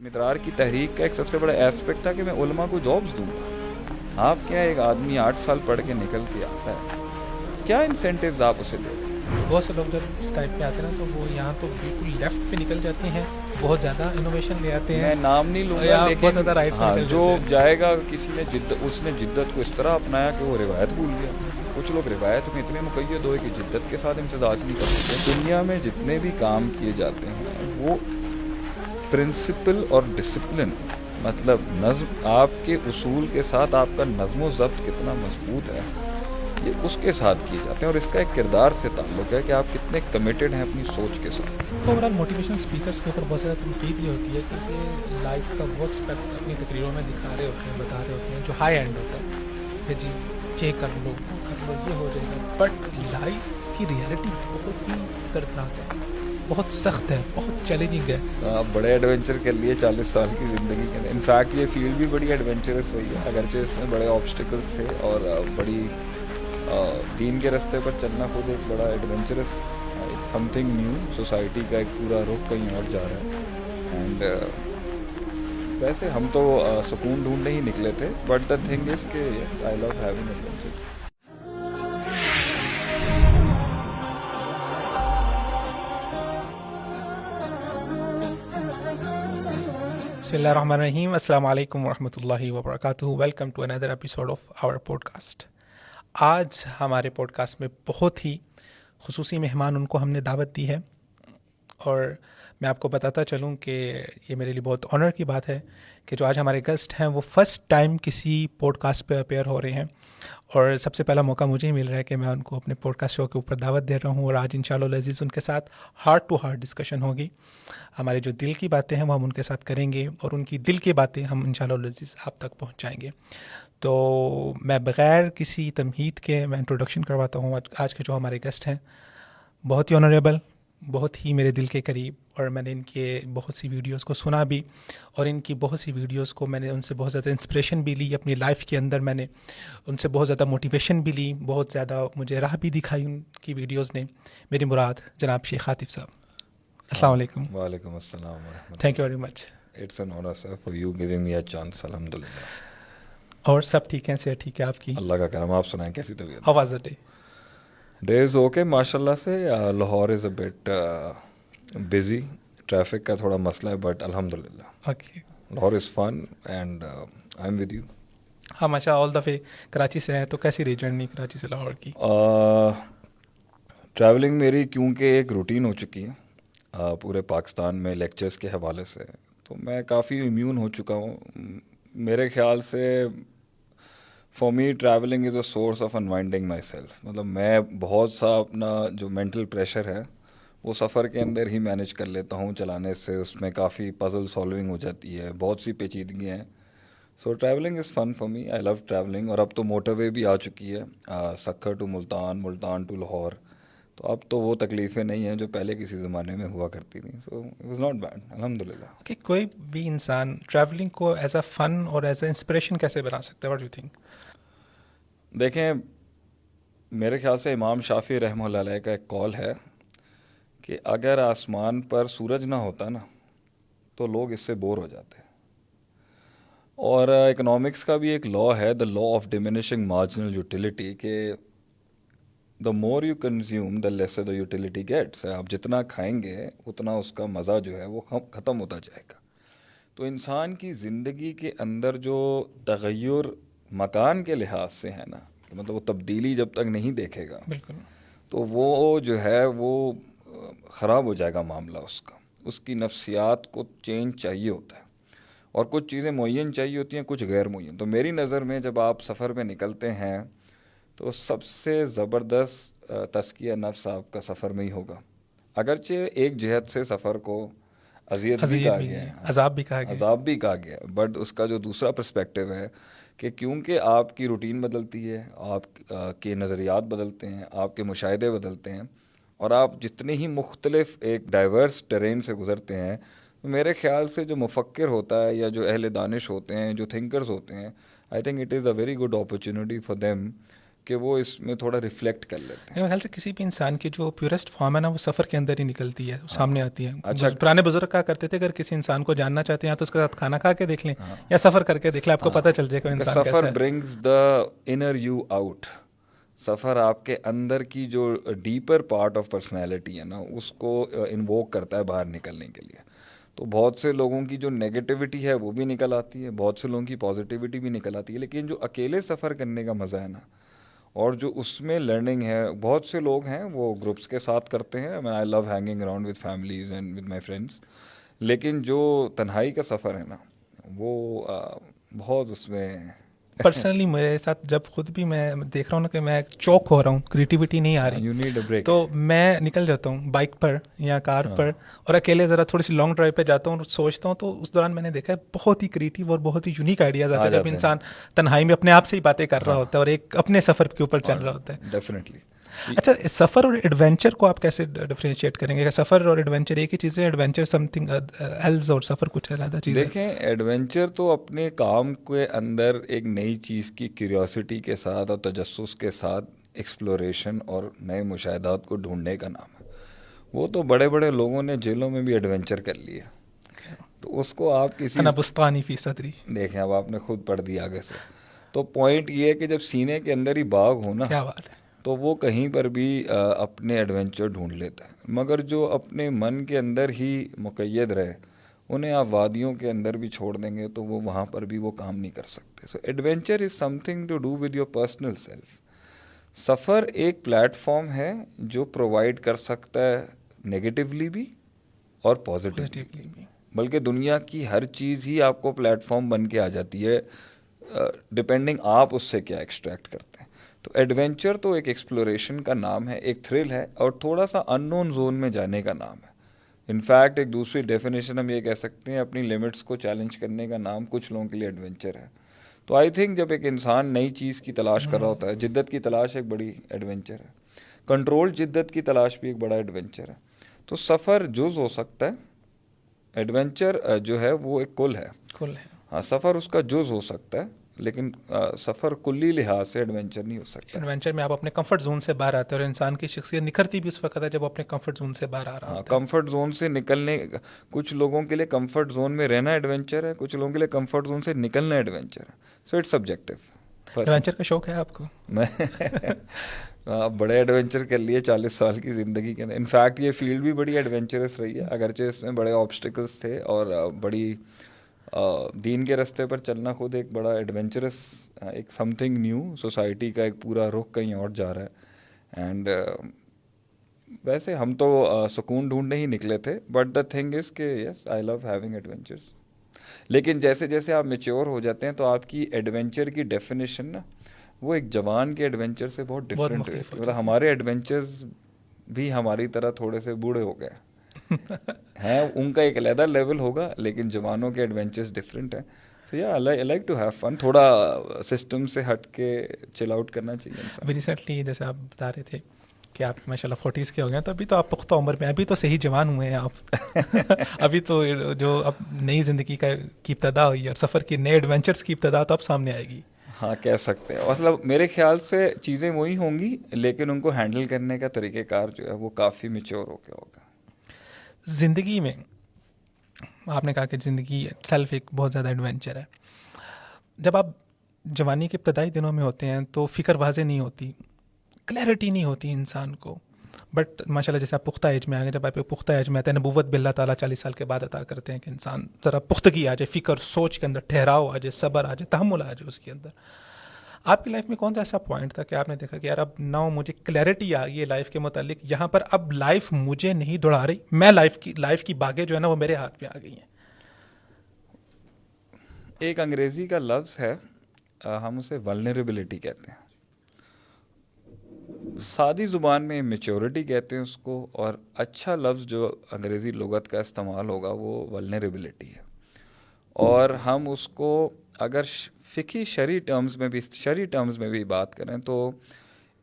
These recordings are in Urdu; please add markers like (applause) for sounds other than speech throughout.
مدرار کی تحریک کا ایک سب سے بڑا ایسپیکٹ تھا کہ میں علماء کو جابز دوں گا۔ آپ کیا ایک آدمی آٹھ سال پڑھ کے نکل کے آتا ہے۔ کیا انسینٹیوز آپ اسے دیں بہت سے لوگ جب اس ٹائپ پہ آتے ہیں تو وہ یہاں تو بالکل لیفٹ پہ نکل جاتے ہیں بہت زیادہ انوویشن لے آتے ہیں۔ میں نام نہیں لوں گا بہت زیادہ رائٹ ہاں جو جائے گا کسی نے جد اس نے جدت کو اس طرح اپنایا کہ وہ روایت بھول گیا۔ کچھ لوگ روایت میں اتنے مقید ہوئے کہ جدت کے ساتھ امتداد نہیں کر سکتے۔ دنیا میں جتنے بھی کام کیے جاتے ہیں وہ پرنسپل اور ڈسپلن مطلب نظم، آپ کے اصول کے ساتھ آپ کا نظم و ضبط کتنا مضبوط ہے، یہ اس کے ساتھ کیے جاتے ہیں اور اس کا ایک کردار سے تعلق ہے کہ آپ کتنے کمیٹیڈ ہیں اپنی سوچ کے ساتھ۔ اوور آل موٹیویشن اسپیکرس کے اوپر بہت زیادہ تنقید یہ ہوتی ہے کیونکہ لائف کا وہ ایکسپیکٹ اپنی تقریروں میں دکھا رہے ہوتے ہیں، بتا رہے ہوتے ہیں، جو ہائی اینڈ ہوتا ہے کہ جی یہ کر لو، وہ کر لو، یہ ہو جائے گا۔ بٹ لائف کی ریئلٹی بہت ہی دردناک ہے۔ بہت سخت ہے، بہت چیلنجنگ ہے۔ آپ بڑے ایڈونچر کر لیے چالیس سال کی زندگی کے اندر انفیکٹ یہ فیلڈ بھی بڑی ایڈونچرس ہوئی ہے۔ اگرچہ اس میں بڑے آبسٹیکلس تھے اور بڑی دین کے رستے پر چلنا خود ایک بڑا adventurous something new society کا ایک پورا رخ کہیں اور جا رہا ہے۔ اینڈ ویسے ہم تو سکون ڈھونڈنے ہی نکلے تھے۔ بٹ دا تھنگ از کہ یس آئی لو ہیونگ ایڈونچرس بسم اللہ الرحمن الرحیم۔ السلام علیکم ورحمۃ اللہ وبرکاتہ۔ Welcome to another episode of our podcast آج ہمارے پوڈ کاسٹ میں بہت ہی خصوصی مہمان ان کو ہم نے دعوت دی ہے۔ اور میں آپ کو بتاتا چلوں کہ یہ میرے لیے بہت آنر کی بات ہے کہ جو آج ہمارے گیسٹ ہیں، وہ فسٹ ٹائم کسی پوڈ کاسٹ پہ اپیئر ہو رہے ہیں۔ اور سب سے پہلا موقع مجھے ہی مل رہا ہے کہ میں ان کو اپنے پوڈ کاسٹ شو کے اوپر دعوت دے رہا ہوں اور آج ان شاء اللہ عزیز ان کے ساتھ ہارٹ ٹو ہارٹ ڈسکشن ہوگی۔ ہمارے جو دل کی باتیں ہیں وہ ہم ان کے ساتھ کریں گے اور ان کی دل کی باتیں ہم ان شاء اللہ عزیز آپ تک پہنچائیں گے۔ تو میں بغیر کسی تمہید کے میں انٹروڈکشن کرواتا ہوں۔ آج کے جو ہمارے گیسٹ ہیں، بہت ہی آنریبل بہت ہی میرے دل کے قریب اور میں نے ان کے بہت سی ویڈیوز کو سنا بھی اور ان کی بہت سی ویڈیوز کو میں نے ان سے بہت زیادہ انسپریشن بھی لی اپنی لائف کے اندر میں نے ان سے بہت زیادہ موٹیویشن بھی لی بہت زیادہ مجھے راہ بھی دکھائی ان کی ویڈیوز نے۔ میری مراد جناب شیخ عاطف صاحب۔ السلام علیکم۔ وعلیکم السلام thank you very much it's an honour sir for you giving me a chance الحمد للہ اور سب ٹھیک ہیں سر ٹھیک ہے آپ کی؟ اللہ کا کرم آپ سنائیں کیسی طبیعت؟ How was day day is okay ماشاء اللہ سے Lahore is a bit busy traffic کا تھوڑا مسئلہ ہے بٹ الحمد للہ okay Lahore is fun and I am with you ہاں ماشاء آل دفعہ کراچی سے ہیں تو کیسی رہی جرنی کراچی سے لاہور کی؟ ٹریولنگ میری کیونکہ ایک روٹین ہو چکی ہے پورے پاکستان میں لیکچرس کے حوالے سے تو میں کافی امیون ہو چکا ہوں۔ میرے خیال سے for me travelling is a source of unwinding myself مطلب میں بہت سا اپنا جو مینٹل پریشر ہے وہ سفر کے اندر ہی مینیج کر لیتا ہوں چلانے سے اس میں کافی پزل سالونگ ہو جاتی ہے بہت سی پیچیدگی ہیں۔ So travelling is fun for me I love travelling اور اب تو موٹر وے بھی آ چکی ہے سکھر ٹو ملتان ملتان ٹو لاہور۔ تو اب تو وہ تکلیفیں نہیں ہیں جو پہلے کسی زمانے میں ہوا کرتی تھیں۔ So it was not bad الحمد للہ کہ کوئی بھی انسان ٹریولنگ کو ایز اے فن اور ایز اے انسپریشن کیسے بنا سکتا ہے؟ واٹ یو تھنک دیکھیں میرے خیال سے امام شافی رحمہ اللہ علیہ کا ایک کال ہے۔ کہ اگر آسمان پر سورج نہ ہوتا نا تو لوگ اس سے بور ہو جاتے اور اکنامکس کا بھی ایک لا ہے the law of diminishing marginal utility کہ the more you consume the less the utility gets آپ جتنا کھائیں گے اتنا اس کا مزہ جو ہے وہ ختم ہوتا جائے گا۔ تو انسان کی زندگی کے اندر جو تغیر مکان کے لحاظ سے ہے نا مطلب وہ تبدیلی جب تک نہیں دیکھے گا بالکل۔ تو وہ جو ہے وہ خراب ہو جائے گا معاملہ اس کا۔ اس کی نفسیات کو چینج چاہیے ہوتا ہے۔ اور کچھ چیزیں معین چاہیے ہوتی ہیں کچھ غیر معین۔ تو میری نظر میں جب آپ سفر میں نکلتے ہیں تو سب سے زبردست تسکیہ نفس آپ کا سفر میں ہی ہوگا۔ اگرچہ ایک جہت سے سفر کو اذیت بھی کہا گیا ہے۔ عذاب بھی کہا گیا عذاب بھی کہا گیا بٹ اس کا جو دوسرا پرسپیکٹیو ہے کہ کیونکہ آپ کی روٹین بدلتی ہے آپ کے نظریات بدلتے ہیں آپ کے مشاہدے بدلتے ہیں اور آپ جتنے ہی مختلف ایک ڈائیورس ٹرین سے گزرتے ہیں تو میرے خیال سے جو مفکر ہوتا ہے یا جو اہل دانش ہوتے ہیں جو تھنکرز ہوتے ہیں I think it is a very good opportunity for them کہ وہ اس میں تھوڑا ریفلیکٹ کر لیتے ہیں میرے خیال سے کسی بھی انسان کی جو پیورسٹ فارم ہے نا وہ سفر کے اندر ہی نکلتی ہے ہاں۔ سامنے آتی ہے اچھا۔ پرانے بزرگ کہا کرتے تھے اگر کسی انسان کو جاننا چاہتے ہیں تو اس کے ساتھ کھانا کھا کے دیکھ لیں یا سفر کر کے دیکھ لیں آپ کو پتہ چل جائے گا انسان ہاں۔ سفر brings the inner you out سفر آپ کے اندر کی جو ڈیپر پارٹ آف پرسنالٹی ہے نا، اس کو انووک کرتا ہے باہر نکلنے کے لیے۔ تو بہت سے لوگوں کی جو نگیٹیوٹی ہے وہ بھی نکل آتی ہے، بہت سے لوگوں کی پازیٹیوٹی بھی نکل آتی ہے۔ لیکن جو اکیلے سفر کرنے کا مزہ ہے نا، اور جو اس میں لرننگ ہے، بہت سے لوگ ہیں وہ گروپس کے ساتھ کرتے ہیں۔ I love hanging around with families and with my friends لیکن جو تنہائی کا سفر ہے نا، وہ بہت اس میں پرسنلی میرے ساتھ جب خود بھی میں دیکھ رہا ہوں نا کہ میں چوک ہو رہا ہوں کریٹیوٹی نہیں آ رہی تو میں نکل جاتا ہوں بائک پر یا کار پر اور اکیلے ذرا تھوڑی سی لانگ ڈرائیو پہ جاتا ہوں اور سوچتا ہوں تو اس دوران میں نے دیکھا ہے بہت ہی کریٹیو اور بہت ہی یونیک آئیڈیاز آتے ہیں جب انسان تنہائی میں اپنے آپ سے ہی باتیں کر رہا ہوتا ہے اور ایک اپنے سفر کے اوپر چل رہا ہوتا ہے۔ ڈیفینیٹلی اچھا سفر اور ایڈونچر کو آپ کیسے ڈفرینشیٹ کریں گے؟ سفر اور ایڈونچر ایک ہی چیز ہے ایڈونچر سم تھنگ ایلز اور سفر کچھ علیحدہ چیز دیکھیں ایڈونچر تو اپنے کام کے اندر ایک نئی چیز کی کیوریوسٹی کے ساتھ اور تجسس کے ساتھ ایکسپلوریشن اور نئے مشاہدات کو ڈھونڈنے کا نام ہے۔ وہ تو بڑے بڑے لوگوں نے جیلوں میں بھی ایڈونچر کر لیا تو اس کو آپ کسی بستانی فی صدری دیکھیں اب آپ نے خود پڑھ دی آگے سے۔ تو پوائنٹ یہ ہے کہ جب سینے کے اندر ہی باغ ہو نا کیا بات ہے؟ تو وہ کہیں پر بھی اپنے ایڈونچر ڈھونڈ لیتا ہے۔ مگر جو اپنے من کے اندر ہی مقید رہے انہیں آپ وادیوں کے اندر بھی چھوڑ دیں گے تو وہ وہاں پر بھی وہ کام نہیں کر سکتے۔ So adventure is something to do with your personal self سفر ایک پلیٹ فارم ہے جو پرووائڈ کر سکتا ہے نگیٹیولی بھی اور پازیٹیولی بھی۔ بلکہ دنیا کی ہر چیز ہی آپ کو پلیٹ فارم بن کے آ جاتی ہے ڈپینڈنگ آپ اس سے کیا ایکسٹریکٹ کرتے تو ایڈونچر تو ایک ایکسپلوریشن کا نام ہے ایک تھرل ہے اور تھوڑا سا ان نون زون میں جانے کا نام ہے۔ انفیکٹ ایک دوسری ڈیفینیشن ہم یہ کہہ سکتے ہیں اپنی لمٹس کو چیلنج کرنے کا نام کچھ لوگوں کے لیے ایڈونچر ہے۔ تو آئی تھنک جب ایک انسان نئی چیز کی تلاش کر رہا ہوتا ہے جدت کی تلاش ایک بڑی ایڈونچر ہے۔ کنٹرول جدت کی تلاش بھی ایک بڑا ایڈونچر ہے۔ تو سفر جز ہو سکتا ہے ایڈونچر جو ہے وہ ایک کل ہے۔ کل ہے۔ ہاں سفر اس کا جز ہو سکتا ہے۔ لیکن سفر کلی لحاظ سے ایڈونچر نہیں ہو سکتا۔ ایڈونچر میں آپ اپنے کمفرٹ زون سے باہر آتے ہیں اور انسان کی شخصیت نکھرتی بھی اس وقت ہے جب اپنے کمفرٹ زون سے باہر آ رہا ہے۔ کمفرٹ زون سے نکلنے کچھ لوگوں کے لیے کمفرٹ زون میں رہنا ایڈونچر ہے کچھ لوگوں کے لیے کمفرٹ زون سے نکلنا ایڈونچر ہے۔ سو اٹس سبجیکٹو ایڈونچر کا شوق ہے آپ کو؟ میں (laughs) آپ بڑے ایڈونچر کر لیے چالیس سال کی زندگی کے اندر۔ انفیکٹ یہ فیلڈ بھی بڑی ایڈونچرس رہی ہے۔ اگرچہ اس میں بڑے آبسٹیکلس تھے اور بڑی دین کے رستے پر چلنا خود ایک بڑا ایڈونچرس ایک سم تھنگ نیو سوسائٹی کا ایک پورا رخ کہیں اور جا رہا ہے۔ اینڈ ویسے ہم تو سکون ڈھونڈنے ہی نکلے تھے بٹ دا تھنگ از کہ یس آئی لو ہیونگ ایڈونچرس لیکن جیسے جیسے آپ میچیور ہو جاتے ہیں تو آپ کی ایڈونچر کی ڈیفینیشن نا وہ ایک جوان کے ایڈونچر سے بہت ڈفرینٹ ہے۔ مطلب ہمارے ایڈونچرز بھی ہماری طرح تھوڑے سے بوڑھے ہو گئے۔ (laughs) ہیں ان کا ایک علیحدہ لیول ہوگا لیکن جوانوں کے ایڈونچرز ڈفرینٹ ہیں۔ تو یا لائک ٹو ہیو فن تھوڑا سسٹم سے ہٹ کے چل آؤٹ کرنا چاہیے ابھی ریسنٹلی جیسے آپ بتا رہے تھے کہ آپ ماشاء اللہ فورٹیز کے ہو گئے تو ابھی تو آپ پختہ عمر میں ابھی تو صحیح جوان ہوئے ہیں آپ۔ (laughs) ابھی تو جو اب نئی زندگی کا کی ابتدا ہوئی اور سفر کی نئے ایڈونچرس کی ابتدا تو اب سامنے آئے گی۔ ہاں کہہ سکتے ہیں۔ مطلب میرے خیال سے چیزیں وہی ہوں گی لیکن ان کو ہینڈل کرنے کا طریقہ کار جو ہے وہ کافی میچور ہو کے ہوگا۔ زندگی میں، آپ نے کہا کہ زندگی سیلف ایک بہت زیادہ ایڈونچر ہے۔ جب آپ جوانی کے ابتدائی دنوں میں ہوتے ہیں تو فکر واضح نہیں ہوتی کلیئرٹی نہیں ہوتی انسان کو۔ بٹ ماشاء اللہ جیسے آپ پختہ ایج میں آ گئے، جب آپ پختہ ایج میں آتے ہیں نبوت بلّہ تعالیٰ چالیس سال کے بعد عطا کرتے ہیں کہ انسان ذرا پختگی آ جائے، فکر، سوچ کے اندر ٹھہراؤ آ جائے، صبر آ جائے، تحمل آ جائے اس کے اندر۔ آپ کی لائف میں کون سا ایسا پوائنٹ تھا کہ آپ نے دیکھا کہ یار اب نہ مجھے کلیئرٹی آ گئی ہے لائف کے متعلق؟ یہاں پر اب لائف مجھے نہیں دوڑا رہی۔ میں لائف کی لائف کی باغیں جو ہے نا وہ میرے ہاتھ میں آ گئی ہیں۔ ایک انگریزی کا لفظ ہے ہم اسے ولنریبلٹی کہتے ہیں۔ سادی زبان میں میچورٹی کہتے ہیں اس کو، اور اچھا لفظ جو انگریزی لغت کا استعمال ہوگا وہ ولنریبلٹی ہے۔ اور ہم اس کو اگر فکی شرعی ٹرمز میں بھی شرعی ٹرمز میں بھی بات کریں تو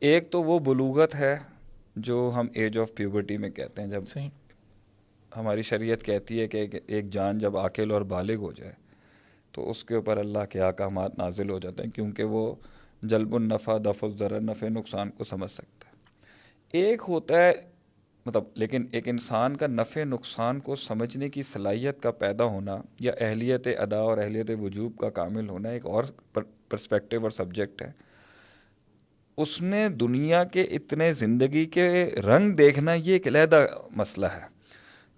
ایک تو وہ بلوغت ہے جو ہم ایج آف پیوبرٹی میں کہتے ہیں جب صحیح۔ ہماری شریعت کہتی ہے کہ ایک جان جب عاقل اور بالغ ہو جائے تو اس کے اوپر اللہ کے احکامات نازل ہو جاتے ہیں کیونکہ وہ جلب النفع دف الضرر نفع نقصان کو سمجھ سکتا ہے۔ ایک ہوتا ہے مطلب لیکن ایک انسان کا نفع نقصان کو سمجھنے کی صلاحیت کا پیدا ہونا یا اہلیت ادا اور اہلیت وجوب کا کامل ہونا ایک اور پرسپیکٹو اور سبجیکٹ ہے۔ اس نے دنیا کے اتنے زندگی کے رنگ دیکھنا یہ ایک علیحدہ مسئلہ ہے۔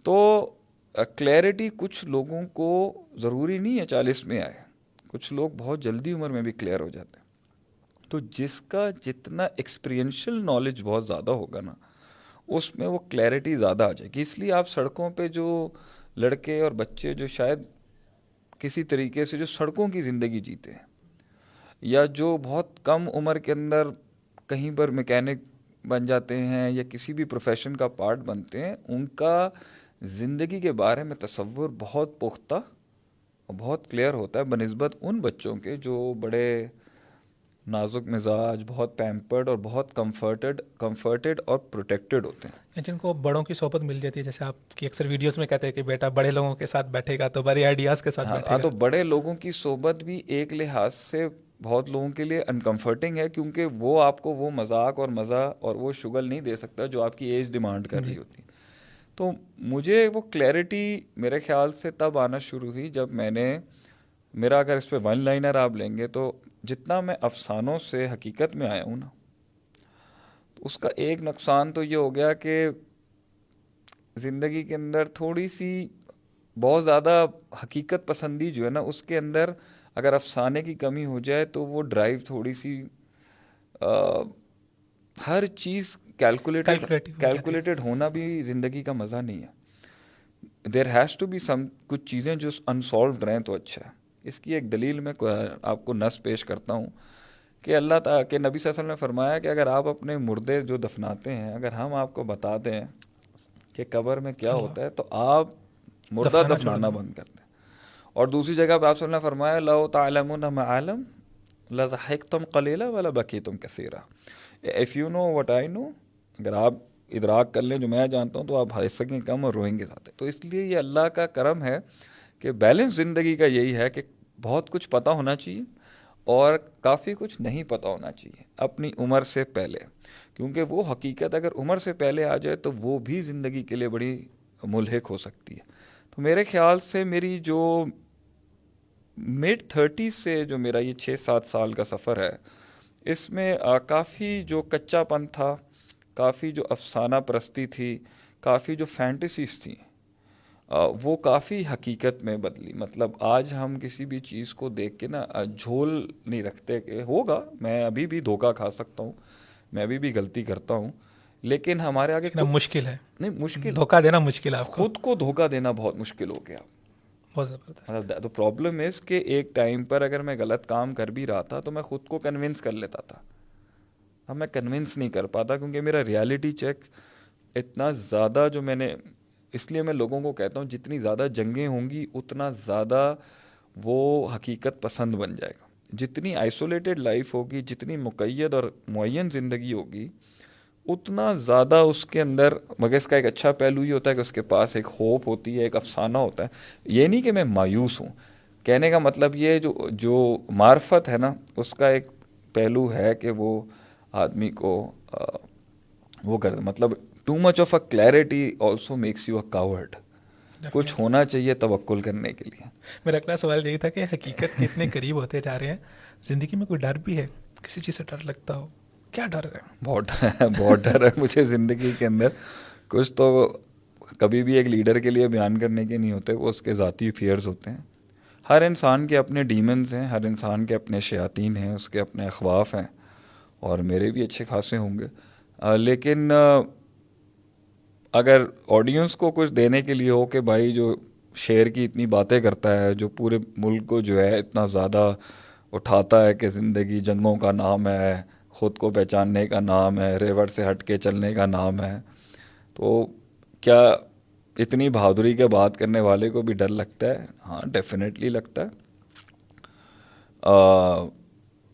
تو کلیئرٹی کچھ لوگوں کو ضروری نہیں ہے چالیس میں آئے۔ کچھ لوگ بہت جلدی عمر میں بھی کلیئر ہو جاتے ہیں۔ تو جس کا جتنا ایکسپیرینشیل نالج بہت زیادہ ہوگا نا اس میں وہ کلیئرٹی زیادہ آ جائے گی۔ اس لیے آپ سڑکوں پہ جو لڑکے اور بچے جو شاید کسی طریقے سے جو سڑکوں کی زندگی جیتے ہیں یا جو بہت کم عمر کے اندر کہیں پر میکینک بن جاتے ہیں یا کسی بھی پروفیشن کا پارٹ بنتے ہیں، ان کا زندگی کے بارے میں تصور بہت پختہ اور بہت کلیئر ہوتا ہے، بنسبت ان بچوں کے جو بڑے نازک مزاج بہت پیمپرڈ اور بہت کمفرٹڈ کمفرٹیڈ اور پروٹیکٹڈ ہوتے ہیں۔ جن کو بڑوں کی صحبت مل جاتی ہے جیسے آپ کی اکثر ویڈیوز میں کہتے ہیں کہ بیٹا بڑے لوگوں کے ساتھ بیٹھے گا تو بڑے آئیڈیاز کے ساتھ ہاں، ہاں، تو بڑے لوگوں کی صحبت بھی ایک لحاظ سے بہت لوگوں کے لیے انکمفرٹنگ ہے کیونکہ وہ آپ کو وہ مذاق اور مزہ اور وہ شگل نہیں دے سکتا جو آپ کی ایج ڈیمانڈ کر رہی جی۔ ہوتی تو مجھے وہ کلیئرٹی میرے خیال سے تب آنا شروع ہوئی جب میں نے میرا اگر اس پہ ون لائنر آپ لیں گے تو جتنا میں افسانوں سے حقیقت میں آیا ہوں نا اس کا ایک نقصان تو یہ ہو گیا کہ زندگی کے اندر تھوڑی سی بہت زیادہ حقیقت پسندی جو ہے نا اس کے اندر اگر افسانے کی کمی ہو جائے تو وہ ڈرائیو تھوڑی سی ہر چیز کیلکولیٹڈ کیلکولیٹڈ ہونا بھی زندگی کا مزہ نہیں ہے۔ There has to be some کچھ چیزیں جو انسالوڈ رہیں تو اچھا ہے۔ اس کی ایک دلیل میں آپ کو نس پیش کرتا ہوں کہ اللہ تعالیٰ کہ نبی صلی اللہ علیہ وسلم نے فرمایا کہ اگر آپ اپنے مردے جو دفناتے ہیں اگر ہم آپ کو بتا دیں کہ قبر میں کیا ہوتا ہے تو آپ مردہ دفنانا بند کر دیں اور دوسری جگہ پہ آپ نے فرمایا لو تعلم عالم لذحک تم قلیلہ والا بکی تم کثیرہ if you know what I know اگر آپ ادراک کر لیں جو میں جانتا ہوں تو آپ ہنس سکیں کم اور روئیں گے زیادہ تو اس لیے یہ اللہ کا کرم ہے کہ بیلنس زندگی کا یہی ہے کہ بہت کچھ پتہ ہونا چاہیے اور کافی کچھ نہیں پتہ ہونا چاہیے اپنی عمر سے پہلے، کیونکہ وہ حقیقت اگر عمر سے پہلے آ جائے تو وہ بھی زندگی کے لیے بڑی ملحق ہو سکتی ہے۔ تو میرے خیال سے میری جو مڈ تھرٹی سے جو میرا یہ چھ سات سال کا سفر ہے، اس میں کافی جو کچا پن تھا، کافی جو افسانہ پرستی تھی، کافی جو فینٹیسیز تھیں وہ کافی حقیقت میں بدلی۔ مطلب آج ہم کسی بھی چیز کو دیکھ کے نا جھول نہیں رکھتے کہ ہوگا میں ابھی بھی دھوکہ کھا سکتا ہوں میں ابھی بھی غلطی کرتا ہوں لیکن ہمارے آگے مشکل ہے۔ نہیں مشکل۔ دھوکہ دینا مشکل ہے خود کو دھوکہ دینا بہت مشکل ہو گیا۔ بہت زبردست۔ تو پرابلم از کہ ایک ٹائم پر اگر میں غلط کام کر بھی رہا تھا تو میں خود کو کنونس کر لیتا تھا۔ اب میں کنونس نہیں کر پاتا کیونکہ میرا ریالٹی چیک اتنا زیادہ جو میں نے اس لیے میں لوگوں کو کہتا ہوں، جتنی زیادہ جنگیں ہوں گی، اتنا زیادہ وہ حقیقت پسند بن جائے گا۔ جتنی آئسولیٹڈ لائف ہوگی، جتنی مقید اور معین زندگی ہوگی، اتنا زیادہ اس کے اندر، مگر اس کا ایک اچھا پہلو یہ ہوتا ہے کہ اس کے پاس ایک ہوپ ہوتی ہے، ایک افسانہ ہوتا ہے۔ یہ نہیں کہ میں مایوس ہوں۔ کہنے کا مطلب یہ جو جو معرفت ہے نا، اس کا ایک پہلو ہے کہ وہ آدمی کو وہ کر مطلب too much of a clarity also makes you a coward کچھ ہونا چاہیے توکل کرنے کے لیے۔ میرا اگلا سوال یہی تھا کہ حقیقت کے اتنے قریب ہوتے جا رہے ہیں زندگی میں کوئی ڈر بھی ہے؟ کسی چیز سے ڈر لگتا ہو؟ کیا ڈر ہے؟ بہت بہت ڈر ہے مجھے زندگی کے اندر۔ کچھ تو کبھی بھی ایک لیڈر کے لیے بیان کرنے کے نہیں ہوتے وہ اس کے ذاتی فیئرز ہوتے ہیں۔ ہر انسان کے اپنے ڈیمنز ہیں ہر انسان کے اپنے شیاطین ہیں اس کے اپنے اخواف ہیں اور میرے بھی اچھے خاصے ہوں گے۔ لیکن اگر آڈینس کو کچھ دینے کے لیے ہو کہ بھائی جو شعر کی اتنی باتیں کرتا ہے، جو پورے ملک کو جو ہے اتنا زیادہ اٹھاتا ہے کہ زندگی جنگوں کا نام ہے، خود کو پہچاننے کا نام ہے ریور سے ہٹ کے چلنے کا نام ہے، تو کیا اتنی بہادری کے بات کرنے والے کو بھی ڈر لگتا ہے؟ ہاں ڈیفینیٹلی لگتا ہے۔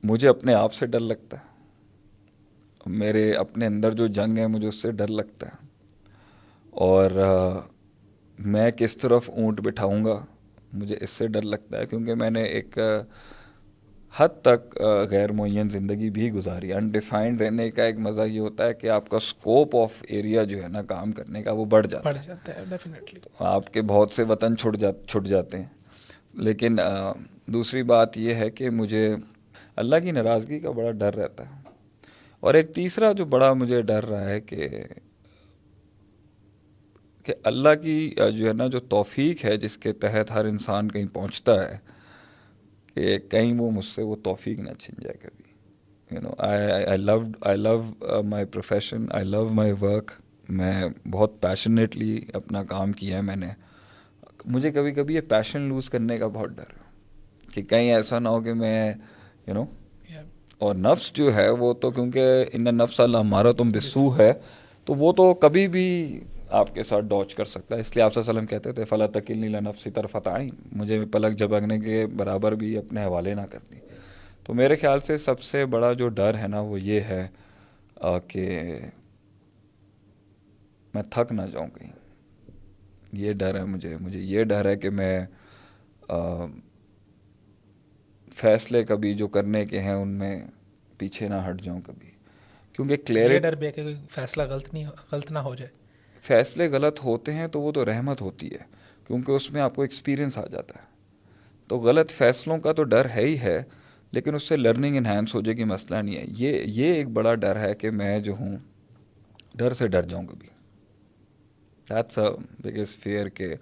مجھے اپنے آپ سے ڈر لگتا ہے۔ میرے اپنے اندر جو جنگ ہے، مجھے اس سے ڈر لگتا ہے۔ اور میں کس طرف اونٹ بٹھاؤں گا؟ مجھے اس سے ڈر لگتا ہے کیونکہ میں نے ایک حد تک غیر معین زندگی بھی گزاری۔ انڈیفائنڈ رہنے کا ایک مزہ یہ ہوتا ہے کہ آپ کا اسکوپ آف ایریا جو ہے نا کام کرنے کا وہ بڑھ جاتا ہے۔ آپ کے بہت سے وطن چھٹ جا چھٹ جاتے ہیں۔ لیکن دوسری بات یہ ہے کہ مجھے اللہ کی ناراضگی کا بڑا ڈر رہتا ہے۔ اور ایک تیسرا جو بڑا مجھے ڈر رہا ہے کہ کہ اللہ کی جو ہے نا جو توفیق ہے جس کے تحت ہر انسان کہیں پہنچتا ہے کہ کہیں وہ مجھ سے وہ توفیق نہ چھن جائے کبھی۔ You know I love I love my profession I love my work میں بہت پیشنیٹلی اپنا کام کیا ہے میں نے۔ مجھے کبھی کبھی یہ پیشن لوز کرنے کا بہت ڈر ہے۔ کہ کہیں ایسا نہ ہو کہ میں یو نو اور نفس جو ہے وہ تو کیونکہ ان نفس اللہ ہمارا تم بسو ہے تو وہ تو کبھی بھی آپ کے ساتھ ڈاچ کر سکتا ہے۔ اس لیے آپ وسلم کہتے تھے فلاں تکیل نیلا نفسی طرف آئیں مجھے پلک جھپکنے کے برابر بھی اپنے حوالے نہ کرتی تو میرے خیال سے سب سے بڑا جو ڈر ہے نا وہ یہ ہے کہ میں تھک نہ جاؤں کہیں۔ یہ ڈر ہے مجھے۔ مجھے یہ ڈر ہے کہ میں فیصلے کبھی جو کرنے کے ہیں ان میں پیچھے نہ ہٹ جاؤں کبھی۔ کیونکہ کلیئر ڈر بھی ہے کہ فیصلہ غلط نہیں غلط نہ ہو جائے۔ فیصلے غلط ہوتے ہیں تو وہ تو رحمت ہوتی ہے، کیونکہ اس میں آپ کو ایکسپیرئنس آ جاتا ہے۔ تو غلط فیصلوں کا تو ڈر ہے ہی ہے، لیکن اس سے لرننگ انہینس ہو جائے گی، مسئلہ نہیں ہے۔ یہ یہ ایک بڑا ڈر ہے کہ میں جو ہوں، ڈر سے ڈر جاؤں کبھی۔ دیٹس اے بگیسٹ فیئر کہ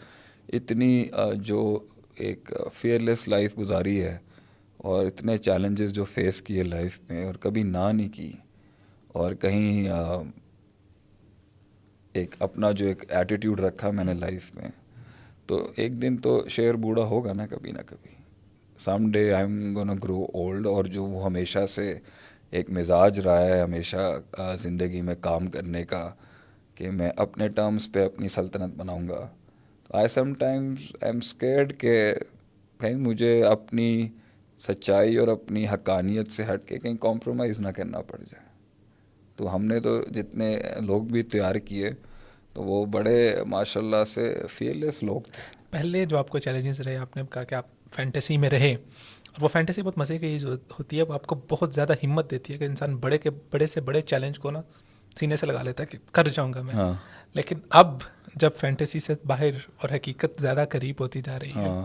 اتنی جو ایک فیئر لیس لائف گزاری ہے اور اتنے چیلنجز جو فیس کیے لائف میں اور کبھی نہ نہیں کی، اور کہیں ایک اپنا جو ایک ایٹیٹیوڈ رکھا میں نے لائف میں، تو ایک دن تو شعر بوڑھا ہوگا نا کبھی نہ کبھی۔ Some day I am gonna grow old اور جو وہ ہمیشہ سے ایک مزاج رہا ہے، ہمیشہ زندگی میں کام کرنے کا، کہ میں اپنے ٹرمز پہ اپنی سلطنت بناؤں گا۔ تو I sometimes I am scared کہ کہیں مجھے اپنی سچائی اور اپنی حقانیت سے ہٹ کے کہیں کمپرومائز نہ کرنا پڑ جائے۔ تو ہم نے تو جتنے لوگ بھی تیار کیے تو وہ بڑے ماشاء اللہ سے فیئرلیس لوگ تھے پہلے جو آپ کو چیلنجز رہے آپ نے کہا کہ آپ فینٹیسی میں رہے اور وہ فینٹیسی بہت مزے کی ہوتی ہے وہ آپ کو بہت زیادہ ہمت دیتی ہے کہ انسان بڑے کے بڑے سے بڑے چیلنج کو نا سینے سے لگا لیتا ہے کہ کر جاؤں گا میں ہاں۔ لیکن اب جب فینٹیسی سے باہر اور حقیقت زیادہ قریب ہوتی جا رہی ہے ہاں۔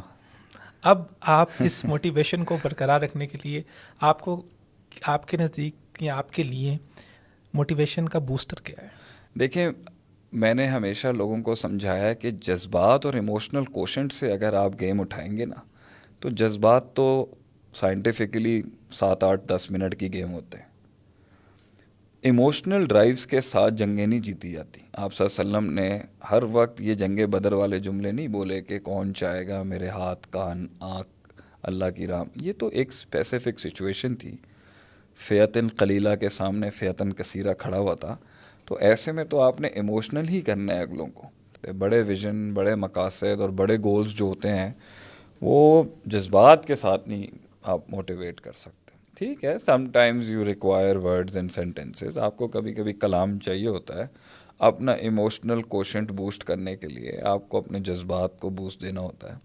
اب آپ اس موٹیویشن کو برقرار رکھنے کے لیے آپ کو آپ کے نزدیک یا آپ کے لیے موٹیویشن کا بوسٹر کیا ہے؟ دیکھیں، میں نے ہمیشہ لوگوں کو سمجھایا کہ جذبات اور ایموشنل کوشنٹ سے اگر آپ گیم اٹھائیں گے نا، تو جذبات تو سائنٹیفکلی سات آٹھ دس منٹ کی گیم ہوتے ہیں۔ ایموشنل ڈرائیوز کے ساتھ جنگیں نہیں جیتی جاتی۔ آپ صلی اللہ علیہ وسلم نے ہر وقت یہ جنگ بدر والے جملے نہیں بولے کہ کون چاہے گا میرے ہاتھ، کان، آنکھ، اللہ کی رام یہ تو ایک اسپیسیفک سچویشن تھی۔ فیتن قلیلہ کے سامنے فیتن کثیرہ کھڑا ہوا تھا، تو ایسے میں تو آپ نے ایموشنل ہی کرنا ہے اگلوں کو۔ بڑے ویژن بڑے مقاصد اور بڑے گولز جو ہوتے ہیں، وہ جذبات کے ساتھ نہیں آپ موٹیویٹ کر سکتے۔ ٹھیک ہے sometimes you require words and sentences آپ کو کبھی کبھی کلام چاہیے ہوتا ہے اپنا ایموشنل کوشنٹ بوسٹ کرنے کے لیے، آپ کو اپنے جذبات کو بوسٹ دینا ہوتا ہے۔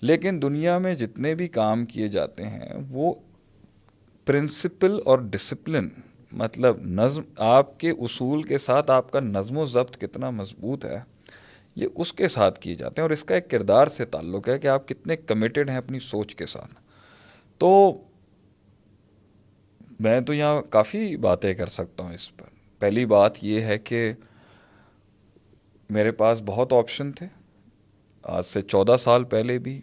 لیکن دنیا میں جتنے بھی کام کیے جاتے ہیں، وہ پرنسپل اور ڈسپلن مطلب نظم، آپ کے اصول کے ساتھ آپ کا نظم و ضبط کتنا مضبوط ہے، یہ اس کے ساتھ کیے جاتے ہیں اور اس کا ایک کردار سے تعلق ہے کہ آپ کتنے کمیٹیڈ ہیں اپنی سوچ کے ساتھ۔ تو میں تو یہاں کافی باتیں کر سکتا ہوں اس پر۔ پہلی بات یہ ہے کہ میرے پاس بہت آپشن تھے، آج سے چودہ سال پہلے بھی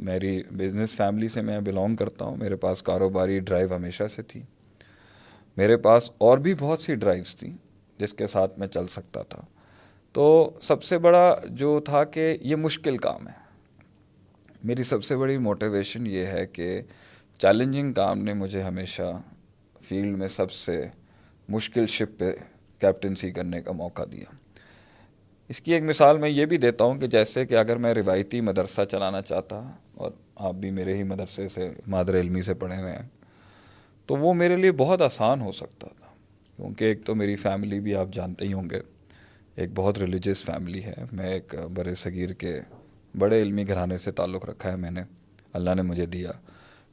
میری بزنس فیملی سے میں بلونگ کرتا ہوں، میرے پاس کاروباری ڈرائیو ہمیشہ سے تھی۔ میرے پاس اور بھی بہت سی ڈرائیوز تھیں جس کے ساتھ میں چل سکتا تھا۔ تو سب سے بڑا جو تھا کہ یہ مشکل کام ہے۔ میری سب سے بڑی موٹیویشن یہ ہے کہ چیلنجنگ کام نے مجھے ہمیشہ فیلڈ میں سب سے مشکل شپ پہ کیپٹنسی کرنے کا موقع دیا۔ اس کی ایک مثال میں یہ بھی دیتا ہوں کہ جیسے کہ اگر میں روایتی مدرسہ چلانا چاہتا اور آپ بھی میرے ہی مدرسے سے مادر علمی سے پڑھے ہوئے ہیں، تو وہ میرے لیے بہت آسان ہو سکتا تھا۔ کیونکہ ایک تو میری فیملی بھی آپ جانتے ہی ہوں گے، ایک بہت ریلیجیس فیملی ہے۔ میں ایک برے صغیر کے بڑے علمی گھرانے سے تعلق رکھا ہے میں نے۔ اللہ نے مجھے دیا۔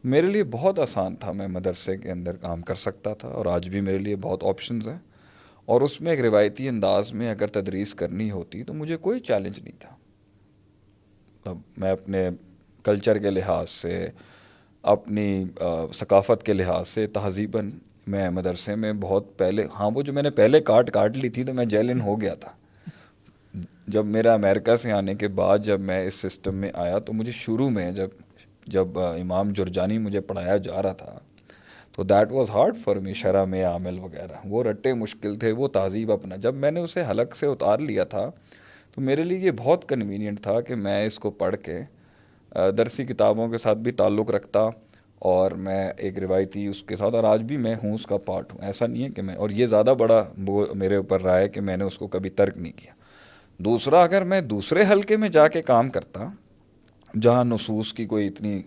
میرے لیے بہت آسان تھا میں مدرسے کے اندر کام کر سکتا تھا اور آج بھی میرے لیے بہت آپشنز ہیں۔ اور اس میں ایک روایتی انداز میں اگر تدریس کرنی ہوتی تو مجھے کوئی چیلنج نہیں تھا۔ اب میں اپنے کلچر کے لحاظ سے، اپنی ثقافت کے لحاظ سے تہذیباً میں مدرسے میں بہت پہلے ہاں وہ جو میں نے پہلے کاٹ کاٹ لی تھی تو میں جیلن ہو گیا تھا۔ جب میرا امریکہ سے آنے کے بعد جب میں اس سسٹم میں آیا تو مجھے شروع میں جب جب امام جرجانی مجھے پڑھایا جا رہا تھا تو that was hard for me شرح میں عامل وغیرہ۔ وہ رٹے مشکل تھے، وہ تہذیب اپنا۔ جب میں نے اسے حلق سے اتار لیا تھا، تو میرے لیے یہ بہت کنوینئنٹ تھا کہ میں اس کو پڑھ کے درسی کتابوں کے ساتھ بھی تعلق رکھتا اور میں ایک روایتی اس کے ساتھ، اور آج بھی میں ہوں اس کا پارٹ ہوں۔ ایسا نہیں ہے کہ میں، اور یہ زیادہ بڑا وہ میرے اوپر رہا ہے کہ میں نے اس کو کبھی ترک نہیں کیا۔ دوسرا، اگر میں دوسرے حلقے میں جا کے کام کرتا، جہاں نصوص کی کوئی اتنی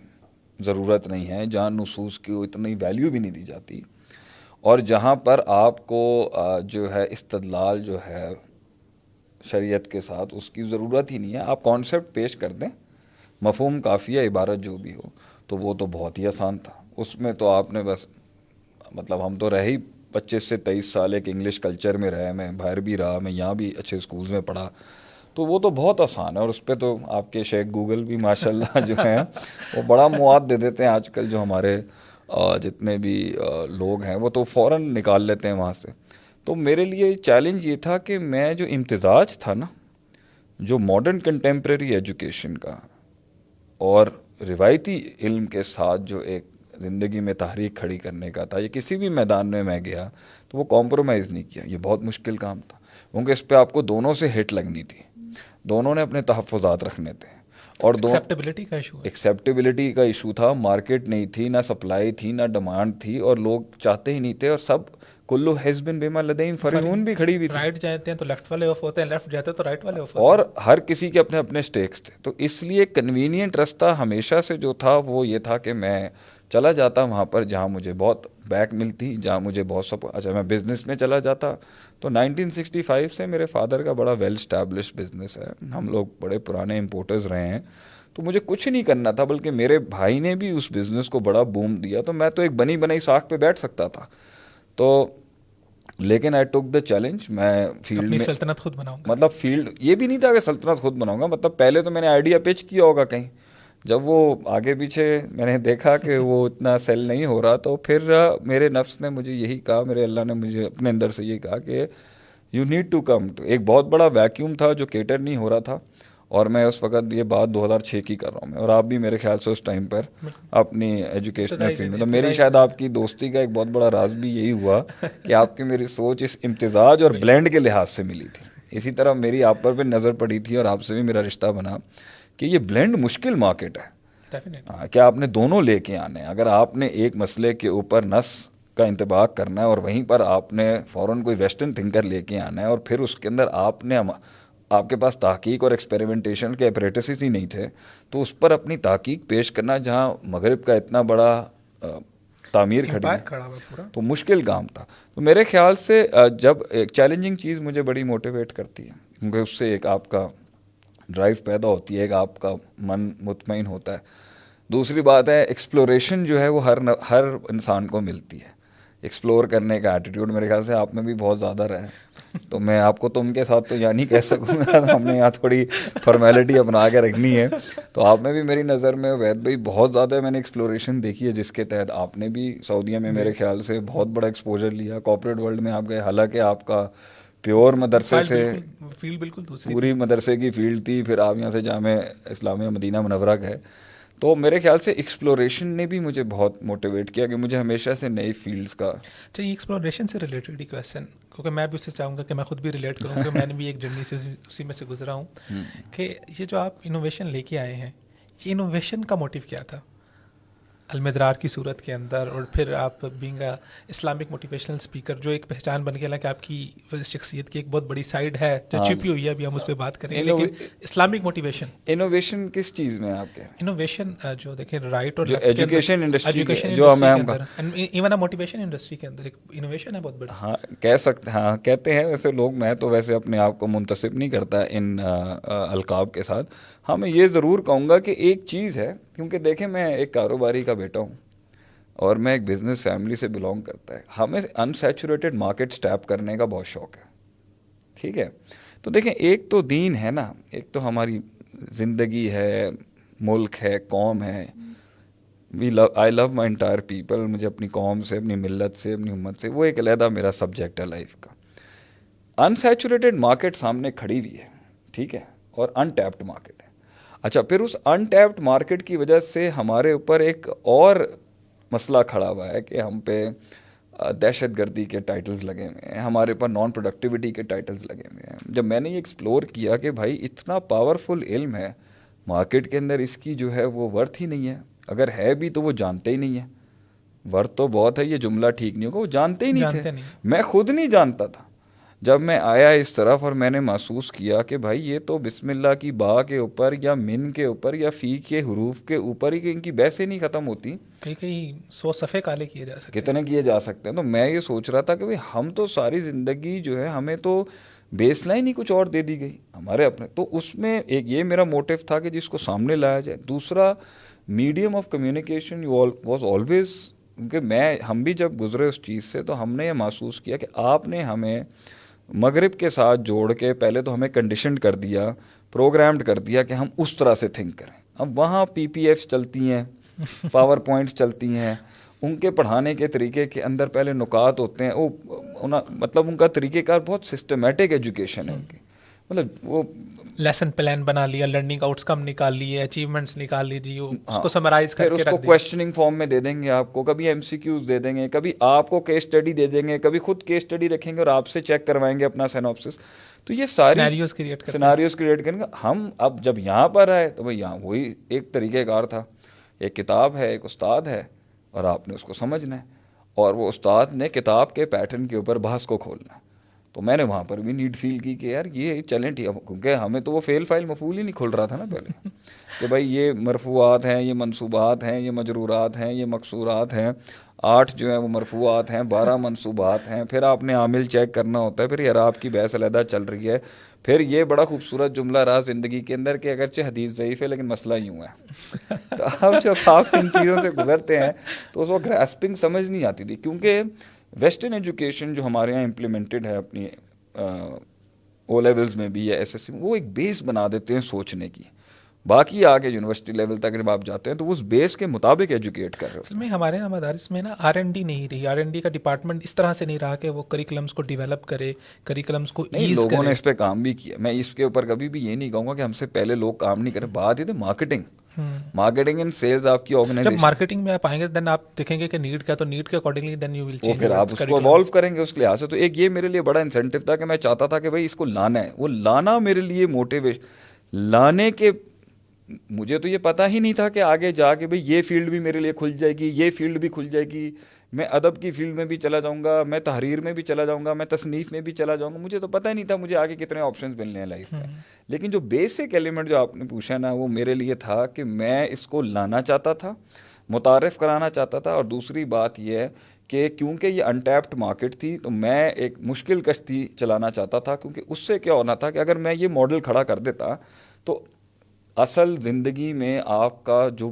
ضرورت نہیں ہے، جہاں نصوص کی اتنی ویلیو بھی نہیں دی جاتی۔ اور جہاں پر آپ کو جو ہے استدلال جو ہے شریعت کے ساتھ، اس کی ضرورت ہی نہیں ہے۔ آپ کانسیپٹ پیش کر دیں، مفہوم کافی ہے عبارت جو بھی ہو، تو وہ تو بہت ہی آسان تھا۔ اس میں تو آپ نے بس مطلب ہم تو رہے ہی پچیس سے تیئیس سال ایک انگلش کلچر میں رہے، میں باہر بھی رہا، میں یہاں بھی اچھے اسکولز میں پڑھا۔ تو وہ تو بہت آسان ہے اور اس پہ تو آپ کے شیخ گوگل بھی ماشاء اللہ جو ہیں، وہ بڑا مواد دے دیتے ہیں آج کل جو ہمارے جتنے بھی لوگ ہیں، وہ تو فوراً نکال لیتے ہیں وہاں سے۔ تو میرے لیے چیلنج یہ تھا کہ میں جو امتزاج تھا نا، جو ماڈرن کنٹمپریری ایجوکیشن کا اور روایتی علم کے ساتھ جو ایک زندگی میں تحریک کھڑی کرنے کا تھا، یا کسی بھی میدان میں میں گیا، تو وہ کمپرومائز نہیں کیا۔ یہ بہت مشکل کام تھا۔ کیونکہ اس پہ آپ کو دونوں سے ہٹ لگنی تھی۔ دونوں نے اپنے تحفظات رکھنے تھے اور ایکسیپٹیبلٹی کا ایشو ایکسیپٹیبلٹی کا ایشو تھا۔ مارکیٹ نہیں تھی نہ سپلائی تھی نہ ڈیمانڈ تھی اور لوگ چاہتے ہی نہیں تھے اور سب کلو بن بیما لدین فرحون بھی کھڑی ہوئی رائٹ جاتے ہیں تو لیفٹ والے آف ہوتے ہیں لیفٹ جاتے تو رائٹ والے آف اور ہر کسی کے اپنے اپنے سٹیکس تھے۔ تو اس لیے کنوینئنٹ رستہ ہمیشہ سے جو تھا وہ یہ تھا کہ میں چلا جاتا وہاں پر جہاں مجھے بہت بیک ملتی جہاں مجھے بہت سب اچھا میں بزنس میں چلا جاتا۔ تو نائنٹین سکسٹی فائیو سے میرے فادر کا بڑا ویل اسٹیبلش بزنس ہے۔ ہم لوگ بڑے پرانے امپورٹرز رہے ہیں۔ تو مجھے کچھ نہیں کرنا تھا بلکہ میرے بھائی نے بھی اس بزنس کو بڑا بوم دیا۔ تو میں تو ایک بنی بنائی ساکھ پہ بیٹھ سکتا تھا۔ تو لیکن آئی ٹک دا چیلنج میں فیلڈ میں سلطنت خود بناؤں مطلب فیلڈ یہ بھی نہیں تھا کہ سلطنت خود بناؤں گا۔ مطلب پہلے تو میں نے آئیڈیا پچ کیا ہوگا کہیں۔ جب وہ آگے پیچھے میں نے دیکھا کہ وہ اتنا سیل نہیں ہو رہا تو پھر میرے نفس نے مجھے یہی کہا میرے اللہ نے مجھے اپنے اندر سے یہ کہا کہ یو نیڈ ٹو کم ایک بہت بڑا ویکیوم تھا جو کیٹر نہیں ہو رہا تھا اور میں اس وقت یہ بات دو ہزار چھ کی کر رہا ہوں میں اور آپ بھی میرے خیال سے اس ٹائم پر اپنی ایجوکیشنل فیلڈ میں تو میری شاید آپ کی دوستی کا ایک بہت بڑا راز بھی یہی ہوا کہ آپ کی میری سوچ اس امتزاج اور بلینڈ کے لحاظ سے ملی تھی۔ اسی طرح میری آپ پر بھی نظر پڑی تھی اور آپ سے بھی میرا رشتہ بنا۔ کہ یہ بلینڈ مشکل مارکیٹ ہے۔ ہاں کہ آپ نے دونوں لے کے آنے اگر آپ نے ایک مسئلے کے اوپر نس کا انتباہ کرنا ہے اور وہیں پر آپ نے فوراً کوئی ویسٹرن تھنکر لے کے آنا ہے اور پھر اس کے اندر آپ نے آپ کے پاس تحقیق اور ایکسپیریمنٹیشن کے اپریٹسز ہی نہیں تھے تو اس پر اپنی تحقیق پیش کرنا جہاں مغرب کا اتنا بڑا تعمیر کھڑی تو مشکل کام تھا۔ تو میرے خیال سے جب ایک چیلنجنگ چیز مجھے بڑی موٹیویٹ کرتی ہے کیونکہ اس سے ایک آپ کا ڈرائیو پیدا ہوتی ہے ایک آپ کا من مطمئن ہوتا ہے۔ دوسری بات ہے ایکسپلوریشن جو ہے وہ ہر ہر انسان کو ملتی ہے۔ ایکسپلور کرنے کا ایٹیٹیوڈ میرے خیال سے آپ میں بھی بہت زیادہ رہے تو میں آپ کو تم کے ساتھ تو یہاں نہیں کہہ سکوں گا ہم نے یہاں تھوڑی فارمیلٹی اپنا کے رکھنی ہے۔ تو آپ میں بھی میری نظر میں وید بھائی بہت زیادہ میں نے ایکسپلوریشن دیکھی ہے جس کے تحت آپ نے بھی سعودیہ میں میرے خیال سے بہت بڑا ایکسپوجر لیا۔ کارپوریٹ ورلڈ میں آپ گئے حالانکہ آپ کا پیور مدرسے سے فیلڈ بالکل پوری مدرسے کی فیلڈ تھی پھر آپ یہاں سے جامع اسلامیہ مدینہ منورہ گئے۔ تو میرے خیال سے ایکسپلوریشن نے بھی مجھے بہت موٹیویٹ کیا کہ مجھے ہمیشہ سے نئی فیلڈس کا اچھا یہ ایکسپلوریشن سے ریلیٹڈ ہی کویشچن کیونکہ میں بھی اسے چاہوں گا کہ میں خود بھی ریلیٹ کروں گا میں نے بھی ایک جرنی سے اسی میں سے گزرا ہوں کہ یہ جو آپ انوویشن لے کے آئے ہیں یہ انوویشن کا موٹیو کیا تھا؟ المدرار کی صورت کے اندر اور پھر آپ being a Islamic motivational speaker جو ایک پہچان بن گیا کہ آپ کی شخصیت کی ایک بہت بڑی سائڈ ہے جو ہاں۔ چھپی ہوئی ہے ابھی ہم اس پہ بات کریں گے لیکن اسلامک موٹیویشن انوویشن کس چیز میں آپ کے؟ انوویشن جو دیکھیں رائٹ اور ایجوکیشن انڈسٹری جو ایون موٹیویشن انڈسٹری کے اندر۔ ایک انوویشن ہے بہت بڑا ہاں کہہ سکتے ہاں کہتے ہیں ویسے لوگ میں تو ویسے اپنے آپ کو منتصب نہیں کرتا ان القاب کے ساتھ۔ ہاں میں یہ ضرور کہوں گا کہ ایک چیز ہے، کیونکہ دیکھیں، میں ایک کاروباری کا بیٹا ہوں اور میں ایک بزنس فیملی سے بلونگ کرتا ہے۔ ہمیں انسیچوریٹڈ مارکیٹ اسٹیپ کرنے کا بہت شوق ہے۔ ٹھیک ہے؟ تو دیکھیں، ایک تو دین ہے نا۔ ایک تو ہماری زندگی ہے، ملک ہے، قوم ہے۔ وی لو I love my entire people مجھے اپنی قوم سے، اپنی ملت سے، اپنی امت سے، وہ ایک علیحدہ میرا سبجیکٹ ہے لائف کا۔ انسیچوریٹڈ مارکیٹ سامنے کھڑی ہوئی ہے، ٹھیک ہے؟ اور انٹیپڈ مارکیٹ اچھا پھر اس انٹیپڈ مارکیٹ کی وجہ سے ہمارے اوپر ایک اور مسئلہ کھڑا ہوا ہے کہ ہم پہ دہشت گردی کے ٹائٹلز لگے ہوئے ہیں ہمارے اوپر نان پروڈکٹیوٹی کے ٹائٹلز لگے ہوئے ہیں۔ جب میں نے یہ ایکسپلور کیا کہ بھائی اتنا پاورفل علم ہے مارکیٹ کے اندر اس کی جو ہے وہ ورتھ ہی نہیں ہے۔ اگر ہے بھی تو وہ جانتے ہی نہیں ہے ورتھ تو بہت ہے یہ جملہ ٹھیک نہیں ہوگا وہ جانتے ہی نہیں تھے۔ میں خود نہیں جانتا تھا۔ جب میں آیا اس طرف اور میں نے محسوس کیا کہ بھائی یہ تو بسم اللہ کی با کے اوپر یا من کے اوپر یا فی کے حروف کے اوپر ہی کہ ان کی بحثیں نہیں ختم ہوتی۔ کئی کئی سو صفحے کالے کیے جا سکتے کتنے کیے جا سکتے ہیں؟ تو میں یہ سوچ رہا تھا کہ بھائی ہم تو ساری زندگی جو ہے ہمیں تو بیس لائن ہی کچھ اور دے دی گئی۔ ہمارے اپنے تو اس میں ایک یہ میرا موٹیو تھا کہ جس کو سامنے لایا جائے۔ دوسرا medium of communication was always کیونکہ میں ہم بھی جب گزرے اس چیز سے تو ہم نے یہ محسوس کیا کہ آپ نے ہمیں مغرب کے ساتھ جوڑ کے پہلے تو ہمیں کنڈیشنڈ کر دیا پروگرامڈ کر دیا کہ ہم اس طرح سے تھنک کریں۔ اب وہاں پی پی ایف چلتی ہیں پاور پوائنٹس چلتی ہیں۔ ان کے پڑھانے کے طریقے کے اندر پہلے نکات ہوتے ہیں، وہ مطلب ان کا طریقہ کار بہت سسٹمیٹک ایجوکیشن ہے ان کی مطلب وہ لیسن پلان بنا لیا لرننگ آؤٹس کم نکال لیے اچیومنٹس نکال لیجیے اس ہاں۔ کو سمرائز کر کے کوشچننگ فارم میں دے دیں گے آپ کو کبھی ایم سی کیوز دے دیں گے کبھی آپ کو کیس اسٹڈی دے دیں گے کبھی خود کیس اسٹڈی رکھیں گے اور آپ سے چیک کروائیں گے اپنا سینوپسس تو یہ ساری سیناریوز کریٹ کریں گے۔ ہم اب جب یہاں پر آئے تو بھائی یہاں وہی ایک طریقہ کار تھا۔ ایک کتاب ہے ایک استاد ہے اور آپ نے اس کو سمجھنا ہے اور وہ استاد نے کتاب کے پیٹرن کے اوپر بحث کو کھولنا ہے۔ تو میں نے وہاں پر بھی نیڈ فیل کی کہ یار یہ چلیں ٹھیک کیونکہ ہمیں تو وہ فیل فائل مفول ہی نہیں کھل رہا تھا نا پہلے۔ (laughs) کہ بھائی یہ مرفوعات ہیں، یہ منصوبات ہیں، یہ مجرورات ہیں، یہ مقصورات ہیں، آٹھ جو ہیں وہ مرفوعات ہیں، بارہ منصوبات ہیں، پھر آپ نے عامل چیک کرنا ہوتا ہے، پھر یار آپ کی بحث علیحدہ چل رہی ہے۔ پھر یہ بڑا خوبصورت جملہ رہا زندگی کے اندر کہ اگرچہ حدیث ضعیف ہے لیکن مسئلہ یوں ہے۔ (laughs) تو اب جب آپ ان چیزوں سے گزرتے ہیں تو اس وقت گراسپنگ سمجھ نہیں آتی تھی، کیونکہ ویسٹرن ایجوکیشن جو ہمارے یہاں امپلیمنٹڈ ہے اپنی او لیولز میں بھی یا ایس ایس سی میں وہ ایک بیس بنا دیتے ہیں سوچنے کی۔ باقی آگے یونیورسٹی لیول تک جب آپ جاتے ہیں تو اس بیس کے مطابق ایجوکیٹ کر رہے اصل میں ہمارے یہاں مدارس میں نا آر این ڈی نہیں رہی۔ آر این ڈی کا ڈپارٹمنٹ اس طرح سے نہیں رہا کہ وہ کریکلمس کو ڈیولپ کرے کریکلمس کو ایز لوگوں نے اس پہ کام بھی کیا۔ میں اس کے اوپر کبھی بھی یہ نہیں کہوں گا کہ ہم سے پہلے لوگ کام نہیں کرے بات ہی تھے مارکیٹنگ مارکیٹنگ اینڈ سیلز آپ کی آرگنائزیشن جب مارکیٹنگ میں آپ آئیں گے دین آپ دیکھیں گے کہ نیڈ کیا تو نیڈ کے accordingly then you will change پھر آپ اس کو ایوالو کریں گے اس لحاظ سے تو ایک یہ میرے لیے بڑا انسینٹیو تھا کہ میں چاہتا تھا کہ بھائی اس کو لانا ہے وہ لانا میرے لیے موٹیویشن لانے کے مجھے تو یہ پتا ہی نہیں تھا کہ آگے جا کے بھائی یہ فیلڈ بھی میرے لیے کھل جائے گی یہ فیلڈ بھی کھل جائے گی میں ادب کی فیلڈ میں بھی چلا جاؤں گا میں تحریر میں بھی چلا جاؤں گا میں تصنیف میں بھی چلا جاؤں گا۔ مجھے تو پتہ ہی نہیں تھا مجھے آگے کتنے آپشنس ملنے ہیں لائف میں۔ لیکن جو بیسک ایلیمنٹ جو آپ نے پوچھا نا وہ میرے لیے تھا کہ میں اس کو لانا چاہتا تھا متعارف کرانا چاہتا تھا۔ اور دوسری بات یہ ہے کہ کیونکہ یہ انٹیپڈ مارکیٹ تھی تو میں ایک مشکل کشتی چلانا چاہتا تھا۔ کیونکہ اس سے کیا ہونا تھا کہ اگر میں یہ ماڈل کھڑا کر دیتا تو اصل زندگی میں آپ کا جو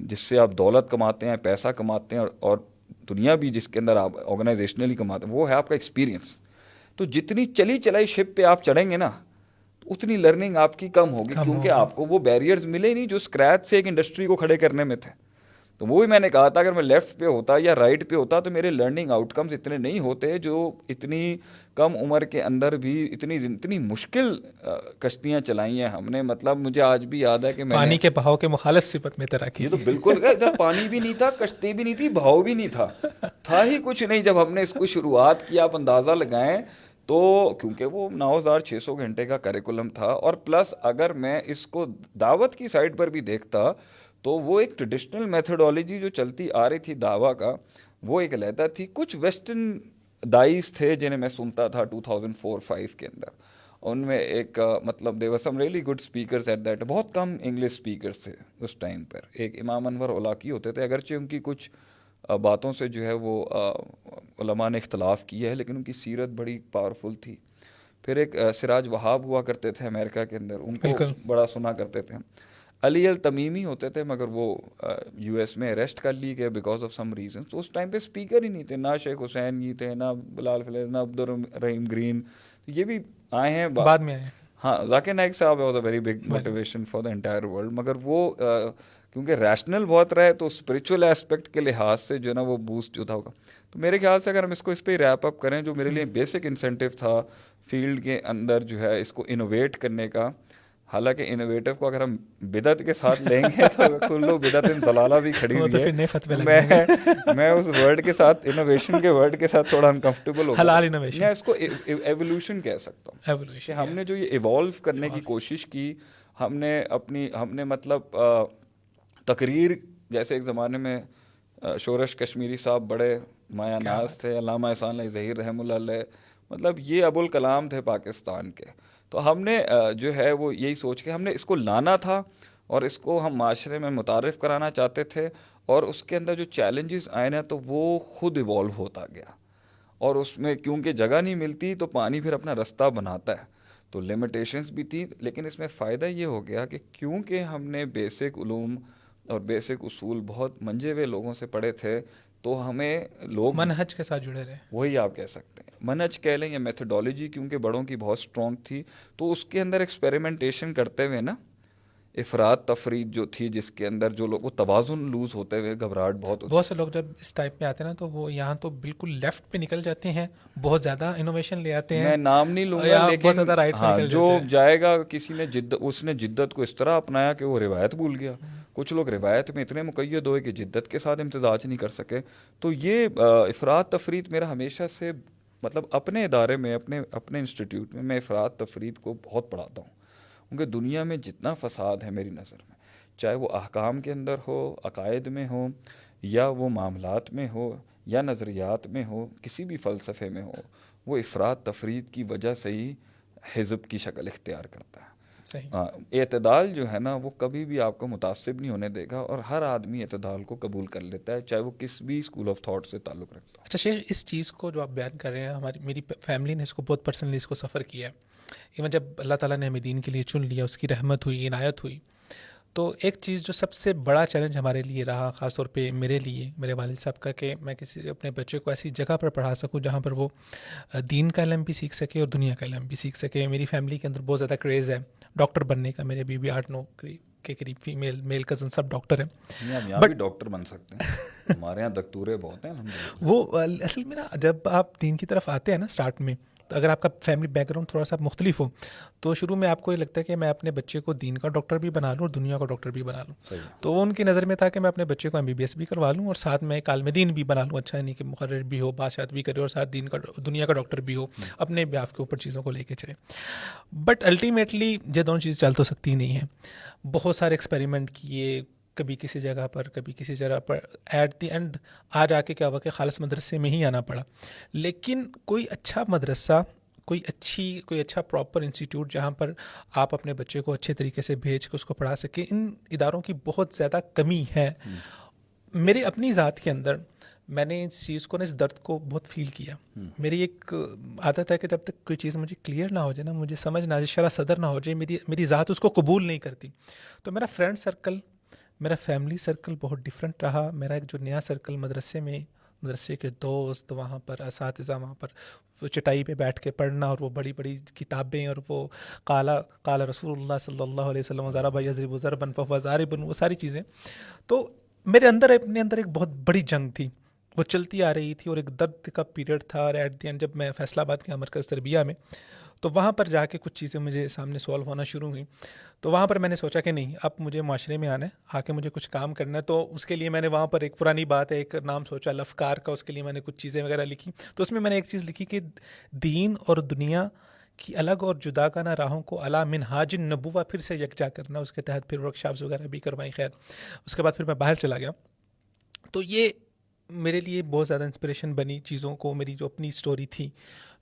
جس سے آپ دولت کماتے ہیں پیسہ کماتے ہیں اور دنیا بھی جس کے اندر آپ آرگنائزیشنلی کماتے ہیں وہ ہے آپ کا ایکسپیرینس تو جتنی چلی چلائی شپ پہ آپ چڑھیں گے نا اتنی لرننگ آپ کی کم ہوگی کیونکہ آپ کو وہ بیریئرز ملے نہیں جو اسکریچ سے ایک انڈسٹری کو کھڑے کرنے میں تھے۔ تو وہ بھی میں نے کہا تھا اگر میں لیفٹ پہ ہوتا یا رائٹ پہ ہوتا تو میرے لرننگ آؤٹ کمز اتنے نہیں ہوتے جو اتنی کم عمر کے اندر بھی اتنی اتنی مشکل کشتیاں چلائی ہیں ہم نے۔ مطلب مجھے آج بھی یاد ہے کہ میں پانی کے بہاؤ کے مخالف صفت میں تیراکی یہ تو بالکل جب پانی بھی نہیں تھا کشتی بھی نہیں تھی بہاؤ بھی نہیں تھا۔ تھا ہی کچھ نہیں۔ جب ہم نے اس کو شروعات کی آپ اندازہ لگائیں تو کیونکہ وہ نو ہزار چھ سو گھنٹے کا کریکولم تھا اور پلس اگر میں اس کو دعوت کی سائڈ پر بھی دیکھتا تو وہ ایک ٹریڈیشنل میتھڈالوجی جو چلتی آ رہی تھی دعویٰ کا وہ ایک علیحدہ تھی۔ کچھ ویسٹرن دائس تھے جنہیں میں سنتا تھا ٹو تھاؤزینڈ فور فائیو کے اندر۔ ان میں ایک مطلب they some really good speakers at that بہت کم انگلش اسپیکرس تھے اس ٹائم پر۔ ایک امام انور اولاکی ہوتے تھے۔ اگرچہ ان کی کچھ باتوں سے جو ہے وہ علماء نے اختلاف کیا ہے لیکن ان کی سیرت بڑی پاورفل تھی۔ پھر ایک سراج وہاب ہوا کرتے تھے امریکہ کے اندر۔ ان کو بڑا سنا کرتے تھے علی التمیمی ہوتے تھے مگر وہ یو ایس میں اریسٹ کر لی گئے بیکاز آف سم ریزن تو اس ٹائم پہ اسپیکر ہی نہیں تھے نہ شیخ حسین جی تھے نہ بلال فلیز نہ عبد الرحیم گرین. یہ بھی آئے ہیں بعد میں آئے ہاں ذاکر نائک صاحب was a very big motivation for the entire world مگر وہ کیونکہ ریشنل بہت رہے تو اسپریچول اسپیکٹ کے لحاظ سے جو ہے نا وہ بوسٹ جو تھا ہوگا۔ تو میرے خیال سے اگر ہم اس کو اس پہ ریپ اپ کریں جو میرے لیے بیسک انسینٹیو تھا فیلڈ کے اندر جو ہے اس کو انوویٹ کرنے کا حالانکہ انوویٹو کو اگر ہم بدعت کے ساتھ لیں گے تو (laughs) کلو بدعت ضلالہ بھی کھڑی ہوئی ہے میں (laughs) میں اس ورڈ کے ساتھ انوویشن کے ورڈ کے ساتھ تھوڑا انکمفرٹیبل ہو حلال انوویشن میں اس کو ایولیوشن کہہ سکتا ہوں۔ ہم نے جو یہ ایوالو کرنے کی کوشش کی ہم نے اپنی ہم نے مطلب تقریر جیسے ایک زمانے میں شورش کشمیری صاحب بڑے مایا ناز تھے علامہ احسان علیہ ظہیر رحم اللہ علیہ مطلب یہ ابوالکلام تھے پاکستان کے۔ تو ہم نے جو ہے وہ یہی سوچ کے ہم نے اس کو لانا تھا اور اس کو ہم معاشرے میں متعارف کرانا چاہتے تھے اور اس کے اندر جو چیلنجز آئے نا تو وہ خود ایوالو ہوتا گیا اور اس میں کیونکہ جگہ نہیں ملتی تو پانی پھر اپنا رستہ بناتا ہے۔ تو لمیٹیشنز بھی تھیں لیکن اس میں فائدہ یہ ہو گیا کہ کیونکہ ہم نے بیسک علوم اور بیسک اصول بہت منجے ہوئے لوگوں سے پڑھے تھے تو ہمیں لوگ منہج کے ساتھ جڑے رہے۔ وہی آپ کہہ سکتے ہیں۔ منہج کہہ لیں یا میتھڈالوجی کیونکہ بڑوں کی بہت اسٹرانگ تھی۔ تو اس کے اندر ایکسپیریمنٹیشن کرتے ہوئے نا افراد تفرید جو تھی جس کے اندر جو لوگ وہ توازن لوز ہوتے ہوئے گھبراہٹ بہت بہت سے لوگ جب اس ٹائپ میں آتے ہیں نا تو وہ یہاں تو بالکل لیفٹ پہ نکل جاتے ہیں۔ بہت زیادہ انوویشن لے آتے ہیں۔ میں نام نہیں لوں گا لیکن ہاں جو جائے گا کسی نے جد اس نے جدت کو اس طرح اپنایا کہ وہ روایت بھول گیا۔ کچھ لوگ روایت میں اتنے مقید ہوئے کہ جدت کے ساتھ امتزاج نہیں کر سکے۔ تو یہ افراد تفرید میرا ہمیشہ سے مطلب اپنے ادارے میں، اپنے اپنے انسٹیٹیوٹ میں میں افراد تفرید کو بہت پڑھاتا ہوں۔ کیونکہ دنیا میں جتنا فساد ہے میری نظر میں، چاہے وہ احکام کے اندر ہو، عقائد میں ہو، یا وہ معاملات میں ہو، یا نظریات میں ہو، کسی بھی فلسفے میں ہو، وہ افراد تفرید کی وجہ سے ہی حزب کی شکل اختیار کرتا ہے۔ اعتدال جو ہے نا وہ کبھی بھی آپ کو متاثر نہیں ہونے دے گا اور ہر آدمی اعتدال کو قبول کر لیتا ہے چاہے وہ کس بھی اسکول آف تھاٹ سے تعلق رکھتا ہے اچھا شیخ اس چیز کو جو آپ بیان کر رہے ہیں ہماری میری فیملی نے اس کو بہت پرسنلی اس کو سفر کیا ہے۔ ایون جب اللہ تعالیٰ نے ہمیں دین کے لیے چن لیا اس کی رحمت ہوئی عنایت ہوئی تو ایک چیز جو سب سے بڑا چیلنج ہمارے لیے رہا خاص طور پہ میرے لیے میرے والد صاحب کا کہ میں کسی اپنے بچے کو ایسی جگہ پر پڑھا سکوں جہاں پر وہ دین کا علم بھی سیکھ سکے اور دنیا کا علم بھی سیکھ سکے۔ میری فیملی کے اندر بہت زیادہ کریز ہے۔ ڈاکٹر بننے کا میرے بیوی آٹھ نو کے قریب فیمیل میل کزن سب ڈاکٹر ہیں۔ بٹ ڈاکٹر بن سکتے ہیں۔ ہمارے یہاں دکتورے بہت ہیں وہ اصل میں نا جب آپ دین کی طرف آتے ہیں نا اسٹارٹ میں اگر آپ کا فیملی بیک گراؤنڈ تھوڑا سا مختلف ہو تو شروع میں آپ کو یہ لگتا ہے کہ میں اپنے بچے کو دین کا ڈاکٹر بھی بنا لوں اور دنیا کا ڈاکٹر بھی بنا لوں۔ تو ان کی نظر میں تھا کہ میں اپنے بچے کو ایم بی بی ایس بھی کروا لوں اور ساتھ میں ایک عالم دین بھی بنا لوں۔ اچھا نہیں کہ مقرر بھی ہو بادشاہت بھی کرے اور ساتھ دین کا دنیا کا ڈاکٹر بھی ہو اپنے بیاف کے اوپر چیزوں کو لے کے چلے۔ بٹ الٹیمیٹلی یہ دونوں چیز چل تو سکتی نہیں ہے بہت سارے ایکسپیریمنٹ کیے کبھی کسی جگہ پر کبھی کسی جگہ پر۔ ایٹ دی اینڈ آ جا کے کیا ہوا کہ خالص مدرسے میں ہی آنا پڑا۔ لیکن کوئی اچھا مدرسہ کوئی اچھی کوئی اچھا پراپر انسٹیٹیوٹ جہاں پر آپ اپنے بچے کو اچھے طریقے سے بھیج کے اس کو پڑھا سکیں ان اداروں کی بہت زیادہ کمی ہے۔ میرے اپنی ذات کے اندر میں نے اس چیز کو نا اس درد کو بہت فیل کیا۔ میری ایک عادت ہے کہ جب تک کوئی چیز مجھے کلیئر نہ ہو جائے نا مجھے سمجھ نہ آ جائے شرح صدر نہ ہو جائے میری میری ذات اس کو قبول نہیں کرتی۔ تو میرا فرینڈ سرکل میرا فیملی سرکل بہت ڈفرینٹ رہا۔ میرا ایک جو نیا سرکل مدرسے میں، مدرسے کے دوست، وہاں پر اساتذہ، وہاں پر چٹائی پہ بیٹھ کے پڑھنا اور وہ بڑی بڑی کتابیں اور وہ کالا کالا رسول اللہ صلی اللہ علیہ وسلم ذرا بھائی عظرب و ضربن فضار بن، وہ ساری چیزیں۔ تو میرے اندر اپنے اندر ایک بہت بڑی جنگ تھی۔ وہ چلتی آ رہی تھی اور ایک درد کا پیریڈ تھا۔ اور ایٹ دی اینڈ جب میں فیصلہ آباد کے مرکز تربیہ میں تو وہاں پر جا کے کچھ چیزیں مجھے سامنے سالو ہونا شروع ہوئیں۔ تو وہاں پر میں نے سوچا کہ نہیں، اب مجھے معاشرے میں آنا ہے آ کے مجھے کچھ کام کرنا ہے۔ تو اس کے لیے میں نے وہاں پر ایک پرانی بات ہے، ایک نام سوچا، لفکار کا، اس کے لیے میں نے کچھ چیزیں وغیرہ لکھی۔ تو اس میں میں نے ایک چیز لکھی کہ دین اور دنیا کی الگ اور جدا کانہ راہوں کو علا منہاج نبوا پھر سے یکجا کرنا، اس کے تحت پھر ورک شاپس وغیرہ بھی کروائیں۔ خیر، اس کے بعد پھر میں باہر چلا گیا۔ تو یہ میرے لیے بہت زیادہ انسپریشن بنی چیزوں کو، میری جو اپنی اسٹوری تھی۔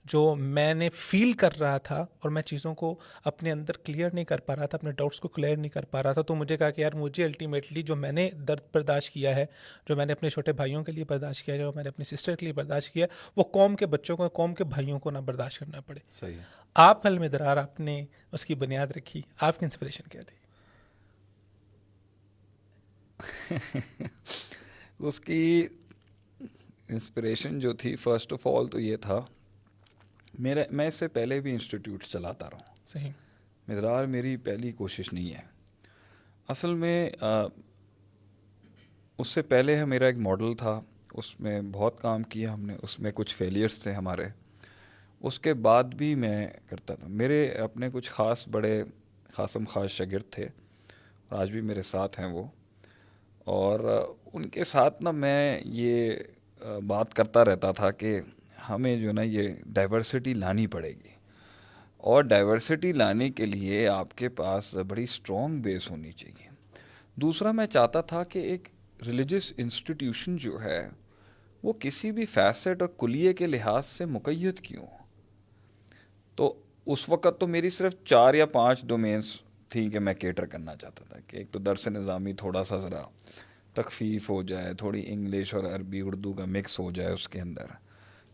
جو میں نے فیل کر رہا تھا اور میں چیزوں کو اپنے اندر کلیئر نہیں کر پا رہا تھا اپنے ڈاؤٹس کو کلیئر نہیں کر پا رہا تھا تو مجھے کہا کہ یار مجھے الٹیمیٹلی جو میں نے درد برداشت کیا ہے جو میں نے اپنے چھوٹے بھائیوں کے لیے برداشت کیا ہے جو میں نے اپنی سسٹر کے لیے برداشت کیا وہ قوم کے بچوں کو قوم کے بھائیوں کو نہ برداشت کرنا پڑے۔ صحیح آپ حل میں درار آپ نے اس کی بنیاد رکھی آپ کی انسپریشن کیا تھی؟ (laughs) اس کی انسپریشن جو تھی فرسٹ آف آل تو یہ تھا میرے میں اس سے پہلے بھی انسٹیٹیوٹ چلاتا رہا ہوں۔ صحیح۔ مزرار میری پہلی کوشش نہیں ہے۔ اصل میں اس سے پہلے میرا ایک ماڈل تھا۔ اس میں بہت کام کیا ہم نے۔ اس میں کچھ فیلئرس تھے ہمارے۔ اس کے بعد بھی میں کرتا تھا۔ میرے اپنے کچھ خاص بڑے خاصم خاص شاگرد تھے۔ اور آج بھی میرے ساتھ ہیں وہ۔ اور ان کے ساتھ نا میں یہ بات کرتا رہتا تھا کہ ہمیں جو نا یہ ڈائیورسٹی لانی پڑے گی۔ اور ڈائیورسٹی لانے کے لیے آپ کے پاس بڑی اسٹرانگ بیس ہونی چاہیے۔ دوسرا، میں چاہتا تھا کہ ایک ریلیجس انسٹیٹیوشن جو ہے، وہ کسی بھی فیسٹ اور کلیے کے لحاظ سے مقید کیوں؟ تو اس وقت تو میری صرف چار یا پانچ ڈومینس تھیں کہ میں کیٹر کرنا چاہتا تھا کہ ایک تو درس نظامی تھوڑا سا ذرا تخفیف ہو جائے، تھوڑی انگلش اور عربی، اردو کا مکس ہو جائے اس کے اندر۔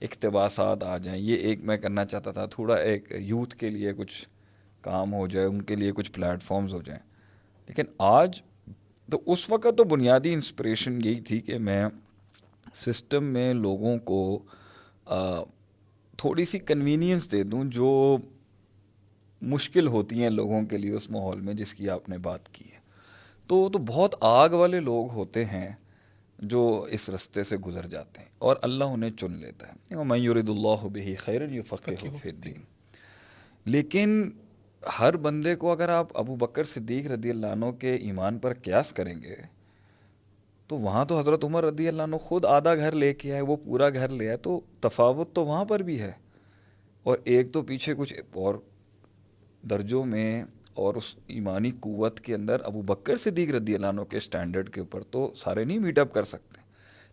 اقتباسات آ جائیں۔ یہ ایک میں کرنا چاہتا تھا، تھوڑا ایک یوتھ کے لیے کچھ کام ہو جائے، ان کے لیے کچھ پلیٹ فارمز ہو جائیں۔ لیکن آج تو اس وقت تو بنیادی انسپریشن یہی تھی کہ میں سسٹم میں لوگوں کو تھوڑی سی کنوینئنس دے دوں جو مشکل ہوتی ہیں لوگوں کے لیے اس ماحول میں، جس کی آپ نے بات کی ہے۔ تو تو بہت آگ والے لوگ ہوتے ہیں۔ جو اس رستے سے گزر جاتے ہیں اور اللہ انہیں چن لیتا ہے۔ میں یورد اللہ بہی خیر الدین۔ لیکن ہر بندے کو اگر آپ ابو بکر صدیق رضی اللہ عنہ کے ایمان پر قیاس کریں گے تو وہاں تو حضرت عمر رضی اللہ عنہ خود آدھا گھر لے کے آئے وہ پورا گھر لے آئے تو تفاوت تو وہاں پر بھی ہے۔ اور ایک تو پیچھے کچھ اور درجوں میں اور اس ایمانی قوت کے اندر ابو بکر صدیق رضی اللہ عنہ کے اسٹینڈرڈ کے اوپر تو سارے نہیں میٹ اپ کر سکتے۔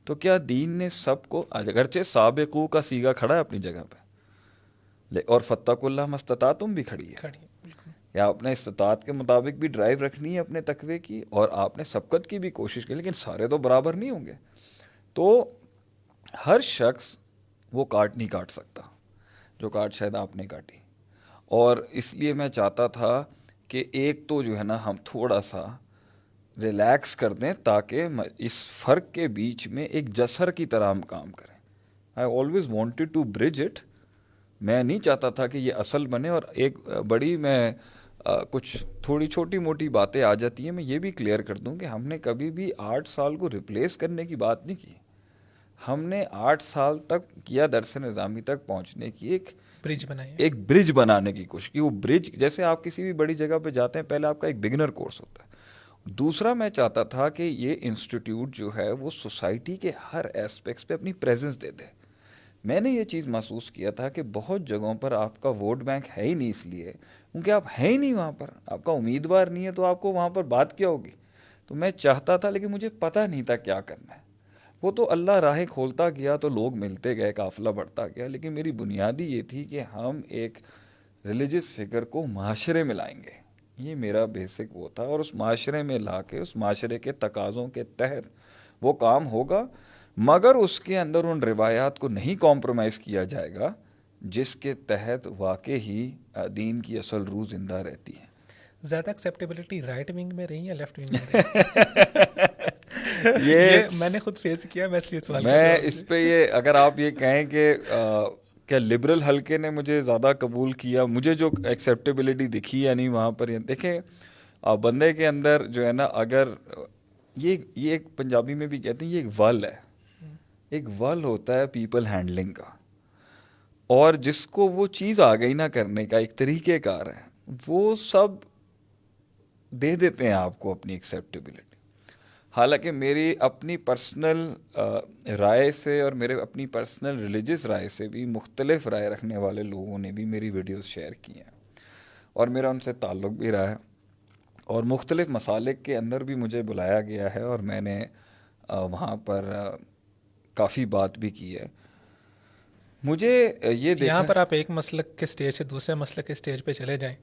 تو کیا دین نے سب کو اگرچہ سابقو کا سیگا کھڑا ہے اپنی جگہ پہ اور فتح اللہ مستطا تم بھی کھڑی ہے۔ یا اپنے استطاعت کے مطابق بھی ڈرائیو رکھنی ہے اپنے تقوی کی اور آپ نے سبقت کی بھی کوشش کی لیکن سارے تو برابر نہیں ہوں گے۔ تو ہر شخص وہ کاٹ نہیں کاٹ سکتا جو کاٹ شاید آپ نے کاٹی۔ اور اس لیے میں چاہتا تھا کہ ایک تو جو ہے نا ہم تھوڑا سا ریلیکس کر دیں تاکہ اس فرق کے بیچ میں ایک جسر کی طرح ہم کام کریں۔ I always wanted to bridge it میں نہیں چاہتا تھا کہ یہ اصل بنے اور ایک بڑی میں کچھ تھوڑی چھوٹی موٹی باتیں آ جاتی ہیں، میں یہ بھی کلیئر کر دوں کہ ہم نے کبھی بھی آٹھ سال کو ریپلیس کرنے کی بات نہیں کی۔ ہم نے آٹھ سال تک کیا درس نظامی تک پہنچنے کی ایک برج بنائی ایک برج بنانے کی کوشش کی وہ برج جیسے آپ کسی بھی بڑی جگہ پہ جاتے ہیں، پہلے آپ کا ایک بگنر کورس ہوتا ہے۔ دوسرا میں چاہتا تھا کہ یہ انسٹیٹیوٹ جو ہے، وہ سوسائٹی کے ہر اسپیکٹس پہ اپنی پریزنس دے دے۔ میں نے یہ چیز محسوس کیا تھا کہ بہت جگہوں پر آپ کا ووٹ بینک ہے ہی نہیں اس لیے۔ کیونکہ آپ ہیں ہی نہیں وہاں پر، آپ کا امیدوار نہیں ہے تو آپ کو وہاں پر بات کیا ہوگی؟ تو میں چاہتا تھا، لیکن مجھے پتہ نہیں تھا کیا کرنا ہے۔ وہ تو اللہ راہیں کھولتا گیا تو لوگ ملتے گئے قافلہ بڑھتا گیا لیکن میری بنیادی یہ تھی کہ ہم ایک ریلیجس فگر کو معاشرے میں لائیں گے۔ یہ میرا بیسک وہ تھا اور اس معاشرے میں لا کے اس معاشرے کے تقاضوں کے تحت وہ کام ہوگا مگر اس کے اندر ان روایات کو نہیں کمپرومائز کیا جائے گا جس کے تحت واقع ہی دین کی اصل روح زندہ رہتی ہے۔ زیادہ ایکسیپٹیبلٹی رائٹ ونگ میں رہی ہے لیفٹ ونگ میں (laughs) یہ میں نے خود فیس کیا میں اس لیے سوال میں اس پہ یہ اگر آپ یہ کہیں کہ کیا لبرل حلقے نے مجھے زیادہ قبول کیا؟ مجھے جو ایکسیپٹیبلٹی دکھی یا نہیں وہاں پر دیکھیں بندے کے اندر جو ہے نا اگر یہ یہ ایک پنجابی میں بھی کہتے ہیں یہ ایک ول ہے۔ ایک ول ہوتا ہے پیپل ہینڈلنگ کا۔ اور جس کو وہ چیز آ گئی نہ کرنے کا ایک طریقہ کار ہے وہ سب دے دیتے ہیں آپ کو اپنی ایکسیپٹیبلٹی حالانکہ میری اپنی پرسنل رائے سے اور میرے اپنی پرسنل ریلیجس رائے سے بھی مختلف رائے رکھنے والے لوگوں نے بھی میری ویڈیوز شیئر کی ہیں۔ اور میرا ان سے تعلق بھی رہا ہے۔ اور مختلف مسالک کے اندر بھی مجھے بلایا گیا ہے اور میں نے وہاں پر کافی بات بھی کی ہے۔ مجھے یہ یہاں پر آپ ایک مسلک کے اسٹیج سے دوسرے مسلک کے اسٹیج پہ چلے جائیں۔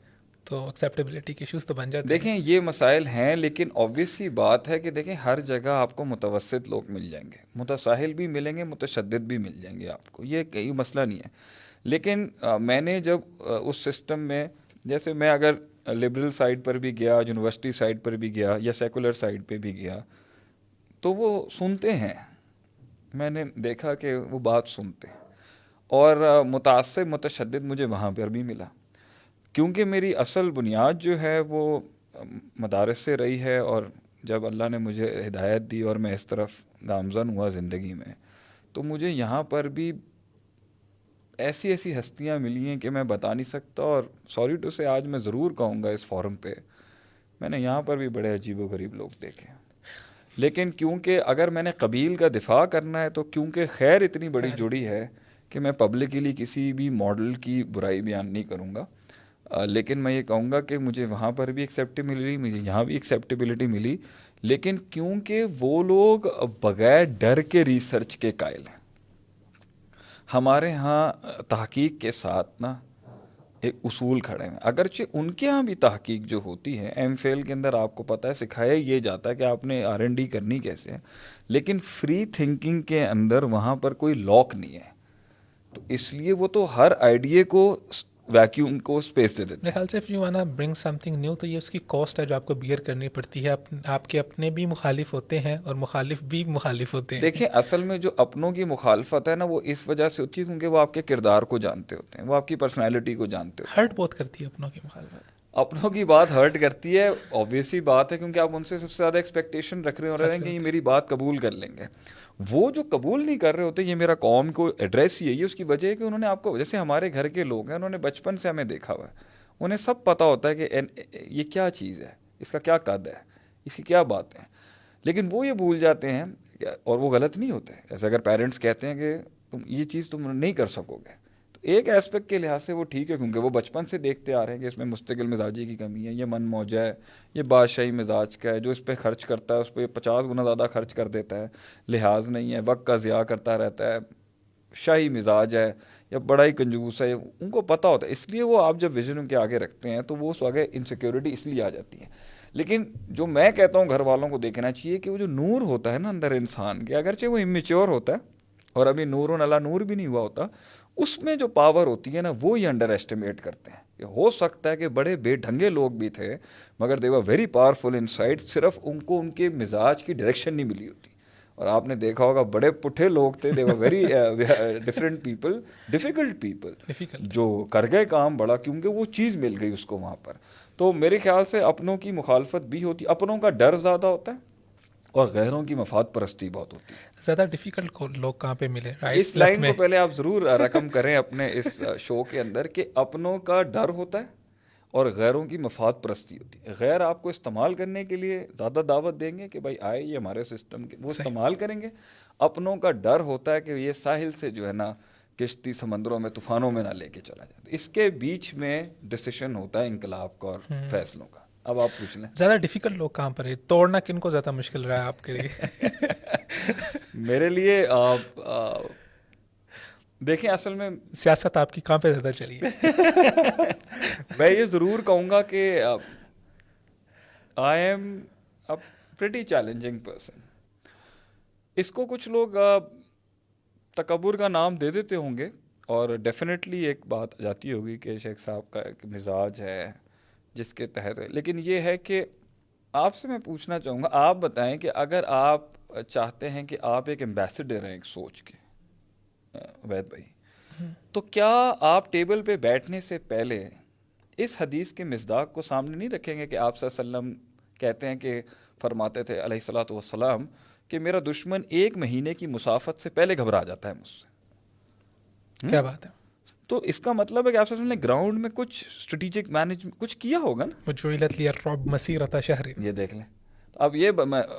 تو ایکسیپٹیبلٹی کے ایشوز تو بن جاتے دیکھیں، یہ مسائل ہیں، لیکن آبویسلی بات ہے کہ دیکھیں، ہر جگہ آپ کو متوسط لوگ مل جائیں گے۔ متساہل بھی ملیں گے، متشدد بھی مل جائیں گے آپ کو۔ یہ کئی مسئلہ نہیں ہے۔ لیکن میں نے جب اس سسٹم میں، جیسے میں اگر لبرل سائڈ پر بھی گیا یونیورسٹی سائڈ پر بھی گیا یا سیکولر سائڈ پہ بھی گیا، تو وہ سنتے ہیں۔ میں نے دیکھا کہ وہ بات سنتے ہیں۔ اور متاثر، متشدد مجھے وہاں پر بھی ملا۔ کیونکہ میری اصل بنیاد جو ہے وہ مدارس سے رہی ہے اور جب اللہ نے مجھے ہدایت دی اور میں اس طرف گامزن ہوا زندگی میں تو مجھے یہاں پر بھی ایسی ایسی ہستیاں ملی ہیں کہ میں بتا نہیں سکتا اور سوری ٹو سے آج میں ضرور کہوں گا اس فورم پہ۔ میں نے یہاں پر بھی بڑے عجیب و غریب لوگ دیکھے۔ لیکن کیونکہ اگر میں نے قبیل کا دفاع کرنا ہے تو کیونکہ خیر اتنی بڑی جڑی ہے کہ میں پبلکلی کسی بھی ماڈل کی برائی بیان نہیں کروں گا۔ لیکن میں یہ کہوں گا کہ مجھے وہاں پر بھی ایکسیپٹی ملی مجھے یہاں بھی ایکسیپٹیبلٹی ملی، لیکن کیونکہ وہ لوگ بغیر ڈر کے ریسرچ کے قائل ہیں۔ ہمارے ہاں تحقیق کے ساتھ نا ایک اصول کھڑے ہیں۔ اگرچہ ان کے ہاں بھی تحقیق جو ہوتی ہے، ایم فیل کے اندر آپ کو پتہ ہے، سکھایا یہ جاتا ہے کہ آپ نے آر این ڈی کرنی کیسے ہے، لیکن فری تھنکنگ کے اندر وہاں پر کوئی لاک نہیں ہے۔ تو اس لیے وہ تو ہر آئیڈیا کو ویکیوم کو اسپیس دے دیتے میرے خیال سے یو وانا برنگ سم تھنگ نیو تو یہ اس کی کاسٹ ہے جو آپ کو بیئر کرنی پڑتی ہے۔ آپ کے اپنے بھی مخالف ہوتے ہیں اور مخالف بھی مخالف ہوتے ہیں۔ دیکھیں اصل میں جو اپنوں کی مخالفت ہے نا وہ اس وجہ سے ہوتی ہے کیونکہ وہ آپ کے کردار کو جانتے ہوتے ہیں وہ آپ کی پرسنالٹی کو جانتے ہوتے ہیں۔ ہرٹ بہت کرتی ہے اپنوں کی مخالفت۔ اپنوں کی بات ہرٹ کرتی ہے آبویسلی بات ہے کیونکہ آپ ان سے سب سے زیادہ ایکسپیکٹیشن رکھ رہے ہو رہے ہیں کہ یہ میری بات قبول کر لیں گے۔ وہ جو قبول نہیں کر رہے ہوتے، یہ میرا قوم کو ایڈریس ہی ہے یہ اس کی وجہ ہے کہ انہوں نے آپ کو، جیسے ہمارے گھر کے لوگ ہیں، انہوں نے بچپن سے ہمیں دیکھا ہوا ہے۔ انہیں سب پتہ ہوتا ہے کہ یہ کیا چیز ہے، اس کا کیا قد ہے، اس کی کیا بات ہے لیکن وہ یہ بھول جاتے ہیں اور وہ غلط نہیں ہوتے۔ جیسے اگر پیرنٹس کہتے ہیں کہ تم یہ چیز تم نہیں کر سکو گے۔ ایک اسپیکٹ کے لحاظ سے وہ ٹھیک ہے، کیونکہ وہ بچپن سے دیکھتے آ رہے ہیں کہ اس میں مستقل مزاجی کی کمی ہے، یہ من موجہ ہے، یہ بادشاہی مزاج کا ہے، جو اس پہ خرچ کرتا ہے، اس پہ پچاس گنا زیادہ خرچ کر دیتا ہے، لحاظ نہیں ہے، وقت کا ضیاع کرتا رہتا ہے، شاہی مزاج ہے یا بڑا ہی کنجوس ہے، ان کو پتہ ہوتا ہے۔ اس لیے وہ آپ جب ویژن ان کے آگے رکھتے ہیں تو وہ اس آگے انسیکیورٹی اس لیے آ جاتی ہے۔ لیکن جو میں کہتا ہوں گھر والوں کو دیکھنا چاہیے کہ وہ جو نور ہوتا ہے نا اندر انسان کے، اگرچہ وہ امیچیور ہوتا ہے اور ابھی نور و نلا نور بھی نہیں ہوا ہوتا اس میں جو پاور ہوتی ہے نا وہ ہی انڈر ایسٹیمیٹ کرتے ہیں۔ کہ ہو سکتا ہے کہ بڑے بے ڈھنگے لوگ بھی تھے مگر they were very powerful inside صرف ان کو ان کے مزاج کی ڈائریکشن نہیں ملی ہوتی۔ اور آپ نے دیکھا ہوگا بڑے پٹھے لوگ تھے دیوا very different people difficult people جو کر گئے کام بڑا کیونکہ وہ چیز مل گئی اس کو وہاں پر۔ تو میرے خیال سے اپنوں کی مخالفت بھی ہوتی اپنوں کا ڈر زیادہ ہوتا ہے۔ اور غیروں کی مفاد پرستی بہت ہوتی ہے۔ زیادہ ڈیفیکلٹ لوگ کہاں پہ ملے؟ اس لائن کو پہلے آپ ضرور رقم کریں اپنے اس شو کے اندر کہ اپنوں کا ڈر ہوتا ہے اور غیروں کی مفاد پرستی ہوتی ہے۔ غیر آپ کو استعمال کرنے کے لیے زیادہ دعوت دیں گے کہ بھائی آئے یہ ہمارے سسٹم کے وہ استعمال کریں گے۔ اپنوں کا ڈر ہوتا ہے کہ یہ ساحل سے جو ہے نا کشتی سمندروں میں طوفانوں میں نہ لے کے چلا جائے۔ اس کے بیچ میں ڈسیشن ہوتا ہے انقلاب کا اور فیصلوں کا۔ اب آپ پوچھ لیں۔ زیادہ ڈیفیکلٹ لوگ کہاں پر ہے توڑنا کن کو زیادہ مشکل رہا ہے آپ کے لیے؟ میرے لیے دیکھیں اصل میں سیاست آپ کی کہاں پہ زیادہ چلی ہے؟ میں یہ ضرور کہوں گا کہ I am pretty challenging person اس کو کچھ لوگ تکبر کا نام دے دیتے ہوں گے اور ڈیفینیٹلی ایک بات جاتی ہوگی کہ شیخ صاحب کا ایک مزاج ہے۔ جس کے تحت لیکن یہ ہے کہ آپ سے میں پوچھنا چاہوں گا آپ بتائیں کہ اگر آپ چاہتے ہیں کہ آپ ایک ایمبیسڈر ہیں ایک سوچ کے عبید بھائی تو کیا آپ ٹیبل پہ بیٹھنے سے پہلے اس حدیث کے مزداق کو سامنے نہیں رکھیں گے کہ آپ صلی اللہ علیہ وسلم کہتے ہیں کہ فرماتے تھے علیہ السلاۃ والسلام کہ میرا دشمن ایک مہینے کی مسافت سے پہلے گھبرا جاتا ہے مجھ سے؟ کیا بات ہے؟ تو اس کا مطلب ہے کہ آپ نے گراؤنڈ میں کچھ اسٹریٹجک مینج کچھ کیا ہوگا نا؟ مسیرت شہر یہ دیکھ لیں۔ اب یہ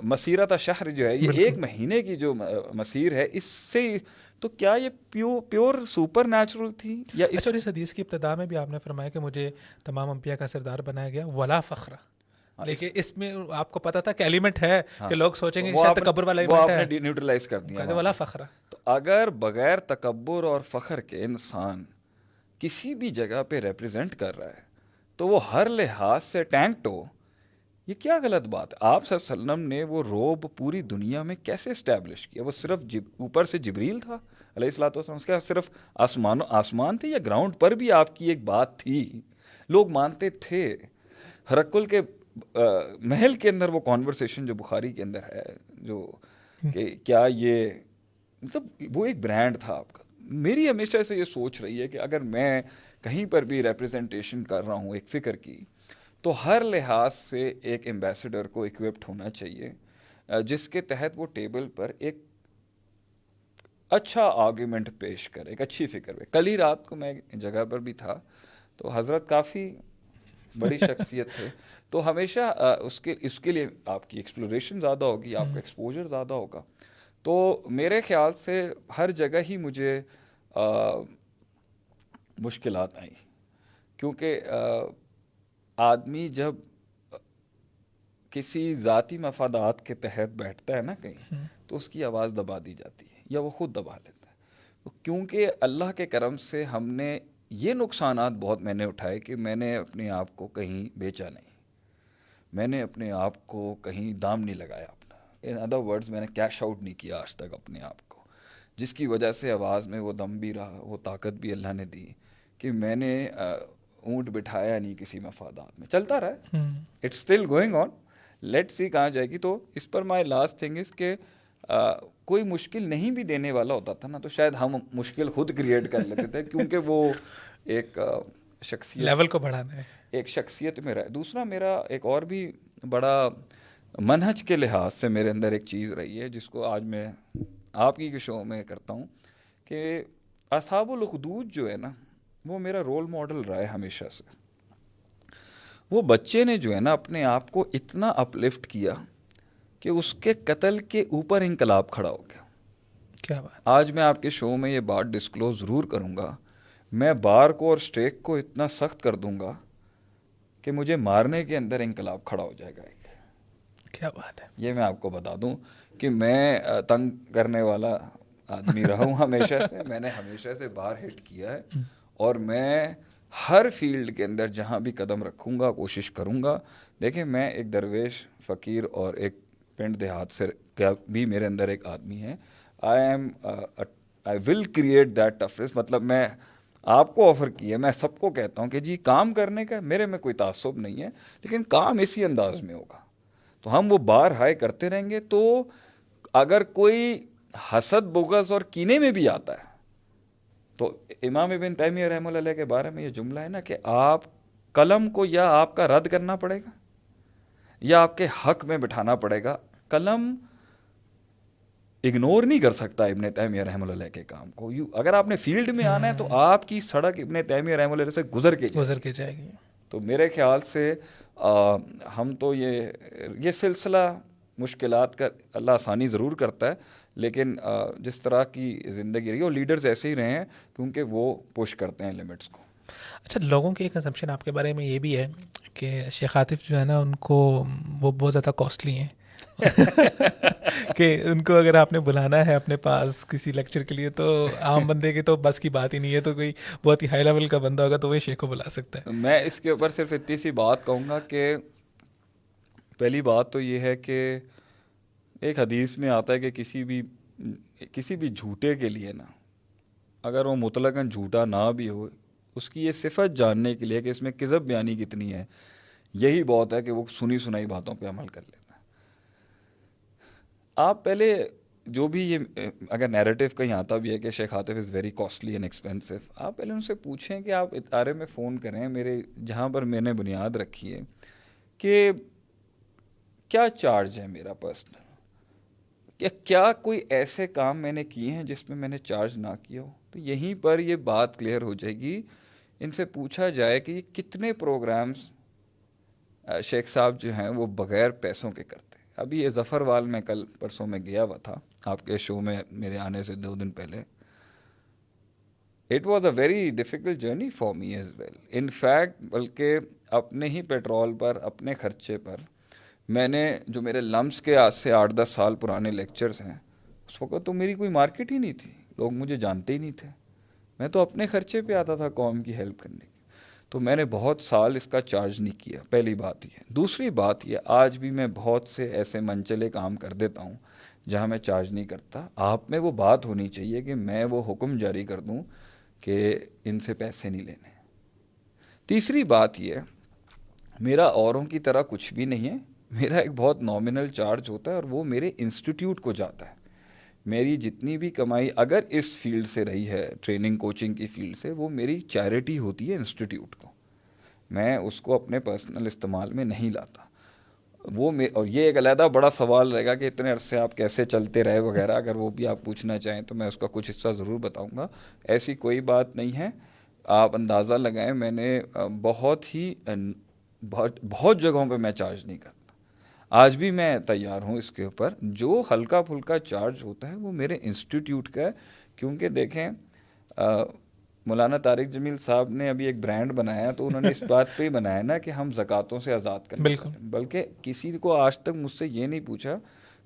مسیرت شہر جو ہے یہ ایک مہینے کی جو مسیر ہے اس سے تو کیا یہ پیور پیور سپر نیچرل تھی یا اس اچھا، حدیث کی ابتدا میں بھی آپ نے فرمایا کہ مجھے تمام امپیا کا سردار بنایا گیا ولا فخر۔ ہاں، لیکن اس میں آپ کو پتا تھا کہ ایلیمنٹ ہے ہاں۔ کہ لوگ سوچیں گے شاید تکبر والا ایلیمنٹ ہے۔ نیوٹرلائز کر دیا ولا فخر۔ تو اگر بغیر تکبر اور فخر کے انسان کسی بھی جگہ پہ ریپرزینٹ کر رہا ہے، تو وہ ہر لحاظ سے ٹینکٹ ہو۔ یہ کیا غلط بات؟ ہے آپ صلی اللہ علیہ وسلم نے وہ روب پوری دنیا میں کیسے اسٹیبلش کیا؟ وہ صرف جب اوپر سے جبریل تھا؟ علیہ السلاۃ والسلام، اس کا صرف آسمان آسمان تھے یا گراؤنڈ پر بھی آپ کی ایک بات تھی؟ لوگ مانتے تھے۔ ہرکل کے محل کے اندر وہ کانورسیشن جو بخاری کے اندر ہے، جو کہ کیا یہ مطلب وہ ایک برانڈ تھا آپ کا۔ میری ہمیشہ سے یہ سوچ رہی ہے کہ اگر میں کہیں پر بھی ریپرزنٹیشن کر رہا ہوں ایک فکر کی تو ہر لحاظ سے ایک ایمبیسڈر کو اکوپڈ ہونا چاہیے جس کے تحت وہ ٹیبل پر ایک اچھا آرگیومنٹ پیش کرے ایک اچھی فکر پہ کل ہی رات کو میں جگہ پر بھی تھا تو حضرت کافی بڑی (laughs) شخصیت تھے۔ تو ہمیشہ اس کے اس کے لیے آپ کی ایکسپلوریشن زیادہ ہوگی آپ کا ایکسپوجر زیادہ ہوگا۔ تو میرے خیال سے ہر جگہ ہی مجھے مشکلات آئیں۔ کیونکہ آدمی جب کسی ذاتی مفادات کے تحت بیٹھتا ہے نا کہیں تو اس کی آواز دبا دی جاتی ہے یا وہ خود دبا لیتا ہے۔ کیونکہ اللہ کے کرم سے ہم نے یہ نقصانات بہت میں نے اٹھائے کہ میں نے اپنے آپ کو کہیں بیچا نہیں۔ میں نے اپنے آپ کو کہیں دام نہیں لگایا۔ ان ادر ورڈز میں نے کیش آؤٹ نہیں کیا آج تک اپنے آپ کو۔ جس کی وجہ سے آواز میں وہ دم بھی رہا وہ طاقت بھی اللہ نے دی کہ میں نے اونٹ بٹھایا نہیں کسی مفادات میں۔ چلتا رہا۔ It still going on let see کہاں جائے گی۔ تو اس پر مائی لاسٹ تھنگ از کہ کوئی مشکل نہیں بھی دینے والا ہوتا تھا نا تو شاید ہم مشکل خود کریٹ کر لیتے تھے کیونکہ وہ ایک شخصیت لیول کو بڑھانا ہے ایک شخصیت میں رہا دوسرا میرا ایک اور بھی بڑا منہج کے لحاظ سے میرے اندر ایک چیز رہی ہے جس کو آج میں آپ کی شو میں کرتا ہوں کہ اصحاب الخدود جو ہے نا وہ میرا رول ماڈل رہا ہے ہمیشہ سے۔ وہ بچے نے جو ہے نا اپنے آپ کو اتنا اپلفٹ کیا کہ اس کے قتل کے اوپر انقلاب کھڑا ہو گیا۔ کیا بات آج میں آپ کے شو میں یہ بات ڈسکلوز ضرور کروں گا۔ میں بار کو اور اسٹیک کو اتنا سخت کر دوں گا کہ مجھے مارنے کے اندر انقلاب کھڑا ہو جائے گا۔ ایک کیا بات ہے؟ یہ میں آپ کو بتا دوں کہ میں تنگ کرنے والا آدمی رہا ہوں ہمیشہ سے میں نے ہمیشہ سے باہر ہٹ کیا ہے اور میں ہر فیلڈ کے اندر جہاں بھی قدم رکھوں گا کوشش کروں گا۔ دیکھیں میں ایک درویش فقیر اور ایک پنڈ دیہات سے بھی میرے اندر ایک آدمی ہے۔ I am I will create that toughness مطلب میں آپ کو آفر کیا میں سب کو کہتا ہوں کہ جی کام کرنے کا میرے میں کوئی تعصب نہیں ہے لیکن کام اسی انداز میں ہوگا۔ تو ہم وہ بار ہائے کرتے رہیں گے تو اگر کوئی حسد بغض اور کینے میں بھی آتا ہے تو امام ابن تیمیہ رحمہ اللہ کے بارے میں یہ جملہ ہے نا کہ آپ قلم کو یا آپ کا رد کرنا پڑے گا یا آپ کے حق میں بٹھانا پڑے گا۔ قلم اگنور نہیں کر سکتا ابن تیمیہ رحمہ اللہ کے کام کو۔ یو اگر آپ نے فیلڈ میں آنا ہے تو آپ کی سڑک ابن تیمیہ رحمہ اللہ سے گزر کے گزر کے جائے گی۔ تو میرے خیال سے ہم تو یہ یہ سلسلہ مشکلات کا اللہ آسانی ضرور کرتا ہے، لیکن جس طرح کی زندگی رہی ہے، وہ لیڈرز ایسے ہی رہے ہیں کیونکہ وہ پوش کرتے ہیں لمٹس کو۔ اچھا لوگوں کی ایک کنسمپشن آپ کے بارے میں یہ بھی ہے کہ شیخ عاطف جو ہے نا، ان کو وہ بہت زیادہ کاسٹلی ہیں۔ (laughs) کہ ان کو اگر آپ نے بلانا ہے اپنے پاس کسی لیکچر کے لیے تو عام بندے کی تو بس کی بات ہی نہیں ہے تو کوئی بہت ہی ہائی لیول کا بندہ ہوگا تو وہی شیخ کو بلا سکتا ہے۔ میں اس کے اوپر صرف اتنی سی بات کہوں گا کہ پہلی بات تو یہ ہے کہ ایک حدیث میں آتا ہے کہ کسی بھی کسی بھی جھوٹے کے لیے نا، اگر وہ مطلق جھوٹا نہ بھی ہو، اس کی یہ صفت جاننے کے لیے کہ اس میں کزب بیانی کتنی ہے، یہی بہت ہے کہ وہ سنی سنائی باتوں پہ عمل کر لیتا ہے آپ پہلے جو بھی یہ، اگر نیریٹو کہیں آتا بھی ہے کہ Sheikh Atif is very costly and expensive آپ پہلے ان سے پوچھیں کہ آپ ادارے میں فون کریں میرے جہاں پر میں نے بنیاد رکھی ہے کہ کیا چارج ہے میرا پرسنل کہ کیا کوئی ایسے کام میں نے کیے ہیں جس میں میں نے چارج نہ کیا ہو؟ تو یہیں پر یہ بات کلیئر ہو جائے گی۔ ان سے پوچھا جائے کہ یہ کتنے پروگرامز شیخ صاحب جو ہیں وہ بغیر پیسوں کے کرتے ہیں؟ ابھی یہ ظفر وال میں کل پرسوں میں گیا ہوا تھا، آپ کے شو میں میرے آنے سے دو دن پہلے۔ It was a very difficult journey for me as well in fact بلکہ اپنے ہی پیٹرول پر، اپنے خرچے پر، میں نے جو میرے لمس کے آج سے آٹھ دس سال پرانے لیکچرز ہیں، اس وقت تو میری کوئی مارکیٹ ہی نہیں تھی۔ لوگ مجھے جانتے ہی نہیں تھے۔ میں تو اپنے خرچے پہ آتا تھا قوم کی ہیلپ کرنے کی تو میں نے بہت سال اس کا چارج نہیں کیا۔ پہلی بات یہ۔ دوسری بات یہ، آج بھی میں بہت سے ایسے منچلے کام کر دیتا ہوں جہاں میں چارج نہیں کرتا۔ آپ میں وہ بات ہونی چاہیے کہ میں وہ حکم جاری کر دوں کہ ان سے پیسے نہیں لینے۔ تیسری بات یہ، میرا اوروں کی طرح کچھ بھی نہیں ہے۔ میرا ایک بہت نامنل چارج ہوتا ہے اور وہ میرے انسٹیٹیوٹ کو جاتا ہے۔ میری جتنی بھی کمائی اگر اس فیلڈ سے رہی ہے، ٹریننگ، کوچنگ کی فیلڈ سے، وہ میری چیریٹی ہوتی ہے انسٹیٹیوٹ کو۔ میں اس کو اپنے پرسنل استعمال میں نہیں لاتا۔ وہ اور یہ ایک علیحدہ بڑا سوال رہے گا کہ اتنے عرصے آپ کیسے چلتے رہے وغیرہ، اگر وہ بھی آپ پوچھنا چاہیں تو میں اس کا کچھ حصہ ضرور بتاؤں گا۔ ایسی کوئی بات نہیں ہے۔ آپ اندازہ لگائیں، میں نے بہت ہی بہت بہت جگہوں پہ میں چارج نہیں کرتا۔ آج بھی میں تیار ہوں اس کے اوپر۔ جو ہلکا پھلکا چارج ہوتا ہے وہ میرے انسٹیٹیوٹ کا ہے۔ کیونکہ دیکھیں مولانا طارق جمیل صاحب نے ابھی ایک برانڈ بنایا تو انہوں نے اس (laughs) بات پہ ہی بنایا نا کہ ہم زکوٰۃوں سے آزاد کریں بالکل۔ بلکہ کسی کو آج تک مجھ سے یہ نہیں پوچھا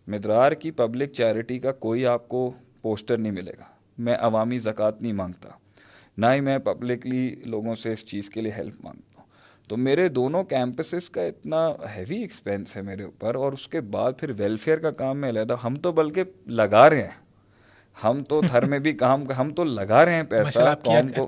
مدرار کی پبلک چیریٹی کا کوئی آپ کو پوسٹر نہیں ملے گا۔ میں عوامی زکوٰۃ نہیں مانگتا۔ نہ ہی میں پبلکلی لوگوں سے اس چیز کے لیے ہیلپ مانگتا۔ تو میرے دونوں کیمپسز کا اتنا ہیوی ایکسپینس ہے میرے اوپر اور اس کے بعد پھر ویلفیئر کا کام میں علیحدہ ہم تو بلکہ لگا رہے ہیں۔ ہم تو تھر میں بھی کام ہم تو لگا رہے ہیں پیسہ۔ قوم کو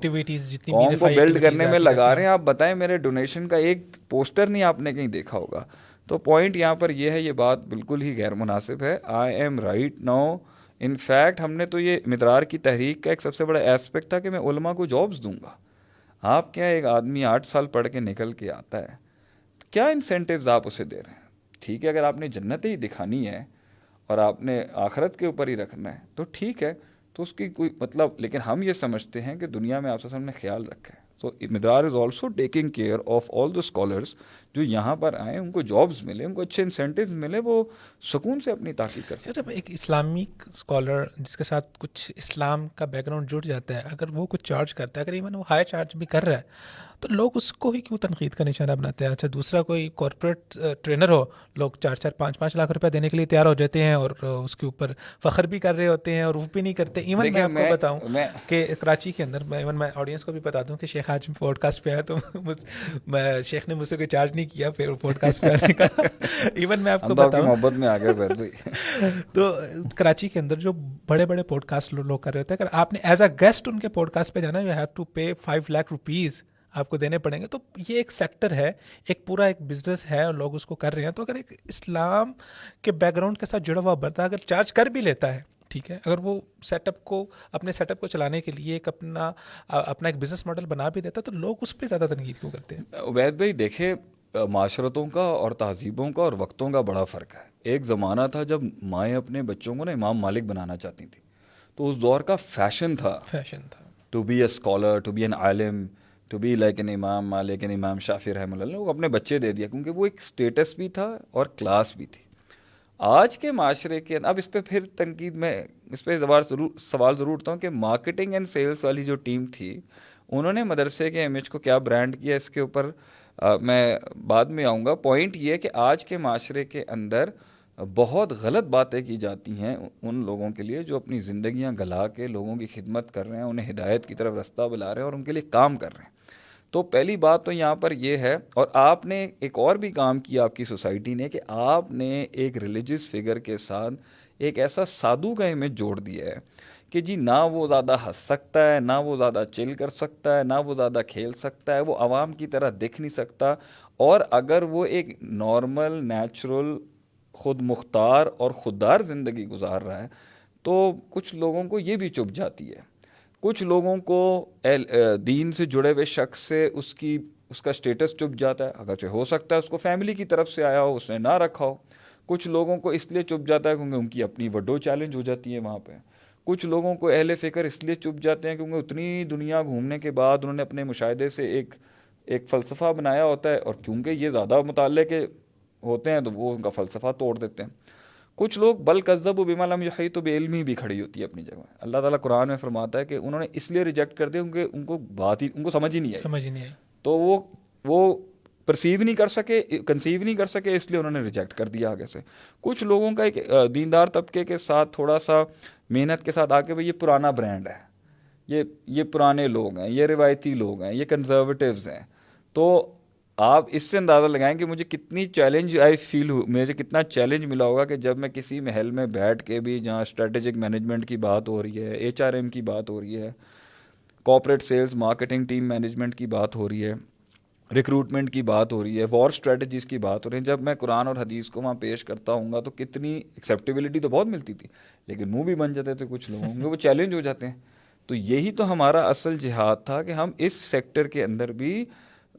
قوم کو بلڈ کرنے میں لگا رہے ہیں۔ آپ بتائیں میرے ڈونیشن کا ایک پوسٹر نہیں آپ نے کہیں دیکھا ہوگا۔ تو پوائنٹ یہاں پر یہ ہے یہ بات بالکل ہی غیر مناسب ہے۔ I am right now in fact ہم نے تو یہ مدرار کی تحریک کا ایک سب سے بڑا ایسپیکٹ تھا کہ میں علماء کو جابس دوں گا۔ آپ کیا ایک آدمی آٹھ سال پڑھ کے نکل کے آتا ہے، کیا انسینٹیوز آپ اسے دے رہے ہیں؟ ٹھیک ہے، اگر آپ نے جنت ہی دکھانی ہے اور آپ نے آخرت کے اوپر ہی رکھنا ہے تو ٹھیک ہے، تو اس کی کوئی مطلب لیکن ہم یہ سمجھتے ہیں کہ دنیا میں آپ سے نے خیال رکھا ہے۔ سو مدار is also taking care of all the scholars جو یہاں پر آئیں ان کو جابس ملے ان کو اچھے انسینٹیو ملے وہ سکون سے اپنی تحقیق کر سکتے ایک اسلامک اسکالر جس کے ساتھ کچھ اسلام کا بیک گراؤنڈ جڑ جاتا ہے اگر وہ کچھ چارج کرتا ہے اگر ایون وہ ہائی چارج بھی کر رہا ہے تو لوگ اس کو ہی کیوں تنقید کا نشانہ بناتے ہیں؟ اچھا دوسرا کوئی کارپوریٹ ٹرینر ہو لوگ چار چار پانچ پانچ لاکھ روپیہ دینے کے لیے تیار ہو جاتے ہیں اور اس کے اوپر فخر بھی کر رہے ہوتے ہیں اور وہ بھی نہیں کرتے۔ ایون میں آپ کو بتاؤں کہ کراچی کے اندر میں ایون میں آڈینس کو بھی بتا دوں کہ شیخ آج پوڈ کاسٹ پہ آیا تو میں شیخ نے مجھ سے کوئی چارج نہیں کیا پھر پوڈ کاسٹ پہ آنے کا۔ ایون میں آپ کو بتاؤں محبت میں آ گئے تو کراچی کے اندر جو بڑے بڑے پوڈ کاسٹ لوگ کر رہے ہوتے ہیں۔ اگر آپ نے ایز اے گیسٹ ان کے پوڈ کاسٹ پہ جانا you have to pay five lakh rupees آپ کو دینے پڑیں گے۔ تو یہ ایک سیکٹر ہے ایک پورا ایک بزنس ہے اور لوگ اس کو کر رہے ہیں۔ تو اگر ایک اسلام کے بیک گراؤنڈ کے ساتھ جڑا ہوا بنتا ہے اگر چارج کر بھی لیتا ہے ٹھیک ہے اگر وہ سیٹ اپ کو اپنے سیٹ اپ کو چلانے کے لیے ایک اپنا اپنا ایک بزنس ماڈل بنا بھی دیتا تو لوگ اس پہ زیادہ تنقید کیوں کرتے ہیں؟ عبید بھائی دیکھیں معاشرتوں کا اور تہذیبوں کا اور وقتوں کا بڑا فرق ہے۔ ایک زمانہ تھا جب مائیں اپنے بچوں کو نا امام مالک بنانا چاہتی تھیں۔ تو اس دور کا فیشن تھا۔ فیشن تھا۔ To be a scholar to be an Alam to be like an Imam Malik an امام شافی رحمۃ اللہ وہ اپنے بچے دے دیا کیونکہ وہ ایک اسٹیٹس بھی تھا اور کلاس بھی تھی۔ آج کے معاشرے کے اب اس پہ پھر تنقید میں اس پہ ضرور، سوال ضرور اٹھتا ہوں کہ مارکیٹنگ اینڈ سیلس والی جو ٹیم تھی، انہوں نے مدرسے کے امیج کو کیا برانڈ کیا؟ اس کے اوپر میں بعد میں آؤں گا۔ پوائنٹ یہ کہ آج کے معاشرے کے اندر بہت غلط باتیں کی جاتی ہیں ان لوگوں کے لیے جو اپنی زندگیاں گلا کے لوگوں کی خدمت کر رہے ہیں، انہیں ہدایت کی طرف رستہ بلا رہے ہیں اور ان کے لیے کام کر رہے ہیں۔ تو پہلی بات تو یہاں پر یہ ہے، اور آپ نے ایک اور بھی کام کیا آپ کی سوسائٹی نے کہ آپ نے ایک ریلیجس فگر کے ساتھ ایک ایسا سادھو کا امیج جوڑ دیا ہے کہ جی نہ وہ زیادہ ہنس سکتا ہے، نہ وہ زیادہ چل کر سکتا ہے، نہ وہ زیادہ کھیل سکتا ہے، وہ عوام کی طرح دکھ نہیں سکتا۔ اور اگر وہ ایک نارمل نیچرل خود مختار اور خوددار زندگی گزار رہا ہے، تو کچھ لوگوں کو یہ بھی چپ جاتی ہے۔ کچھ لوگوں کو دین سے جڑے ہوئے شخص سے اس کی، اس کا اسٹیٹس چپ جاتا ہے۔ اگرچہ ہو سکتا ہے اس کو فیملی کی طرف سے آیا ہو، اس نے نہ رکھا ہو۔ کچھ لوگوں کو اس لیے چپ جاتا ہے کیونکہ ان کی اپنی وڈو چیلنج ہو جاتی ہے وہاں پہ۔ کچھ لوگوں کو اہل فکر اس لیے چپ جاتے ہیں کیونکہ اتنی دنیا گھومنے کے بعد انہوں نے اپنے مشاہدے سے ایک ایک فلسفہ بنایا ہوتا ہے اور کیونکہ یہ زیادہ مطالعے کے ہوتے ہیں تو وہ ان کا فلسفہ توڑ دیتے ہیں۔ کچھ لوگ بل قذب و بیما لم یحی تو بے علمی بھی کھڑی ہوتی ہے اپنی جگہ۔ اللہ تعالیٰ قرآن میں فرماتا ہے کہ انہوں نے اس لیے ریجیکٹ کر دیا کیونکہ ان کو بات ہی ان کو سمجھ ہی نہیں آئی۔ سمجھ ہی نہیں آئی۔ تو وہ وہ پرسیو نہیں کر سکے کنسیو نہیں کر سکے اس لیے انہوں نے ریجیکٹ کر دیا آگے سے۔ کچھ لوگوں کا ایک دیندار طبقے کے ساتھ تھوڑا سا محنت کے ساتھ آ کے بھائی یہ پرانا برانڈ ہے۔ یہ یہ پرانے لوگ ہیں یہ روایتی لوگ ہیں یہ کنزرویٹیوز ہیں۔ تو آپ اس سے اندازہ لگائیں کہ مجھے کتنی چیلنج آئی فیل ہو مجھے کتنا چیلنج ملا ہوگا کہ جب میں کسی محل میں بیٹھ کے بھی جہاں اسٹریٹجک مینجمنٹ کی بات ہو رہی ہے ایچ آر ایم کی بات ہو رہی ہے corporate sales marketing team management کی بات ہو رہی ہے ریکروٹمنٹ کی بات ہو رہی ہے وار اسٹریٹجیز کی بات ہو رہی ہے، جب میں قرآن اور حدیث کو وہاں پیش کرتا ہوں گا تو کتنی ایکسیپٹیبلٹی تو بہت ملتی تھی، لیکن منہ بھی بن جاتے تھے کچھ لوگوں کے، وہ چیلنج ہو جاتے ہیں۔ تو یہی تو ہمارا اصل جہاد تھا کہ ہم اس سیکٹر کے اندر بھی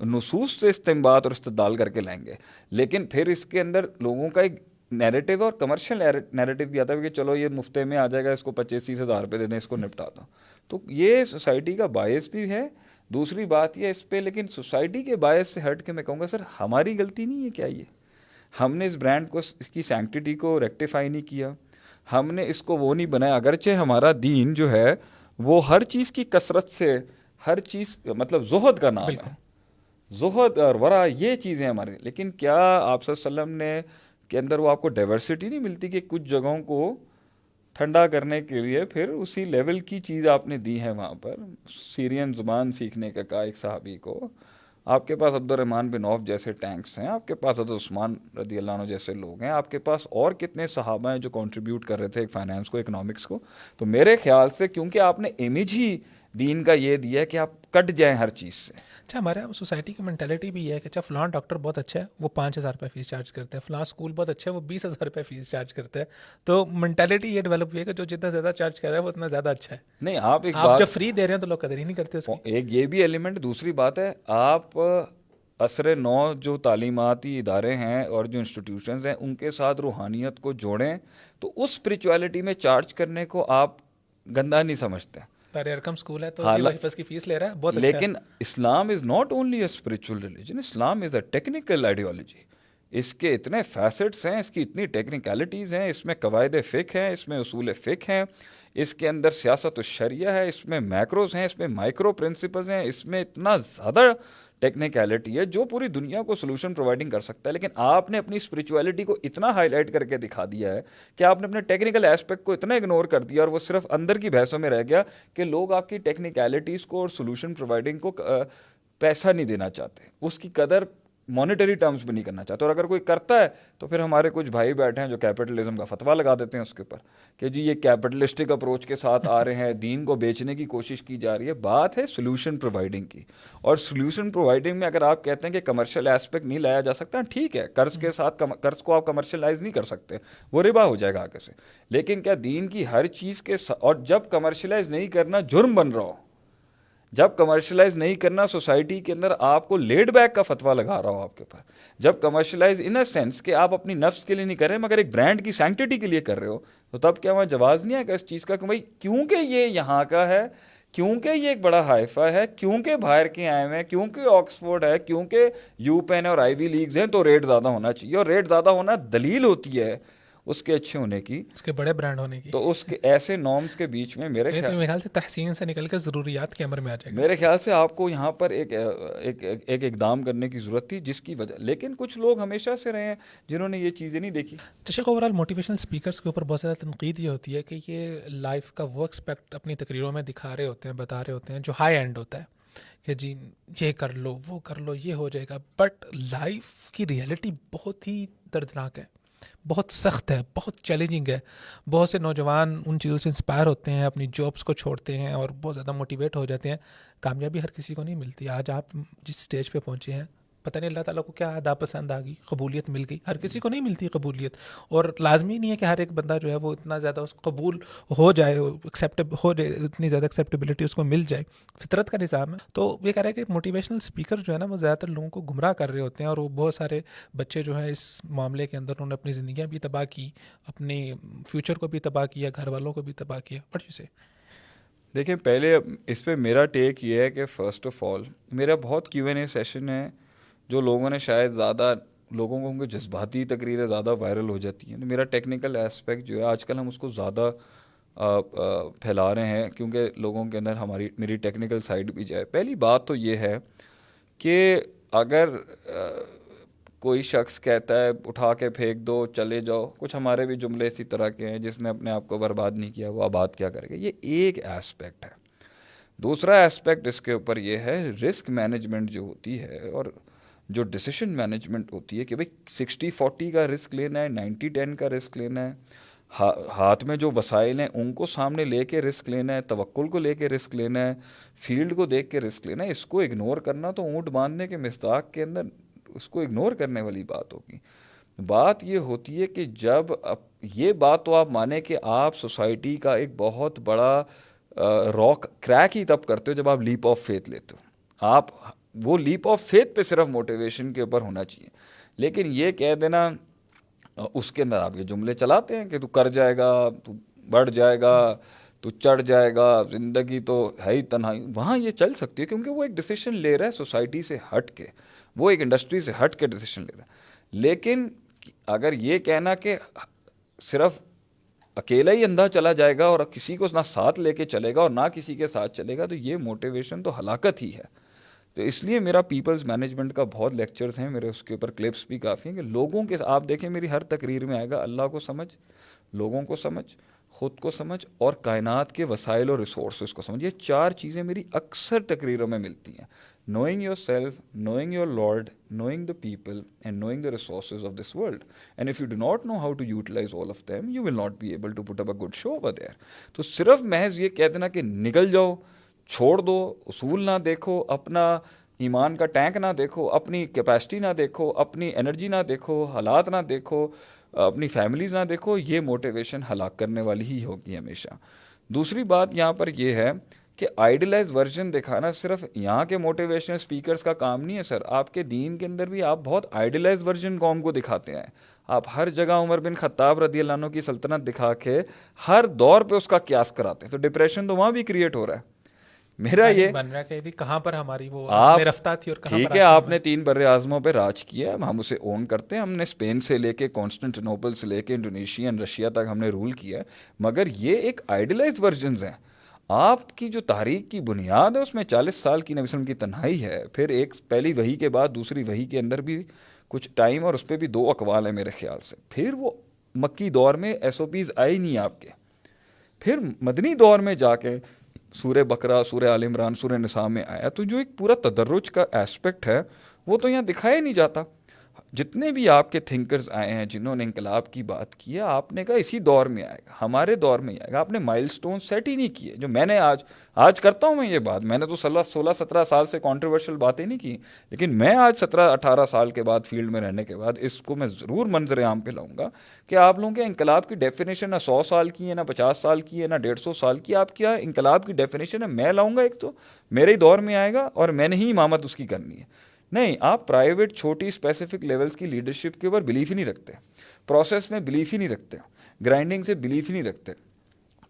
نصوص سے استعمال اور استدال کر کے لائیں گے۔ لیکن پھر اس کے اندر لوگوں کا ایک نیریٹو اور کمرشل نیریٹو بھی آتا ہے کہ چلو یہ مفتے میں آ جائے گا، اس کو پچیس تیس ہزار روپے دے دیں، اس کو نپٹا دو۔ تو یہ سوسائٹی کا باعث بھی ہے۔ دوسری بات یہ اس پہ، لیکن سوسائٹی کے باعث سے ہٹ کے میں کہوں گا، سر، ہماری غلطی نہیں ہے کیا یہ؟ ہم نے اس برانڈ کو اس کی سینکٹیٹی کو ریکٹیفائی نہیں کیا۔ ہم نے اس کو وہ نہیں بنایا۔ اگرچہ ہمارا دین جو ہے، وہ ہر چیز کی کثرت سے، ہر چیز مطلب زہد کا نام ہے۔ زہد اور ورا یہ چیزیں ہمارے لیکن کیا آپ صلی اللہ علیہ وسلم نے کے اندر وہ آپ کو ڈائیورسٹی نہیں ملتی کہ کچھ جگہوں کو ٹھنڈا کرنے کے لیے پھر اسی لیول کی چیز آپ نے دی ہے وہاں پر؟ سیرین زبان سیکھنے کا کہا ایک صحابی کو۔ آپ کے پاس عبد الرحمٰن بن عوف جیسے ٹینکس ہیں، آپ کے پاس حضرت عثمان رضی اللہ عنہ جیسے لوگ ہیں، آپ کے پاس اور کتنے صحابہ ہیں جو کنٹریبیوٹ کر رہے تھے فائنینس کو اکنامکس کو؟ تو میرے خیال سے کیونکہ آپ نے امیج ہی دین کا یہ دیا ہے کہ آپ کٹ جائیں ہر چیز سے۔ اچھا ہمارے یہاں سوسائٹی کی مینٹلٹی بھی یہ ہے کہ اچھا فلاں ڈاکٹر بہت اچھا ہے وہ پانچ ہزار روپے فیس چارج کرتے ہیں۔ فلاں اسکول بہت اچھا ہے وہ بیس ہزار روپے فیس چارج کرتے ہیں۔ تو مینٹلٹی یہ ڈیولپ ہوئی ہے کہ جو جتنا زیادہ چارج کر رہا ہے وہ اتنا زیادہ اچھا ہے۔ نہیں آپ ایک جب فری دے رہے ہیں تو لوگ قدر ہی نہیں کرتے ایک یہ بھی ایلیمنٹ دوسری بات ہے آپ عصر نو جو تعلیماتی ادارے ہیں اور جو انسٹیٹیوشنز ہیں ان کے ساتھ روحانیت کو جوڑیں تو اس اسپریچولیٹی میں چارج کرنے کو آپ گندا نہیں سمجھتے۔ ہے تو کی فیس لے رہا بہت اچھا لیکن Islam is not only a spiritual religion Islam is a technical ideology اس کے اتنے فیسٹس ہیں اس کی اتنی ٹیکنیکلٹیز ہیں اس میں قواعد فک ہیں اس میں اصول فک ہیں۔ اس کے اندر سیاست و شریعہ ہے اس میں میکروز ہیں اس میں مائکرو پرنسپلز ہیں اس میں اتنا زیادہ ٹیکنیکلٹی ہے جو پوری دنیا کو سولوشن پرووائڈنگ کر سکتا ہے، لیکن آپ نے اپنی اسپریچویلٹی کو اتنا ہائی لائٹ کر کے دکھا دیا ہے کہ آپ نے اپنے ٹیکنیکل اسپیکٹ کو اتنا اگنور کر دیا اور وہ صرف اندر کی بحثوں میں رہ گیا کہ لوگ آپ کی ٹیکنیکلٹیز کو اور سولوشن پرووائڈنگ کو پیسہ نہیں دینا چاہتے۔ اس کی قدر مانیٹری ٹرمز بھی نہیں کرنا چاہتے اور اگر کوئی کرتا ہے تو پھر ہمارے کچھ بھائی بیٹھے ہیں جو کیپٹلزم کا فتویٰ لگا دیتے ہیں اس کے اوپر کہ جی یہ کیپٹلسٹک اپروچ کے ساتھ آ رہے ہیں، دین کو بیچنے کی کوشش کی جا رہی ہے۔ بات ہے سولوشن پرووائڈنگ کی۔ اور سولوشن پرووائڈنگ میں اگر آپ کہتے ہیں کہ کمرشل اسپیکٹ نہیں لایا جا سکتا، ٹھیک ہے، قرض کے ساتھ قرض کو آپ کمرشلائز نہیں کر سکتے، وہ ربا ہو جائے گا آگے سے۔ لیکن کیا دین کی ہر چیز کے اور جب کمرشلائز نہیں کرنا جرم بن رہا ہو جب کمرشلائز نہیں کرنا سوسائٹی کے اندر آپ کو لیڈ بیک کا فتویٰ لگا رہا ہو آپ کے پاس جب کمرشلائز ان اے سینس کہ آپ اپنی نفس کے لیے نہیں کر رہے، مگر ایک برانڈ کی سینکٹیٹی کے لیے کر رہے ہو، تو تب کیا وہاں جواز نہیں آئے گا اس چیز کا کہ بھائی کیونکہ یہ یہاں کا ہے، کیونکہ یہ ایک بڑا ہائفا ہے، کیونکہ باہر کے آئے ہوئے ہیں، کیونکہ آکسفورڈ ہے، کیونکہ یو پین اور آئی وی لیگز ہیں، تو ریٹ زیادہ ہونا چاہیے۔ اور ریٹ زیادہ ہونا دلیل ہوتی ہے اس کے اچھے ہونے کی۔ اس کے بڑے برانڈ ہونے کی۔ تو اس کے ایسے نارمس کے بیچ میں میرے خیال سے تحسین سے نکل کے ضروریات کے عمر میں آ جائے گا۔ میرے خیال سے آپ کو یہاں پر ایک ایک ایک اقدام کرنے کی ضرورت تھی جس کی وجہ لیکن کچھ لوگ ہمیشہ سے رہے ہیں جنہوں نے یہ چیزیں نہیں دیکھی۔ تشک اوور آل موٹیویشنل اسپیکرس کے اوپر بہت زیادہ تنقید یہ ہوتی ہے کہ یہ لائف کا وہ ایکسپیکٹ اپنی تقریروں میں دکھا رہے ہوتے ہیں بتا رہے ہوتے ہیں جو ہائی اینڈ ہوتا ہے کہ جی یہ کر لو وہ کر لو یہ ہو جائے گا۔ بٹ لائف کی ریئلٹی بہت ہی دردناک ہے۔ بہت سخت ہے، بہت چیلنجنگ ہے۔ بہت سے نوجوان ان چیزوں سے انسپائر ہوتے ہیں، اپنی جابس کو چھوڑتے ہیں اور بہت زیادہ موٹیویٹ ہو جاتے ہیں۔ کامیابی ہر کسی کو نہیں ملتی۔ آج آپ جس اسٹیج پہ پہنچے ہیں پتہ نہیں اللہ تعالیٰ کو کیا ادا پسند آ گئی، قبولیت مل گئی۔ ہر کسی کو نہیں ملتی قبولیت۔ اور لازمی نہیں ہے کہ ہر ایک بندہ جو ہے وہ اتنا زیادہ اس قبول ہو جائے ایکسیپٹ ہو جائے، اتنی زیادہ ایکسیپٹیبلٹی اس کو مل جائے۔ فطرت کا نظام ہے۔ تو یہ کہہ رہا ہے کہ موٹیویشنل اسپیکر جو ہے نا، وہ زیادہ تر لوگوں کو گمراہ کر رہے ہوتے ہیں اور وہ بہت سارے بچے جو ہیں اس معاملے کے اندر انہوں نے اپنی زندگیاں بھی تباہ کی اپنے فیوچر کو بھی تباہ کیا، گھر والوں کو بھی تباہ کیا۔ بٹ یو سے دیکھیں، پہلے اس پہ میرا ٹیک یہ ہے کہ فرسٹ آف آل میرا بہت کیو این اے سیشن ہے۔ جو لوگوں نے شاید زیادہ لوگوں کو ان کے جذباتی تقریریں زیادہ وائرل ہو جاتی ہیں میرا ٹیکنیکل اسپیکٹ جو ہے، آج کل ہم اس کو زیادہ پھیلا رہے ہیں، کیونکہ لوگوں کے اندر ہماری، میری ٹیکنیکل سائڈ بھی جائے پہلی بات تو یہ ہے کہ اگر کوئی شخص کہتا ہے، اٹھا کے پھینک دو، چلے جاؤ، کچھ ہمارے بھی جملے اسی طرح کے ہیں، جس نے اپنے آپ کو برباد نہیں کیا، وہ آباد کیا کرے گا۔ یہ ایک اسپیکٹ ہے۔ دوسرا اسپیکٹ اس کے اوپر یہ ہے رسک مینجمنٹ جو ہوتی ہے، اور جو ڈسیشن مینجمنٹ ہوتی ہے کہ بھائی سکسٹی فورٹی کا رسک لینا ہے نائنٹی ٹین کا رسک لینا ہے ہاتھ میں جو وسائل ہیں ان کو سامنے لے کے رسک لینا ہے، توکل کو لے کے رسک لینا ہے فیلڈ کو دیکھ کے رسک لینا ہے، اس کو اگنور کرنا تو اونٹ باندھنے کے مستاق کے اندر اس کو اگنور کرنے والی بات ہوگی۔ بات یہ ہوتی ہے کہ جب یہ بات تو آپ مانیں کہ آپ سوسائٹی کا ایک بہت بڑا راک کریک ہی تب کرتے ہو جب آپ لیپ آف فیتھ لیتے ہو۔ آپ وہ لیپ آف فیتھ پہ صرف موٹیویشن کے اوپر ہونا چاہیے۔ لیکن یہ کہہ دینا، اس کے اندر آپ یہ جملے چلاتے ہیں کہ تو کر جائے گا، تو بڑھ جائے گا، تو چڑھ جائے گا، زندگی تو ہے ہی تنہائی۔ وہاں یہ چل سکتی ہے کیونکہ وہ ایک ڈیسیشن لے رہا ہے سوسائٹی سے ہٹ کے۔ وہ ایک انڈسٹری سے ہٹ کے ڈیسیشن لے رہا ہے۔ لیکن اگر یہ کہنا کہ صرف اکیلا ہی اندھا چلا جائے گا اور کسی کو نہ ساتھ لے کے چلے گا اور نہ کسی کے ساتھ چلے گا، تو یہ موٹیویشن تو ہلاکت ہی ہے۔ تو اس لیے میرا پیپلز مینجمنٹ کا بہت لیکچرز ہیں، میرے اس کے اوپر کلپس بھی کافی ہیں کہ لوگوں کے، آپ دیکھیں میری ہر تقریر میں آئے گا، اللہ کو سمجھ، لوگوں کو سمجھ، خود کو سمجھ اور کائنات کے وسائل اور ریسورسز کو سمجھ، یہ چار چیزیں میری اکثر تقریروں میں ملتی ہیں۔ Knowing yourself knowing your lord knowing the people and knowing the resources of this world and if you do not know how to utilize all of them you will not be able to put up a good show over there تو صرف محض یہ کہہ دینا کہ نکل جاؤ چھوڑ دو، اصول نہ دیکھو، اپنا ایمان کا ٹینک نہ دیکھو، اپنی کیپیسٹی نہ دیکھو، اپنی انرجی نہ دیکھو، حالات نہ دیکھو، اپنی فیملیز نہ دیکھو، یہ موٹیویشن ہلاک کرنے والی ہی ہوگی ہمیشہ۔ دوسری بات یہاں پر یہ ہے کہ آئیڈلائز ورژن دکھانا صرف یہاں کے موٹیویشن اسپیکرس کا کام نہیں ہے سر۔ آپ کے دین کے اندر بھی آپ بہت آئیڈلائز ورژن قوم کو دکھاتے ہیں۔ آپ ہر جگہ عمر بن خطاب رضی اللہ عنہ کی سلطنت دکھا کے ہر دور پہ اس کا قیاس کراتے ہیں۔ تو ڈپریشن تو وہاں بھی کریٹ ہو رہا ہے۔ میرا یہ بن رہا کہ کہاں پر ہماری وہ رفتہ تھی اور ٹھیک ہے آپ نے تین بر اعظموں پہ راج کیا ہے ہم اسے اون کرتے ہیں۔ ہم نے اسپین سے لے کے کانسٹنٹنوپل سے لے کے انڈونیشین رشیا تک ہم نے رول کیا ہے۔ مگر یہ ایک آئیڈلائز ورژنز ہیں۔ آپ کی جو تاریخ کی بنیاد ہے اس میں چالیس سال کی نبی وسلم کی تنہائی ہے۔ پھر ایک پہلی وہی کے بعد دوسری وہی کے اندر بھی کچھ ٹائم اور اس پہ بھی دو اقوال ہیں میرے خیال سے۔ پھر وہ مکی دور میں ایس او پیز آئے نہیں آپ کے۔ پھر مدنی دور میں جا کے سورہ بکرا سورہ عال عمران، سورہ نساء میں آیا تو جو ایک پورا تدرج کا اسپیکٹ ہے، وہ تو یہاں دکھایا نہیں جاتا۔ جتنے بھی آپ کے تھنکرز آئے ہیں، جنہوں نے انقلاب کی بات کی ہے، آپ نے کہا اسی دور میں آئے گا، ہمارے دور میں ہی آئے گا۔ آپ نے مائل سٹون سیٹ ہی نہیں کیے، جو میں نے آج آج کرتا ہوں میں یہ بات۔ میں نے تو سولہ سولہ، سترہ سال سے کانٹروورشل باتیں نہیں کی، لیکن میں آج سترہ، اٹھارہ سال کے بعد فیلڈ میں رہنے کے بعد اس کو میں ضرور منظر عام پہ لاؤں گا کہ آپ لوگوں کے انقلاب کی ڈیفینیشن نہ سو سال کی ہے، نہ پچاس سال کی ہے، نہ ڈیڑھ سو سال کی آپ کیا انقلاب کی ڈیفینیشن ہے؟ میں لاؤں گا ایک تو، میرے ہی دور میں آئے گا اور میں نے ہی امامت اس کی کرنی ہے۔ نہیں آپ پرائیویٹ چھوٹی اسپیسیفک لیولس کی لیڈرشپ کے اوپر بلیف ہی نہیں رکھتے۔ پروسیس میں بلیف ہی نہیں رکھتے۔ گرائنڈنگ سے بلیف ہی نہیں رکھتے۔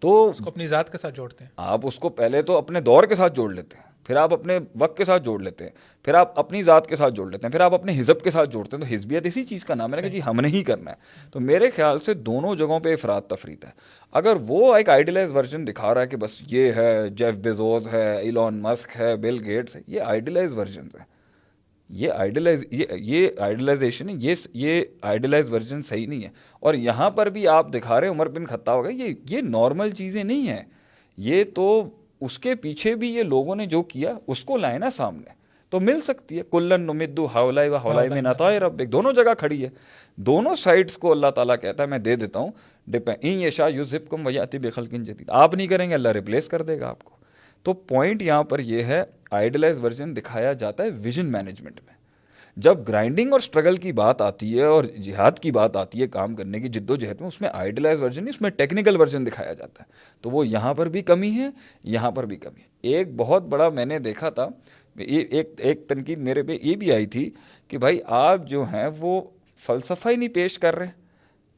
تو اس کو اپنی ذات کے ساتھ جوڑتے ہیں۔ آپ اس کو پہلے تو اپنے دور کے ساتھ جوڑ لیتے ہیں۔ پھر آپ اپنے وقت کے ساتھ جوڑ لیتے ہیں۔ پھر آپ اپنی ذات کے ساتھ جوڑ لیتے ہیں۔ پھر آپ اپنے حزب کے ساتھ جوڑتے ہیں۔ تو حزبیت اسی چیز کا نام ہے کہ جی ہم نے ہی کرنا ہے۔ تو میرے خیال سے دونوں جگہوں پہ افراد تفرید ہے۔ اگر وہ ایک آئیڈیلائز ورژن دکھا رہا ہے کہ بس یہ ہے جیف بیزوز ہے ایلون مسک ہے بل گیٹس ہے یہ آئیڈیلائز ورژن ہے یہ آئیڈلائز یہ یہ آئیڈلائزیشن ہے یہ یہ آئیڈلائز ورژن صحیح نہیں ہے۔ اور یہاں پر بھی آپ دکھا رہے عمر بن خطا ہوگا، یہ یہ نارمل چیزیں نہیں ہیں۔ یہ تو اس کے پیچھے بھی یہ لوگوں نے جو کیا، اس کو لائے نا سامنے۔ تو مل سکتی ہے۔ کلن نمدو ہاؤلائی و ہاؤلائی میں نتائے رب ایک دونوں جگہ کھڑی ہے۔ دونوں سائڈس کو اللہ تعالیٰ کہتا ہے، میں دے دیتا ہوں۔ ڈپینڈ این یہ شاہ یو ضپ کم ویاتی بے خلقن جدید۔ آپ نہیں کریں گے، اللہ ریپلیس کر دے گا آپ کو۔ تو پوائنٹ یہاں پر یہ ہے آئیڈلائز ورژن دکھایا جاتا ہے ویژن مینجمنٹ میں۔ جب گرائنڈنگ اور اسٹرگل کی بات آتی ہے اور جہاد کی بات آتی ہے کام کرنے کی جد و جہد میں، اس میں آئیڈلائز ورژن نہیں، اس میں ٹیکنیکل ورژن دکھایا جاتا ہے۔ تو وہ یہاں پر بھی کمی ہے، یہاں پر بھی کمی ہے۔ ایک بہت بڑا میں نے دیکھا تھا ایک ایک تنقید میرے پہ یہ بھی آئی تھی کہ بھائی آپ جو ہیں وہ فلسفہ ہی نہیں پیش کر رہے۔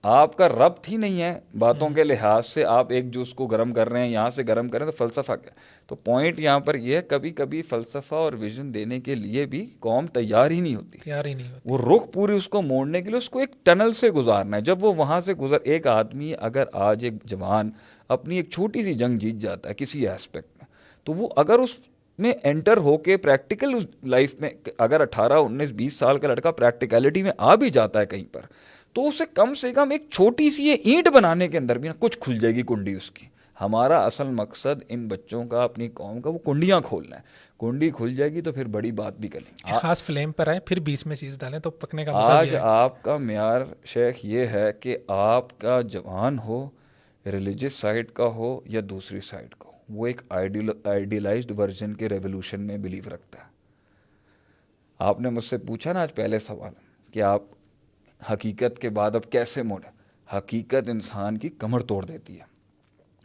آپ کا ربط ہی نہیں ہے باتوں کے لحاظ سے آپ ایک جوس کو گرم کر رہے ہیں یہاں سے گرم کر رہے ہیں تو فلسفہ کیا؟ تو پوائنٹ یہاں پر یہ ہے کبھی کبھی فلسفہ اور ویژن دینے کے لیے بھی قوم تیار ہی نہیں ہوتی۔ تیار ہی نہیں ہوتی۔ وہ رخ پوری اس کو موڑنے کے لیے اس کو ایک ٹنل سے گزارنا ہے۔ جب وہ وہاں سے گزر ایک آدمی اگر آج ایک جوان اپنی ایک چھوٹی سی جنگ جیت جاتا ہے کسی اسپیکٹ میں تو وہ اگر اس میں انٹر ہو کے پریکٹیکل لائف میں اگر اٹھارہ انیس بیس سال کا لڑکا پریکٹیکلٹی میں آ بھی جاتا ہے کہیں پر تو اسے کم سے کم ایک چھوٹی سی یہ اینٹ بنانے کے اندر بھی نا کچھ کھل جائے گی کنڈی اس کی۔ ہمارا اصل مقصد ان بچوں کا اپنی قوم کا وہ کنڈیاں کھولنا ہے۔ کنڈی کھل جائے گی تو پھر بڑی بات بھی کریں خاص فلیم پر آئے پھر بیچ میں چیز ڈالیں تو پکنے کا آج آپ کا معیار شیخ یہ ہے کہ آپ کا جوان ہو ریلیجس سائڈ کا ہو یا دوسری سائڈ کا ہو وہ ایک آئیڈیلائزڈ ورژن کے ریولیوشن میں بلیو رکھتا ہے۔ آپ نے مجھ سے پوچھا نا آج پہلے سوال کہ آپ حقیقت کے بعد اب کیسے موڑیں حقیقت انسان کی کمر توڑ دیتی ہے۔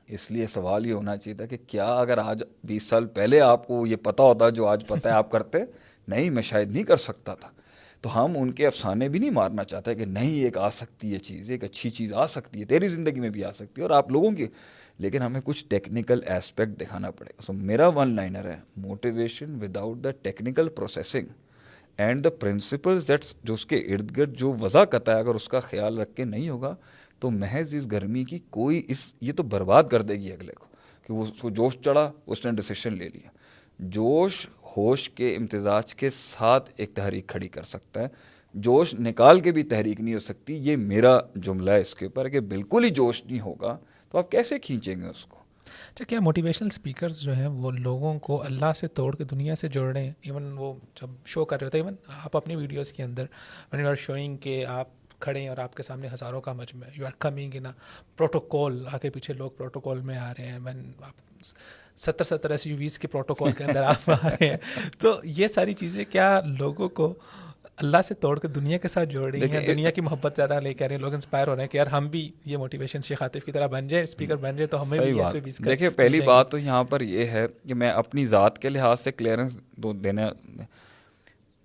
اس لیے سوال یہ ہونا چاہیے تھا کہ کیا اگر آج بیس سال پہلے آپ کو یہ پتا ہوتا جو آج پتہ ہے آپ کرتے؟ نہیں، میں شاید نہیں کر سکتا تھا۔ تو ہم ان کے افسانے بھی نہیں مارنا چاہتے کہ نہیں، ایک آ سکتی ہے چیز، ایک اچھی چیز آ سکتی ہے، تیری زندگی میں بھی آ سکتی ہے اور آپ لوگوں کی۔ لیکن ہمیں کچھ ٹیکنیکل اسپیکٹ دکھانا پڑے۔ گا سو میرا ون لائنر ہے motivation without the technical processing and the principles that's جو اس کے ارد گرد جو وضع کرتا ہے، اگر اس کا خیال رکھ کے نہیں ہوگا، تو محض اس گرمی کی کوئی اس، یہ تو برباد کر دے گی اگلے کو، کہ وہ اس کو جوش چڑھا، اس نے ڈسیشن لے لیا۔ جوش، ہوش کے امتزاج کے ساتھ ایک تحریک کھڑی کر سکتا ہے۔ جوش نکال کے بھی تحریک نہیں ہو سکتی، یہ میرا جملہ ہے اس کے اوپر، کہ بالکل ہی جوش نہیں ہوگا، تو آپ کیسے کھینچیں گے اس کو؟ اچھا کیا موٹیویشنل اسپیکرز جو ہیں وہ لوگوں کو اللہ سے توڑ کے دنیا سے جوڑ رہے ہیں؟ ایون وہ جب شو کر رہے ہوتے ہیں ایون آپ اپنی ویڈیوز کے اندر وین یو آر شوئنگ کہ آپ کھڑے ہیں اور آپ کے سامنے ہزاروں کا مجمع you are coming in protocol آگے پیچھے لوگ پروٹوکول میں آ رہے ہیں وین آپ ستر ستر ایس یو ویز کے پروٹوکول کے اندر آپ آ رہے ہیں۔ (laughs) تو یہ ساری چیزیں کیا لوگوں کو اللہ سے توڑ کے دنیا کے ساتھ جوڑ رہی ہیں دنیا کی محبت زیادہ لے کے آ رہے ہیں لوگ انسپائر ہو رہے ہیں کہ یار ہم بھی یہ موٹیویشن شیخ عاطف کی طرح بن جائیں اسپیکر بن جائیں تو ہمیں بھی دیکھیے پہلی بات تو یہاں پر یہ ہے کہ میں اپنی ذات کے لحاظ سے کلیئرنس دینا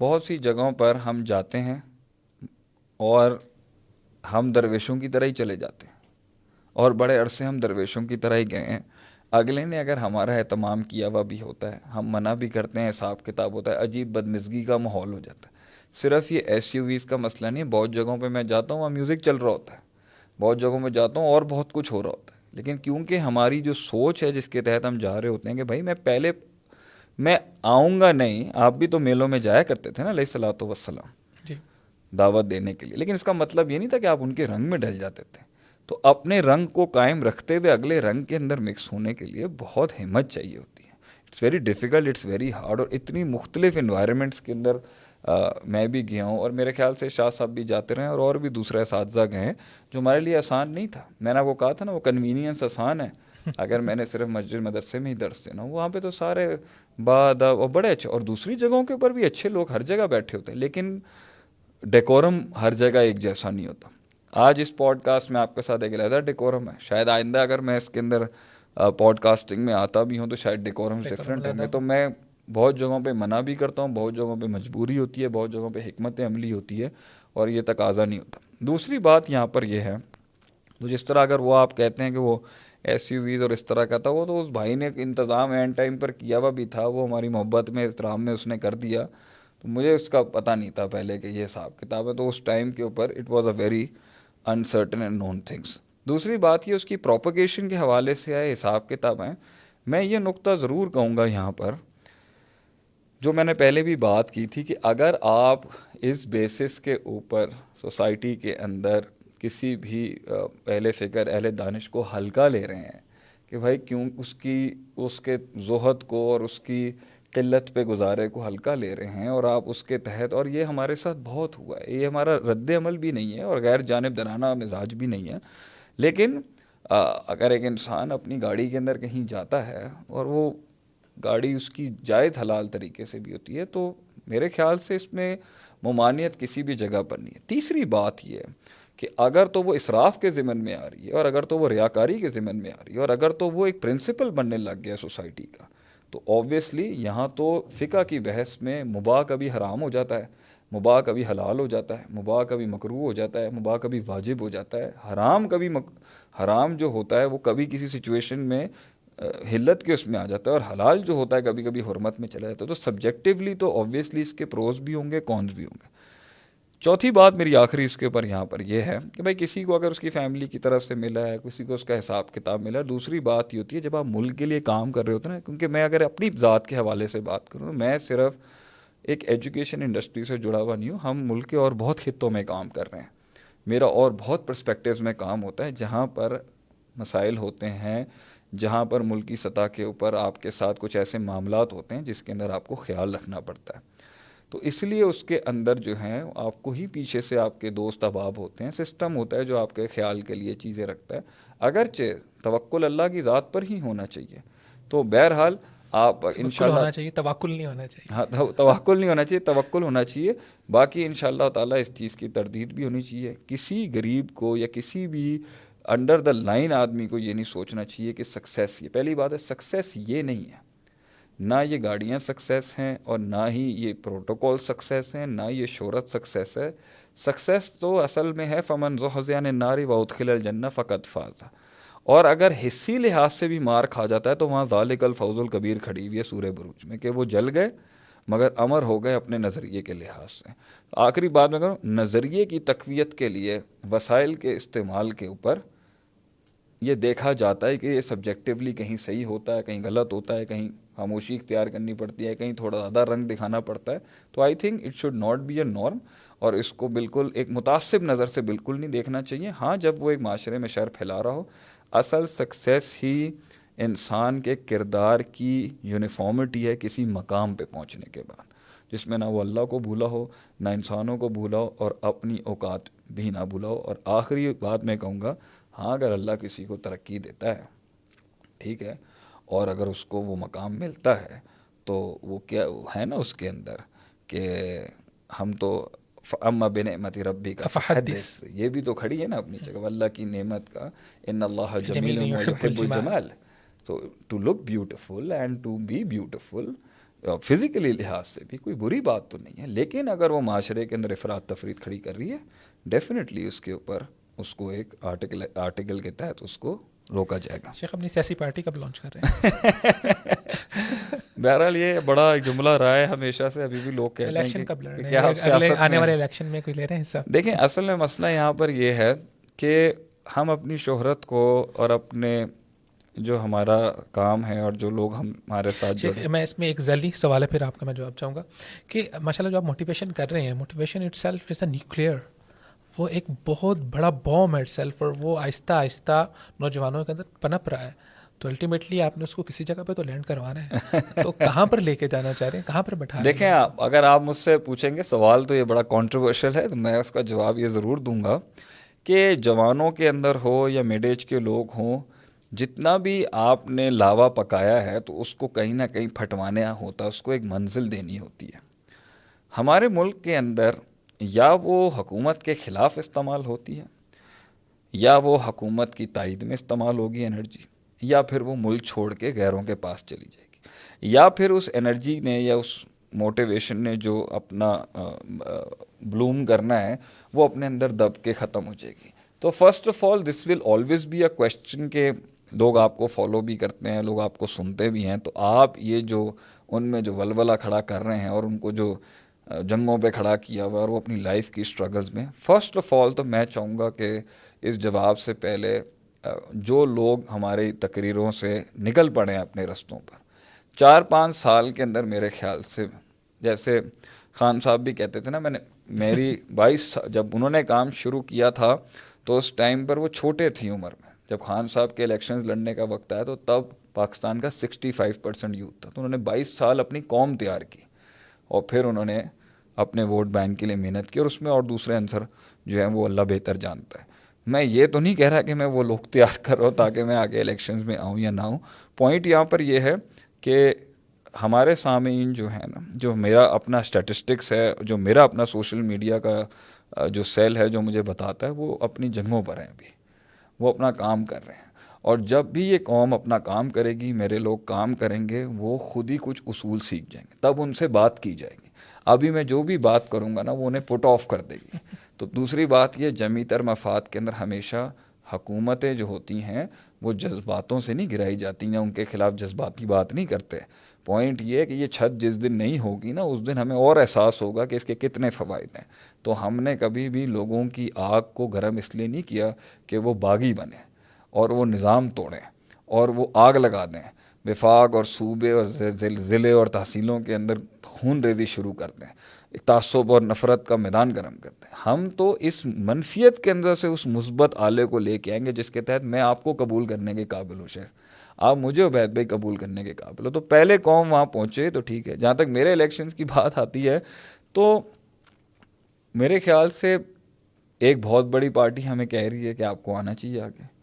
بہت سی جگہوں پر ہم جاتے ہیں اور ہم درویشوں کی طرح ہی چلے جاتے ہیں۔ اور بڑے عرصے ہم درویشوں کی طرح ہی گئے ہیں۔ اگلے نے اگر ہمارا اہتمام کیا ہوا بھی ہوتا ہے ہم منع بھی کرتے ہیں حساب کتاب ہوتا ہے عجیب بدمزگی کا ماحول ہو جاتا ہے۔ صرف یہ ایس یو ویز کا مسئلہ نہیں بہت جگہوں پہ میں جاتا ہوں وہاں میوزک چل رہا ہوتا ہے۔ بہت جگہوں میں جاتا ہوں اور بہت کچھ ہو رہا ہوتا ہے۔ لیکن کیونکہ ہماری جو سوچ ہے جس کے تحت ہم جا رہے ہوتے ہیں کہ بھائی میں پہلے میں آؤں گا نہیں آپ بھی تو میلوں میں جایا کرتے تھے نا علیہ صلاح وسلم جی۔ دعوت دینے کے لیے۔ لیکن اس کا مطلب یہ نہیں تھا کہ آپ ان کے رنگ میں ڈل جاتے تھے۔ تو اپنے رنگ کو قائم رکھتے ہوئے اگلے رنگ کے اندر مکس ہونے کے لیے بہت ہمت چاہیے ہوتی ہے۔ It's very difficult it's very hard اور اتنی مختلف انوائرمنٹس کے اندر میں بھی گیا ہوں اور میرے خیال سے شاہ صاحب بھی جاتے رہے اور اور بھی دوسرے اساتذہ گئے ہیں جو ہمارے لیے آسان نہیں تھا۔ میں نے وہ کہا تھا نا وہ کنوینئنس آسان ہے۔ اگر میں نے صرف مسجد مدرسے میں ہی درس دینا وہاں پہ تو سارے باد اور بڑے اچھے اور دوسری جگہوں کے اوپر بھی اچھے لوگ ہر جگہ بیٹھے ہوتے ہیں لیکن ڈیکورم ہر جگہ ایک جیسا نہیں ہوتا۔ آج اس پوڈ کاسٹ میں آپ کے ساتھ ایک علیحدہ ڈیکورم ہے۔ شاید آئندہ اگر میں اس کے اندر پوڈ کاسٹنگ میں آتا بھی ہوں تو شاید ڈیکورم ڈفرینٹ ہوں گے۔ تو میں بہت جگہوں پہ منع بھی کرتا ہوں، بہت جگہوں پہ مجبوری ہوتی ہے، بہت جگہوں پہ حکمت عملی ہوتی ہے اور یہ تقاضا نہیں ہوتا۔ دوسری بات یہاں پر یہ ہے، تو جس طرح اگر وہ آپ کہتے ہیں کہ وہ ایس یو ویز اور اس طرح کا تھا، وہ تو اس بھائی نے انتظام اینڈ ٹائم پر کیا ہوا بھی تھا، وہ ہماری محبت میں، احترام میں اس نے کر دیا۔ تو مجھے اس کا پتہ نہیں تھا پہلے کہ یہ حساب کتاب ہے، تو اس ٹائم کے اوپر it was a very uncertain and known things دوسری بات یہ اس کی پروپگیشن کے حوالے سے آئے، حساب کتاب ہیں۔ میں یہ نقطہ ضرور کہوں گا یہاں پر جو میں نے پہلے بھی بات کی تھی کہ اگر آپ اس بیسس کے اوپر سوسائٹی کے اندر کسی بھی اہل فکر، اہل دانش کو ہلکا لے رہے ہیں کہ بھائی کیوں اس کی، اس کے ذہت کو اور اس کی قلت پہ گزارے کو ہلکا لے رہے ہیں اور آپ اس کے تحت، اور یہ ہمارے ساتھ بہت ہوا ہے، یہ ہمارا رد عمل بھی نہیں ہے اور غیر جانب درانہ مزاج بھی نہیں ہے۔ لیکن اگر ایک انسان اپنی گاڑی کے اندر کہیں جاتا ہے اور وہ گاڑی اس کی جائز حلال طریقے سے بھی ہوتی ہے، تو میرے خیال سے اس میں ممانعت کسی بھی جگہ پر نہیں ہے۔ تیسری بات یہ ہے کہ اگر تو وہ اسراف کے ذمن میں آ رہی ہے اور اگر تو وہ ریاکاری کے ذمن میں آ رہی ہے اور اگر تو وہ ایک پرنسپل بننے لگ گیا سوسائٹی کا، تو آبویسلی یہاں تو فقہ کی بحث میں مباح کبھی حرام ہو جاتا ہے، مباح کبھی حلال ہو جاتا ہے، مباح کبھی مکرو ہو جاتا ہے، مباح کبھی واجب ہو جاتا ہے۔ حرام کبھی مک... حرام جو ہوتا ہے وہ کبھی کسی سچویشن میں حلت کے اس میں آ جاتا ہے اور حلال جو ہوتا ہے کبھی کبھی حرمت میں چلا جاتا ہے، تو سبجیکٹیولی تو آبویسلی اس کے پروز بھی ہوں گے کونز بھی ہوں گے۔ چوتھی بات میری آخری اس کے اوپر یہاں پر یہ ہے کہ بھائی کسی کو اگر اس کی فیملی کی طرف سے ملا ہے، کسی کو اس کا حساب کتاب ملا ہے، دوسری بات یہ ہوتی ہے جب آپ ملک کے لیے کام کر رہے ہوتے ہیں نا، کیونکہ میں اگر اپنی ذات کے حوالے سے بات کروں میں صرف ایک ایجوکیشن انڈسٹری سے جڑا ہوا نہیں ہوں، ہم ملک کے اور بہت خطوں میں کام کر رہے ہیں۔ میرا اور بہت پرسپیکٹیوز میں کام ہوتا ہے جہاں پر مسائل ہوتے ہیں جہاں پر ملکی سطح کے اوپر آپ کے ساتھ کچھ ایسے معاملات ہوتے ہیں جس کے اندر آپ کو خیال رکھنا پڑتا ہے۔ تو اس لیے اس کے اندر جو ہیں آپ کو ہی پیچھے سے آپ کے دوست احباب ہوتے ہیں سسٹم ہوتا ہے جو آپ کے خیال کے لیے چیزیں رکھتا ہے۔ اگرچہ توکل اللہ کی ذات پر ہی ہونا چاہیے تو بہرحال آپ ان شاء اللہ چاہیے توکل نہیں ہونا چاہیے۔ ہاں توکل نہیں ہونا چاہیے توکل ہونا چاہیے۔ باقی ان شاء اللہ تعالیٰ اس چیز کی تردید بھی ہونی چاہیے۔ کسی غریب کو یا کسی بھی انڈر دا لائن آدمی کو یہ نہیں سوچنا چاہیے کہ سکسیس یہ پہلی بات ہے سکسیس یہ نہیں ہے۔ نہ یہ گاڑیاں سکسیس ہیں اور نہ ہی یہ پروٹوکول سکسیس ہیں، نہ یہ شہرت سکسیس ہے۔ سکسیس تو اصل میں ہے، فمن ذہزیان ناری و ادخل الجنہ فقط فاضہ اور اگر حصی لحاظ سے بھی مار کھا جاتا ہے تو وہاں ذالک الفوز القبیر کھڑی ہوئی ہے سورہ بروج میں کہ وہ جل گئے مگر امر ہو گئے اپنے نظریے کے لحاظ سے۔ آخری بات میں کروں نظریے کی تقویت کے لیے وسائل کے استعمال کے اوپر یہ دیکھا جاتا ہے کہ یہ سبجیکٹیولی کہیں صحیح ہوتا ہے، کہیں غلط ہوتا ہے، کہیں خاموشی اختیار کرنی پڑتی ہے، کہیں تھوڑا زیادہ رنگ دکھانا پڑتا ہے۔ تو I think it should not be a norm اور اس کو بالکل ایک متاثر نظر سے بالکل نہیں دیکھنا چاہیے۔ ہاں جب وہ ایک معاشرے میں شر پھیلا رہا ہو، اصل سکسیس ہی انسان کے کردار کی یونیفارمٹی ہے کسی مقام پہ پہنچنے کے بعد، جس میں نہ وہ اللہ کو بھولا ہو، نہ انسانوں کو بھولا ہو اور اپنی اوقات بھی نہ بھولا ہو۔ اور آخری بات میں کہوں گا ہاں اگر اللہ کسی کو ترقی دیتا ہے ٹھیک ہے اور اگر اس کو وہ مقام ملتا ہے تو وہ کیا ہے نا اس کے اندر کہ ہم تو اما بن نعمت ربی کا فحدث. یہ بھی تو کھڑی ہے نا اپنی جگہ۔ اللہ کی نعمت کا ان اللہ جمیل الجمال. تو to look beautiful and to be beautiful physically لحاظ سے بھی کوئی بری بات تو نہیں ہے۔ لیکن اگر وہ معاشرے کے اندر افراد تفرید کھڑی کر رہی ہے ڈیفینیٹلی اس کے اوپر اس کو ایک آرٹیکل آرٹیکل کے تحت اس کو روکا جائے گا۔ شیخ اپنی سیاسی پارٹی کب لانچ کر رہے ہیں؟ (laughs) بہرحال یہ بڑا جملہ رہا ہے ہمیشہ سے ابھی بھی لوگ کہتے ہیں کب آنے والے الیکشن میں کوئی لے رہے ہیں حصہ؟ دیکھیں اصل میں مسئلہ یہاں پر یہ ہے کہ ہم اپنی شہرت کو اور اپنے جو ہمارا کام ہے اور جو لوگ ہمارے ساتھ میں اس میں ایک ذیلی سوال ہے پھر آپ کا میں جواب چاہوں گا کہ ماشاء اللہ جو آپ موٹیویشن کر رہے ہیں motivation itself is a nuclear وہ ایک بہت بڑا بوم ہے سیلف اور وہ آہستہ آہستہ نوجوانوں کے اندر پنپ رہا ہے۔ تو الٹیمیٹلی آپ نے اس کو کسی جگہ پہ تو لینڈ کروانا ہے۔ (laughs) تو کہاں پر لے کے جانا چاہ رہے ہیں؟ کہاں پر بٹھا دیکھیں آپ اگر آپ مجھ سے پوچھیں گے سوال تو یہ بڑا کانٹروورشل ہے تو میں اس کا جواب یہ ضرور دوں گا کہ جوانوں کے اندر ہو یا مڈ ایج کے لوگ ہوں جتنا بھی آپ نے لاوا پکایا ہے تو اس کو کہیں نہ کہیں پھٹوانے ہوتا ہے اس کو ایک منزل دینی ہوتی ہے۔ ہمارے ملک کے اندر یا وہ حکومت کے خلاف استعمال ہوتی ہے، یا وہ حکومت کی تائید میں استعمال ہوگی انرجی، یا پھر وہ ملک چھوڑ کے غیروں کے پاس چلی جائے گی۔ یا پھر اس انرجی نے یا اس موٹیویشن نے جو اپنا بلوم کرنا ہے، وہ اپنے اندر دب کے ختم ہو جائے گی۔ تو first of all this will always be a question کہ لوگ آپ کو فالو بھی کرتے ہیں، لوگ آپ کو سنتے بھی ہیں۔ تو آپ یہ جو ان میں جو ولولہ کھڑا کر رہے ہیں اور ان کو جو جنگوں پہ کھڑا کیا ہوا اور وہ اپنی لائف کی اسٹرگلز میں فرسٹ آف آل تو میں چاہوں گا کہ اس جواب سے پہلے جو لوگ ہماری تقریروں سے نکل پڑے ہیں اپنے رستوں پر، چار پانچ سال کے اندر میرے خیال سے، جیسے خان صاحب بھی کہتے تھے نا، میں نے میری بائیس جب انہوں نے کام شروع کیا تھا، تو اس ٹائم پر وہ چھوٹے تھیں عمر میں۔ جب خان صاحب کے الیکشنز لڑنے کا وقت آیا تو تب پاکستان کا سکسٹی فائیو پرسینٹ یوتھ تھا۔ تو انہوں نے بائیس سال اپنی قوم تیار کی اور پھر انہوں نے اپنے ووٹ بینک کے لیے محنت کی اور اس میں اور دوسرے آنسر جو ہیں وہ اللہ بہتر جانتا ہے۔ میں یہ تو نہیں کہہ رہا کہ میں وہ لوگ تیار (laughs) کر رہا ہوں تاکہ میں آگے الیکشنز میں آؤں یا نہ ہوں پوائنٹ یہاں پر یہ ہے کہ ہمارے سامعین جو ہیں نا، جو میرا اپنا اسٹیٹسٹکس ہے، جو میرا اپنا سوشل میڈیا کا جو سیل ہے، جو مجھے بتاتا ہے، وہ اپنی جنگوں پر ہیں ابھی۔ وہ اپنا کام کر رہے ہیں۔ اور جب بھی یہ قوم اپنا کام کرے گی، میرے لوگ کام کریں گے، وہ خود ہی کچھ اصول سیکھ جائیں گے۔ تب ان سے بات کی جائے گی۔ ابھی میں جو بھی بات کروں گا نا وہ انہیں پٹ آف کر دے گی۔ تو دوسری بات یہ جمی تر مفاد کے اندر ہمیشہ حکومتیں جو ہوتی ہیں وہ جذباتوں سے نہیں گرائی جاتی ہیں ان کے خلاف جذباتی بات نہیں کرتے۔ پوائنٹ یہ ہے کہ یہ چھت جس دن نہیں ہوگی نا، اس دن ہمیں اور احساس ہوگا کہ اس کے کتنے فوائد ہیں۔ تو ہم نے کبھی بھی لوگوں کی آگ کو گرم اس لیے نہیں کیا کہ وہ باغی بنے اور وہ نظام توڑیں اور وہ آگ لگا دیں۔ وفاق اور صوبے اور ضلع اور تحصیلوں کے اندر خون ریزی شروع کر دیں ایک تعصب اور نفرت کا میدان گرم کرتے ہیں۔ ہم تو اس منفیت کے اندر سے اس مثبت آلے کو لے کے آئیں گے جس کے تحت میں آپ کو قبول کرنے کے قابل ہوں شہر آپ مجھے عبید بھائی قبول کرنے کے قابل ہو۔ تو پہلے قوم وہاں پہنچے تو ٹھیک ہے، جہاں تک میرے الیکشنز کی بات آتی ہے، تو میرے خیال سے ایک بہت بڑی پارٹی ہمیں کہہ رہی ہے کہ آپ کو آنا چاہیے آگے۔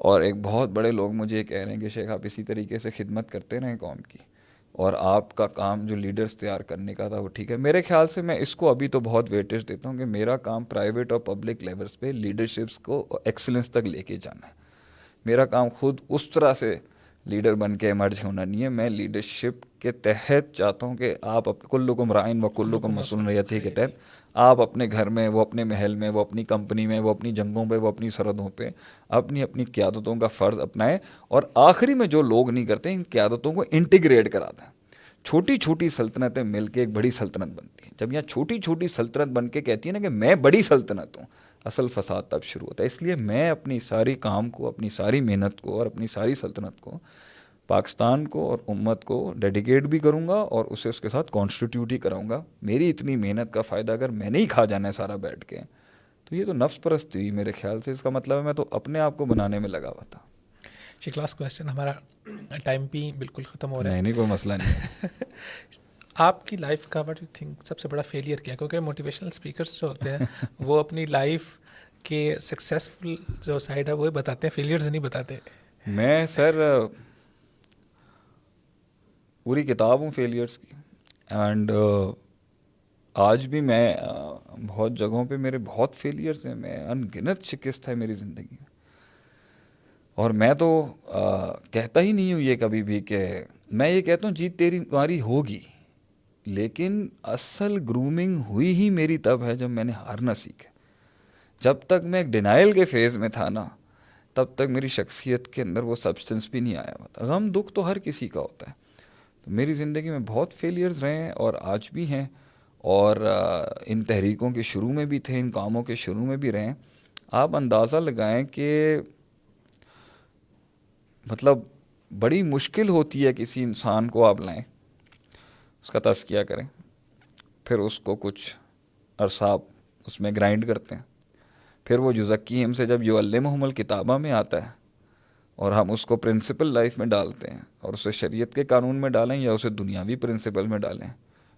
اور ایک بہت بڑے لوگ مجھے یہ کہہ رہے ہیں کہ شیخ، آپ اسی طریقے سے خدمت کرتے رہیں قوم کی۔ اور آپ کا کام جو لیڈرز تیار کرنے کا تھا وہ ٹھیک ہے۔ میرے خیال سے میں اس کو ابھی تو بہت ویٹیج دیتا ہوں کہ میرا کام پرائیویٹ اور پبلک لیولس پہ لیڈرشپس کو ایکسلنس تک لے کے جانا ہے۔ میرا کام خود اس طرح سے لیڈر بن کے ایمرج ہونا نہیں ہے۔ میں لیڈرشپ کے تحت چاہتا ہوں کہ آپ کلو کو مرائن و کلو کو مصنوع ریتی کے تحت آپ اپنے گھر میں، وہ اپنے محل میں، وہ اپنی کمپنی میں، وہ اپنی جنگوں پہ، وہ اپنی سرحدوں پہ اپنی اپنی قیادتوں کا فرض اپنائیں اور آخری میں جو لوگ نہیں کرتے، ان قیادتوں کو انٹیگریٹ کرا دیں چھوٹی چھوٹی سلطنتیں مل کے ایک بڑی سلطنت بنتی ہیں۔ جب یہاں چھوٹی چھوٹی سلطنت بن کے کہتی ہے نا کہ میں بڑی سلطنت ہوں، اصل فساد تب شروع ہوتا ہے۔ اس لیے میں اپنی ساری کام کو، اپنی ساری محنت کو اور اپنی ساری سلطنت کو پاکستان کو اور امت کو ڈیڈیکیٹ بھی کروں گا اور اسے اس کے ساتھ کانسٹیٹیوٹ ہی کراؤں گا۔ میری اتنی محنت کا فائدہ اگر میں نے ہی کھا جانا ہے سارا بیٹھ کے تو یہ تو نفس پرست ہوئی میرے خیال سے۔ اس کا مطلب ہے میں تو اپنے آپ کو بنانے میں لگا ہوا تھا۔ لاسٹ کوشچن ہمارا ٹائم بھی بالکل ختم ہو رہا ہے۔ نہیں کوئی مسئلہ نہیں۔ (laughs) آپ کی لائف کا وٹ یو تھنک سب سے بڑا فیلئر کیا؟ کیونکہ موٹیویشنل اسپیکرس جو ہوتے ہیں وہ اپنی لائف کے سکسیزفل جو سائڈ ہے وہ بتاتے ہیں فیلئرز نہیں بتاتے۔ میں سر پوری کتاب ہوں فیلئرس کی. اینڈ آج بھی میں بہت جگہوں پہ میرے بہت فیلئرس ہیں. میں ان گنت شکست ہے میری زندگی میں. اور میں تو کہتا ہی نہیں ہوں یہ کبھی بھی کہ میں یہ کہتا ہوں جیت تیری تمہاری ہوگی. لیکن اصل گرومنگ ہوئی ہی میری تب ہے جب میں نے ہارنا سیکھا. جب تک میں ایک ڈینائل کے فیز میں تھا نا، تب تک میری شخصیت کے اندر وہ سبسٹنس بھی نہیں آیا ہوا تھا غم دکھ تو ہر کسی کا ہوتا ہے. تو میری زندگی میں بہت فیلئرز رہے ہیں اور آج بھی ہیں اور ان تحریکوں کے شروع میں بھی تھے، ان کاموں کے شروع میں بھی رہیں آپ اندازہ لگائیں کہ مطلب بڑی مشکل ہوتی ہے کسی انسان کو آپ لائیں، اس کا تذکیہ کریں، پھر اس کو کچھ عرصہ اس میں گرائنڈ کرتے ہیں۔ پھر وہ جو ذکیم سے جب یو علم کتابہ میں آتا ہے اور ہم اس کو پرنسپل لائف میں ڈالتے ہیں اور اسے شریعت کے قانون میں ڈالیں یا اسے دنیاوی پرنسپل میں ڈالیں۔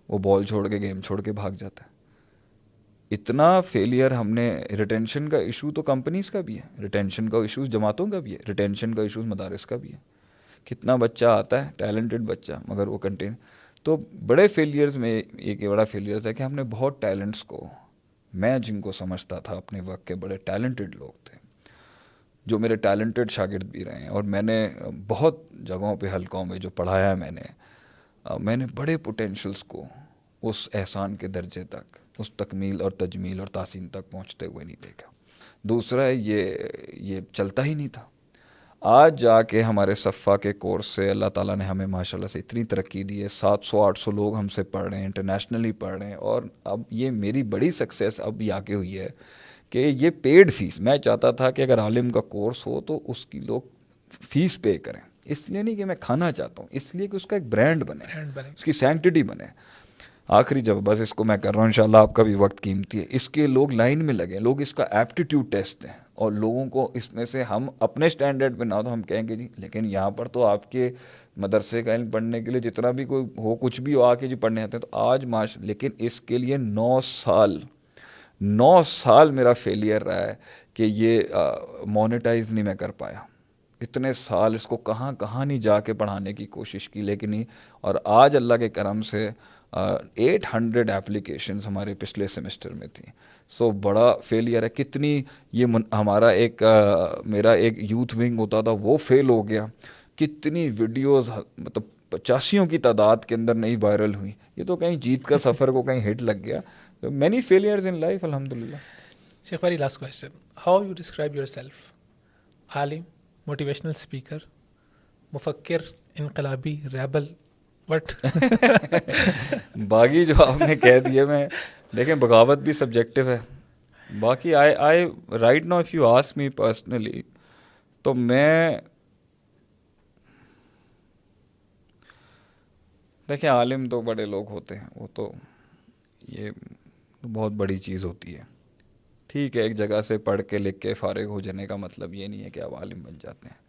وہ بال چھوڑ کے گیم چھوڑ کے بھاگ جاتا ہے۔ اتنا فیلئر ہم نے ریٹینشن کا ایشو تو کمپنیز کا بھی ہے۔ ریٹینشن کا ایشوز جماعتوں کا بھی ہے۔ ریٹینشن کا ایشوز مدارس کا بھی ہے۔ کتنا بچہ آتا ہے ٹیلنٹڈ بچہ، مگر وہ کنٹین تو بڑے فیلئرز میں ایک بڑا فیلئرز ہے کہ ہم نے بہت ٹیلنٹس کو میں جن کو سمجھتا تھا اپنے وقت کے بڑے ٹیلنٹڈ لوگ تھے۔ جو میرے ٹیلنٹڈ شاگرد بھی رہے ہیں اور میں نے بہت جگہوں پہ، حلقوں میں جو پڑھایا ہے میں نے میں نے بڑے پوٹینشلس کو اس احسان کے درجے تک، اس تکمیل اور تجمیل اور تحسین تک پہنچتے ہوئے نہیں دیکھا۔ دوسرا ہے یہ یہ چلتا ہی نہیں تھا۔ آج جا کے ہمارے صفا کے کورس سے اللہ تعالیٰ نے ہمیں ماشاء اللہ سے اتنی ترقی دی ہے۔ سات سو، آٹھ سو لوگ ہم سے پڑھ رہے ہیں انٹرنیشنلی پڑھ رہے ہیں اور اب یہ میری بڑی سکسیس اب یہ آ کے ہوئی ہے۔ کہ یہ پیڈ فیس میں چاہتا تھا کہ اگر عالم کا کورس ہو تو اس کی لوگ فیس پے کریں۔ اس لیے نہیں کہ میں کھانا چاہتا ہوں اس لیے کہ اس کا ایک برانڈ بنے اس کی سینکٹٹی بنے۔ آخری جب بس اس کو میں کر رہا ہوں انشاءاللہ آپ کا بھی وقت قیمتی ہے۔ اس کے لوگ لائن میں لگیں لوگ اس کا ایپٹیٹیوڈ ٹیسٹ دیں اور لوگوں کو اس میں سے ہم اپنے اسٹینڈرڈ پہ نہ تو ہم کہیں گے جی لیکن یہاں پر تو آپ کے مدرسے کا علم پڑھنے کے لیے جتنا بھی کوئی ہو کچھ بھی ہو آ کے جی پڑھنے آتے ہیں تو آج معاش لیکن اس کے لیے نو سال نو سال میرا فیلئر رہا ہے کہ یہ مونیٹائز نہیں میں کر پایا۔ اتنے سال اس کو کہاں کہاں نہیں جا کے پڑھانے کی کوشش کی، لیکن نہیں اور آج اللہ کے کرم سے ایٹ ہنڈریڈ اپلیکیشنز ہمارے پچھلے سیمسٹر میں تھیں۔ سو بڑا فیلئر ہے۔ کتنی یہ ہمارا ایک میرا ایک یوتھ ونگ ہوتا تھا، وہ فیل ہو گیا۔ کتنی ویڈیوز مطلب پچاسیوں کی تعداد کے اندر نہیں وائرل ہوئی۔ یہ تو کہیں جیت کا سفر کو کہیں ہٹ لگ گیا۔ مینی فیلئرز ان لائف الحمد للہ Sheikh Bari last question how you describe yourself Alam motivational speaker مفکر انقلابی ریبل بٹ باقی جو آپ نے کہہ دیے میں دیکھیں بغاوت بھی سبجیکٹو ہے باقی I I right now if you ask me personally تو میں دیکھیں عالم تو بڑے لوگ ہوتے ہیں وہ تو یہ بہت بڑی چیز ہوتی ہے۔ ٹھیک ہے ایک جگہ سے پڑھ کے لکھ کے فارغ ہو جانے کا مطلب یہ نہیں ہے کہ آپ عالم بن جاتے ہیں۔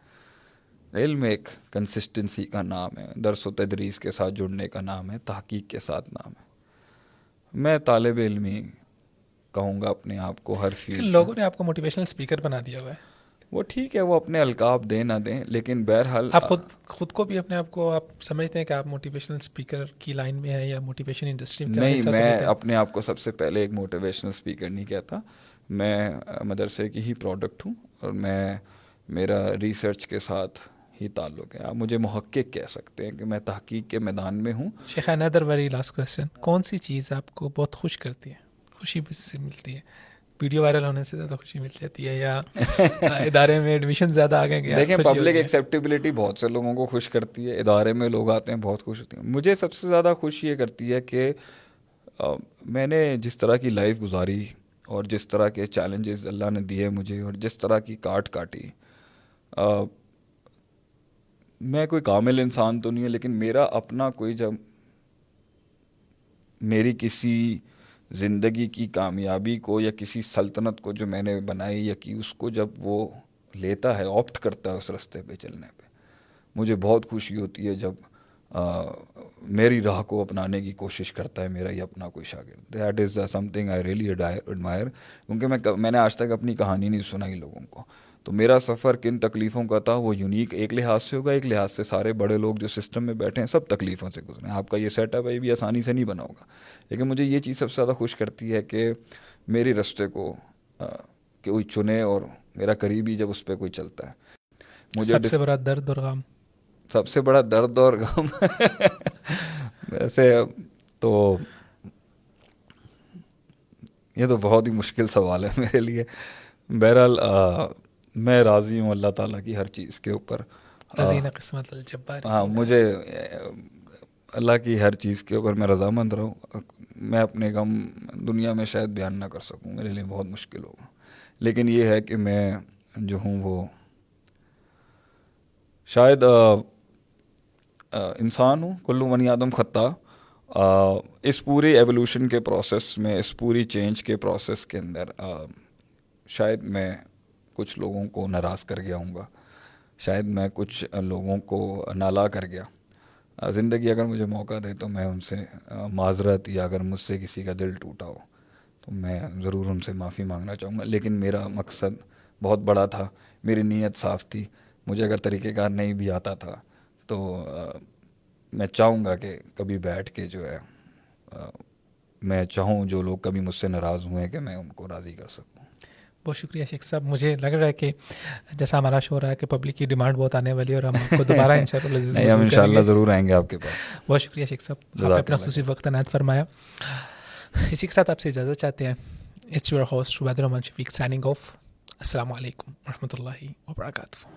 علم ایک کنسسٹنسی کا نام ہے درس و تدریس کے ساتھ جڑنے کا نام ہے تحقیق کے ساتھ نام ہے۔ میں طالب علمی کہوں گا اپنے آپ کو ہر فیلڈ لوگوں نے آپ کو موٹیویشنل اسپیکر بنا دیا ہوا ہے۔ وہ ٹھیک ہے وہ اپنے القاب دیں نہ دیں لیکن بہرحال آپ خود خود کو بھی اپنے آپ کو آپ سمجھتے ہیں کہ آپ موٹیویشنل اسپیکر کی لائن میں ہیں یا موٹیویشن انڈسٹری میں نہیں میں اپنے آپ کو سب سے پہلے ایک موٹیویشنل اسپیکر نہیں کہتا میں مدرسے کی ہی پروڈکٹ ہوں اور میں میرا ریسرچ کے ساتھ ہی تعلق ہے۔ آپ مجھے محقق کہہ سکتے ہیں کہ میں تحقیق کے میدان میں ہوں۔ شیخ اندر ویری لاسٹ کوشچن کون سی چیز آپ کو بہت خوش کرتی ہے؟ خوشی سے ملتی ہے۔ ویڈیو وائرل ہونے سے زیادہ خوشی مل جاتی ہے یا (laughs) ادارے میں ایڈمیشن زیادہ آ گئے دیکھیں پبلک ایکسیپٹیبلٹی بہت سے لوگوں کو خوش کرتی ہے ادارے میں لوگ آتے ہیں بہت خوش ہوتے ہیں۔ مجھے سب سے زیادہ خوش یہ کرتی ہے کہ میں نے جس طرح کی لائف گزاری اور جس طرح کے چیلنجز اللہ نے دیے مجھے اور جس طرح کی کاٹ کاٹی۔ میں کوئی کامل انسان تو نہیں ہے لیکن میرا اپنا کوئی جب میری کسی زندگی کی کامیابی کو یا کسی سلطنت کو جو میں نے بنائی یا کی اس کو جب وہ لیتا ہے آپٹ کرتا ہے اس رستے پہ چلنے پہ۔ مجھے بہت خوشی ہوتی ہے جب میری راہ کو اپنانے کی کوشش کرتا ہے میرا یہ اپنا کوئی شاگرد۔ That is something I really admire کیونکہ میں میں نے آج تک اپنی کہانی نہیں سنائی لوگوں کو۔ تو میرا سفر کن تکلیفوں کا تھا وہ یونیک ایک لحاظ سے ہوگا ایک لحاظ سے سارے بڑے لوگ جو سسٹم میں بیٹھے ہیں سب تکلیفوں سے گزرے ہیں۔ آپ کا یہ سیٹ اپ ہے یہ بھی آسانی سے نہیں بنا ہوگا۔ لیکن مجھے یہ چیز سب سے زیادہ خوش کرتی ہے کہ میری رستے کو کہ کوئی چنے اور میرا قریبی جب اس پہ کوئی چلتا ہے۔ مجھے سب سے بڑا درد اور غم؟ سب سے بڑا درد اور غم؟ ویسے تو یہ تو بہت ہی مشکل سوال ہے میرے لیے۔ بہرحال میں راضی ہوں اللہ تعالیٰ کی ہر چیز کے اوپر۔ قسمت ہاں مجھے اللہ کی ہر چیز کے اوپر میں رضامند رہوں۔ میں اپنے غم دنیا میں شاید بیان نہ کر سکوں میرے لیے بہت مشکل ہوگا۔ لیکن یہ ہے کہ میں جو ہوں وہ شاید انسان ہوں کلو منی آدم خطہ۔ اس پوری ایولیوشن کے پروسیس میں اس پوری چینج کے پروسیس کے اندر شاید میں کچھ لوگوں کو ناراض کر گیا ہوں گا۔ شاید میں کچھ لوگوں کو نالا کر گیا۔ زندگی اگر مجھے موقع دے تو میں ان سے معذرت یا اگر مجھ سے کسی کا دل ٹوٹا ہو تو میں ضرور ان سے معافی مانگنا چاہوں گا۔ لیکن میرا مقصد بہت بڑا تھا، میری نیت صاف تھی۔ مجھے اگر طریقہ کار نہیں بھی آتا تھا تو میں چاہوں گا کہ کبھی بیٹھ کے جو ہے میں چاہوں جو لوگ کبھی مجھ سے ناراض ہوئے کہ میں ان کو راضی کر سکوں۔ بہت شکریہ شیخ صاحب مجھے لگ رہا ہے کہ جیسا ہمارا شو رہا ہے کہ پبلک کی ڈیمانڈ بہت آنے والی ہے اور ہم آپ کو (laughs) دوبارہ ان شاء اللہ ہم ان شاء اللہ ضرور آئیں گے آپ کے پاس۔ بہت شکریہ شیخ صاحب آپ نے اپنا خصوصی وقت عنایت فرمایا۔ اسی کے ساتھ آپ سے اجازت چاہتے ہیں۔ It's your host Ubaid ur Rahman Shafiq signing off السلام علیکم ورحمۃ اللہ وبرکاتہ۔